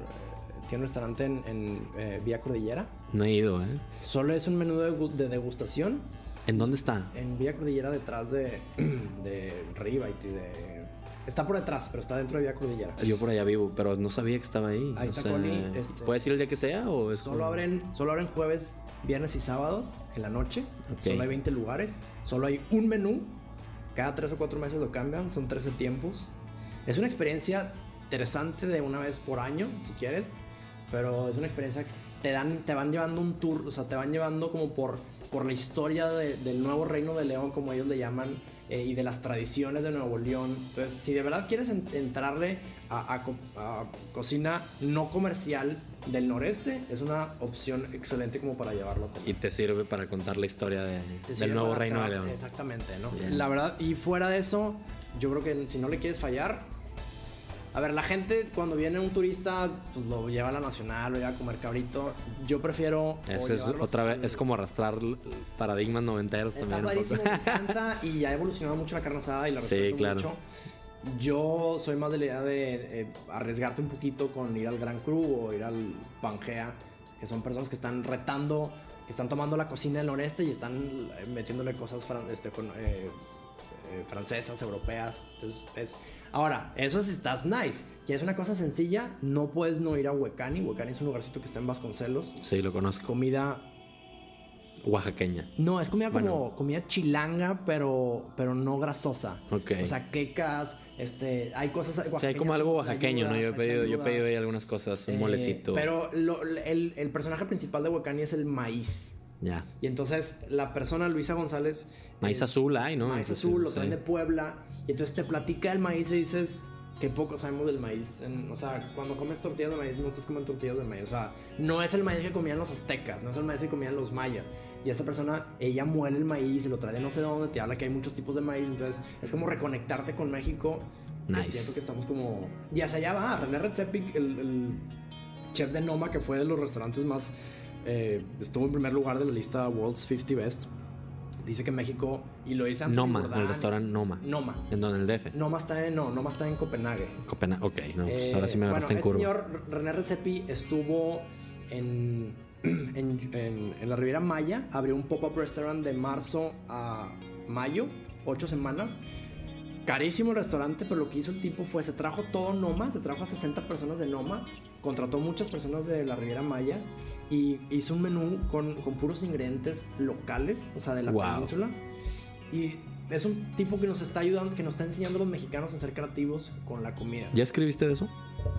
tienen un restaurante en, en, eh, Vía Cordillera. No he ido, ¿eh? Solo es un menú de, gu- de degustación ¿En dónde está? en Vía Cordillera detrás de, de y de... Está por detrás, pero está dentro de Vía Cordillera. Yo por allá vivo, pero no sabía que estaba ahí. Ahí O está sea, Coli, este- ¿Puedes ir el día que sea o es Solo como- abren, solo abren jueves, viernes y sábados en la noche. Solo hay 20 lugares. Solo hay un menú. Cada 3 o 4 meses lo cambian. Son 13 tiempos. Es una experiencia interesante de una vez por año, si quieres. Pero es una experiencia que te, dan, te van llevando un tour. O sea, te van llevando como por, por la historia de- del nuevo reino de León, como ellos le llaman. eh, y de las tradiciones de Nuevo León. Entonces, si de verdad quieres en- entrarle a, a a cocina no comercial del noreste, es una opción excelente como para llevarlo. Y te sirve para contar la historia de- del nuevo reino de León. Exactamente, ¿no? Bien. La verdad, y fuera de eso, yo creo que si no le quieres fallar. A ver, la gente cuando viene un turista, pues lo lleva a la nacional, lo lleva a comer cabrito. Yo prefiero. es llevarlos otra vez, al- es como arrastrar paradigmas noventeros Está también. padrísimo, me encanta y ha evolucionado mucho la carne asada y la Sí, respeto claro. mucho. Yo soy más de la idea de eh, arriesgarte un poquito con ir al Gran Cru o ir al Pangea, que son personas que están retando, que están tomando la cocina del noreste y están eh, metiéndole cosas fran- este, con, eh, eh, francesas, europeas. Entonces, es... Ahora, eso si estás nice. ¿Quieres una cosa sencilla? No puedes no ir a Huecani. Huecani es un lugarcito que está en Vasconcelos. Sí, lo conozco. Comida Oaxaqueña. no, es comida como Bueno. comida chilanga, pero, pero no grasosa. Ok. O sea, quecas, este, hay cosas Sí, hay oaxaqueñas como algo oaxaqueño, ¿no? Yo he pedido, yo he pedido ahí algunas cosas, un Eh, molecito. Pero lo- el, el personaje principal de Huacani es el maíz. Ya. Y entonces la persona, Luisa González... Maíz es- azul hay, ¿no? Maíz azul, lo sí. traen de Puebla. Y entonces te platica del maíz y dices... Que poco sabemos del maíz. En- o sea, cuando comes tortillas de maíz, no estás comiendo tortillas de maíz. O sea, no es el maíz que comían los aztecas, no es el maíz que comían los mayas. Y esta persona, ella muele el maíz y lo trae de no sé dónde, te habla que hay muchos tipos de maíz. Entonces, es como reconectarte con México. que Nice. Siento que estamos como. Y hacia allá va. René Redzepic, el, el chef de Noma, que fue de los restaurantes más. Eh, estuvo en primer lugar de la lista World's 50 Best. Dice que México. Y lo dice Anthony Noma, Bourdain. el restaurante Noma. Noma. ¿En donde? ¿En el DF? Noma está en, no, Noma está en Copenhague. Copenhague. Ok, no, pues Eh, ahora sí me bueno, en el curva. señor René Recepi estuvo en, en, en- en la Riviera Maya, abrió un pop-up restaurant de marzo a mayo, ocho semanas. Carísimo el restaurante, pero lo que hizo el tipo fue, se trajo todo Noma, se trajo a 60 personas de Noma, contrató muchas personas de la Riviera Maya y hizo un menú con, con puros ingredientes locales, o sea, de la Wow. península. Y es un tipo que nos está ayudando, que nos está enseñando a los mexicanos a ser creativos con la comida. ¿Ya escribiste de eso?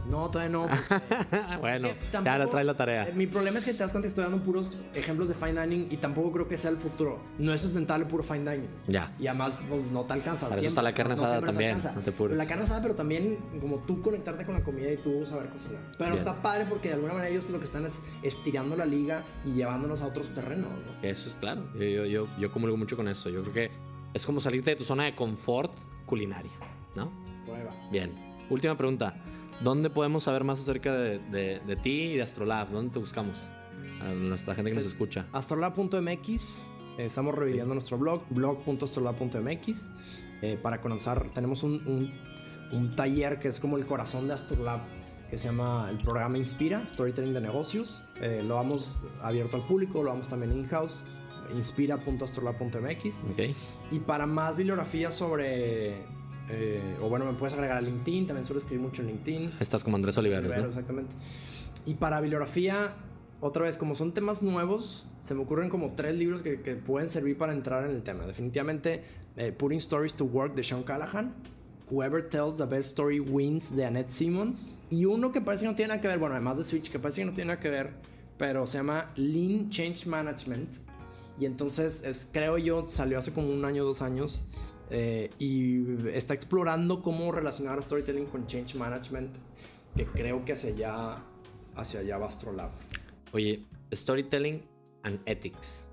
No, todavía no. bueno, que ya tampoco- la trae la eh, tarea. Mi problema es que te das cuenta que estoy dando puros ejemplos de fine dining y tampoco creo que sea el futuro. No es sustentable puro fine dining. Ya. Y además, pues no te alcanza. Para eso siempre, está la carne no asada te también, no te. La carne asada, pero también como tú conectarte con la comida y tú saber cocinar. Pero Bien. está padre porque de alguna manera ellos lo que están es estirando la liga y llevándonos a otros terrenos. ¿no? Eso es claro. Yo, yo, yo, yo comulgo mucho con eso. Yo creo que es como salirte de tu zona de confort culinaria, ¿no? Prueba. Bien. Última pregunta. ¿Dónde podemos saber más acerca de, de- de ti y de Astrolab? ¿Dónde te buscamos? A nuestra gente que nos Pues, escucha. Astrolab.mx. eh, estamos reviviendo nuestro blog, blog.astrolab.mx. eh, para conocer, tenemos un, un- un taller que es como el corazón de Astrolab, que se llama el programa Inspira, Storytelling de Negocios. Eh, lo vamos abierto al público, lo vamos también in-house, inspira.astrolab.mx. ¿Ok? Y para más bibliografía sobre Eh, o bueno, me puedes agregar a LinkedIn, también suelo escribir mucho en LinkedIn. Estás como Andrés Oliveros, Olivero, ¿no? Exactamente. Y para bibliografía, otra vez, como son temas nuevos, se me ocurren como tres libros que, que pueden servir para entrar en el tema. Definitivamente, eh, Putting Stories to Work de Sean Callahan. Whoever Tells the Best Story Wins de Annette Simmons. Y uno que parece que no tiene nada que ver, bueno, además de Switch, que parece que no tiene nada que ver, pero se llama Lean Change Management. Y entonces, es, creo yo, salió hace como un año, dos años. Eh, y está explorando cómo relacionar storytelling con change management. Que creo que hacia allá, hacia allá va Astrolab. Oye, storytelling and ethics.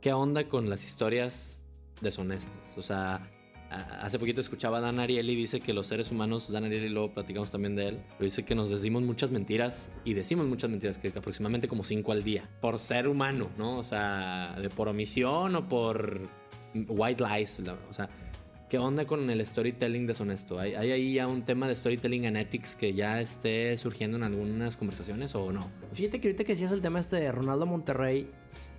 ¿Qué onda con las historias deshonestas? O sea, hace poquito escuchaba a Dan Ariely dice que los seres humanos, Dan Ariely luego platicamos también de él, pero dice que nos decimos muchas mentiras y decimos muchas mentiras, que aproximadamente como cinco al día, por ser humano, ¿no? O sea, de por omisión o por white lies, o sea... ¿Qué onda con el storytelling deshonesto? ¿Hay, ¿Hay ahí ya un tema de storytelling and ethics que ya esté surgiendo en algunas conversaciones o no? Fíjate que ahorita que decías el tema este de Ronaldo Monterrey,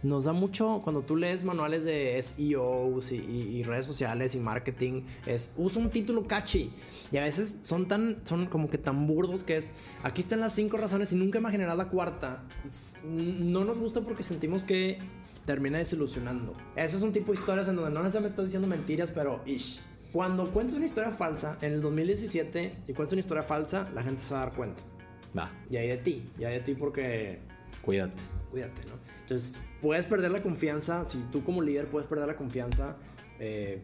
nos da mucho cuando tú lees manuales de SEOs y, redes sociales y marketing, es usa un título catchy. Y a veces son tan, son como que tan burdos que es, aquí están las cinco razones y nunca imaginarás la cuarta. No nos gusta porque sentimos que termina desilusionando. Eso es un tipo de historias en donde no necesariamente estás diciendo mentiras, pero ish. Cuando cuentas una historia falsa, en el 2017, si cuentas una historia falsa, la gente se va a dar cuenta. Va, Y hay de ti, y hay de ti porque cuídate. cuídate, ¿no? Entonces, puedes perder la confianza, si tú como líder puedes perder la confianza, eh,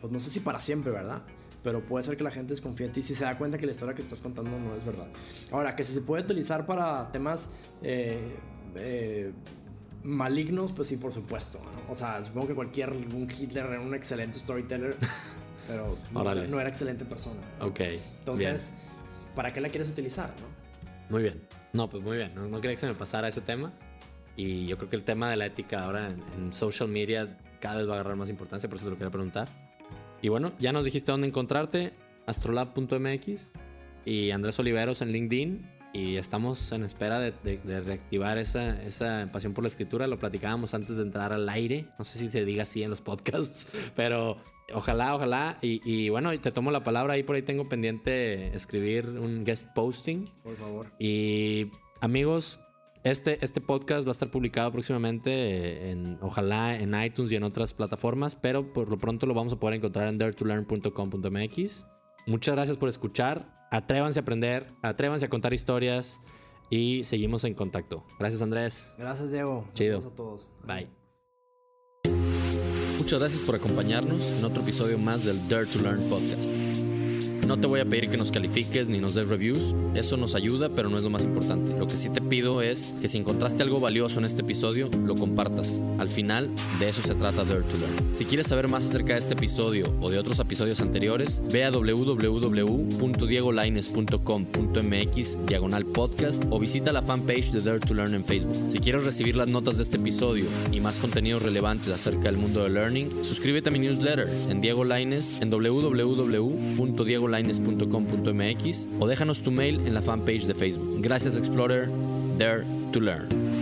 pues no sé si para siempre, ¿verdad? Pero puede ser que la gente desconfíe en ti si se da cuenta que la historia que estás contando no es verdad. Ahora, que si se puede utilizar para temas eh, eh, malignos, pues sí, por supuesto. ¿no? O sea, supongo que cualquier un Hitler era un excelente storyteller, pero no, no era excelente persona. Ok. Entonces, ¿para qué la quieres utilizar, no? bien. Muy bien. No, pues muy bien. No, no quería que se me pasara ese tema. Y yo creo que el tema de la ética ahora en, en social media cada vez va a agarrar más importancia, por eso te lo quería preguntar. Y bueno, ya nos dijiste dónde encontrarte, astrolab.mx y Andrés Oliveros en LinkedIn. Y estamos en espera de, de- de reactivar esa, esa pasión por la escritura. Lo platicábamos antes de entrar al aire. No sé si se diga así en los podcasts, pero ojalá, ojalá. Y, y bueno, te tomo la palabra. Ahí por ahí tengo pendiente escribir un guest posting. Por favor. Y amigos, este, este podcast va a estar publicado próximamente en, ojalá en iTunes y en otras plataformas, pero por lo pronto lo vamos a poder encontrar en daretolearn.com.mx. Muchas gracias por escuchar. Atrévanse a aprender, atrévanse a contar historias y seguimos en contacto. Gracias Andrés. Gracias, Diego. Chido. Saludos a todos. Bye. Muchas gracias por acompañarnos en otro episodio más del Dare to Learn podcast. No te voy a pedir que nos califiques ni nos des reviews, eso nos ayuda, pero no es lo más importante. Lo que sí te pido es que si encontraste algo valioso en este episodio, lo compartas. Al final, de eso se trata Dare to Learn. Si quieres saber más acerca de este episodio o de otros episodios anteriores, ve a www.diegolines.com.mx diagonal podcast o visita la fanpage de Dare to Learn en Facebook. Si quieres recibir las notas de este episodio y más contenidos relevantes acerca del mundo del learning, suscríbete a mi newsletter en Diego Laines en www.diegolines.com.mx o déjanos tu mail en la fanpage de Facebook. Gracias Explorer, Dare to Learn.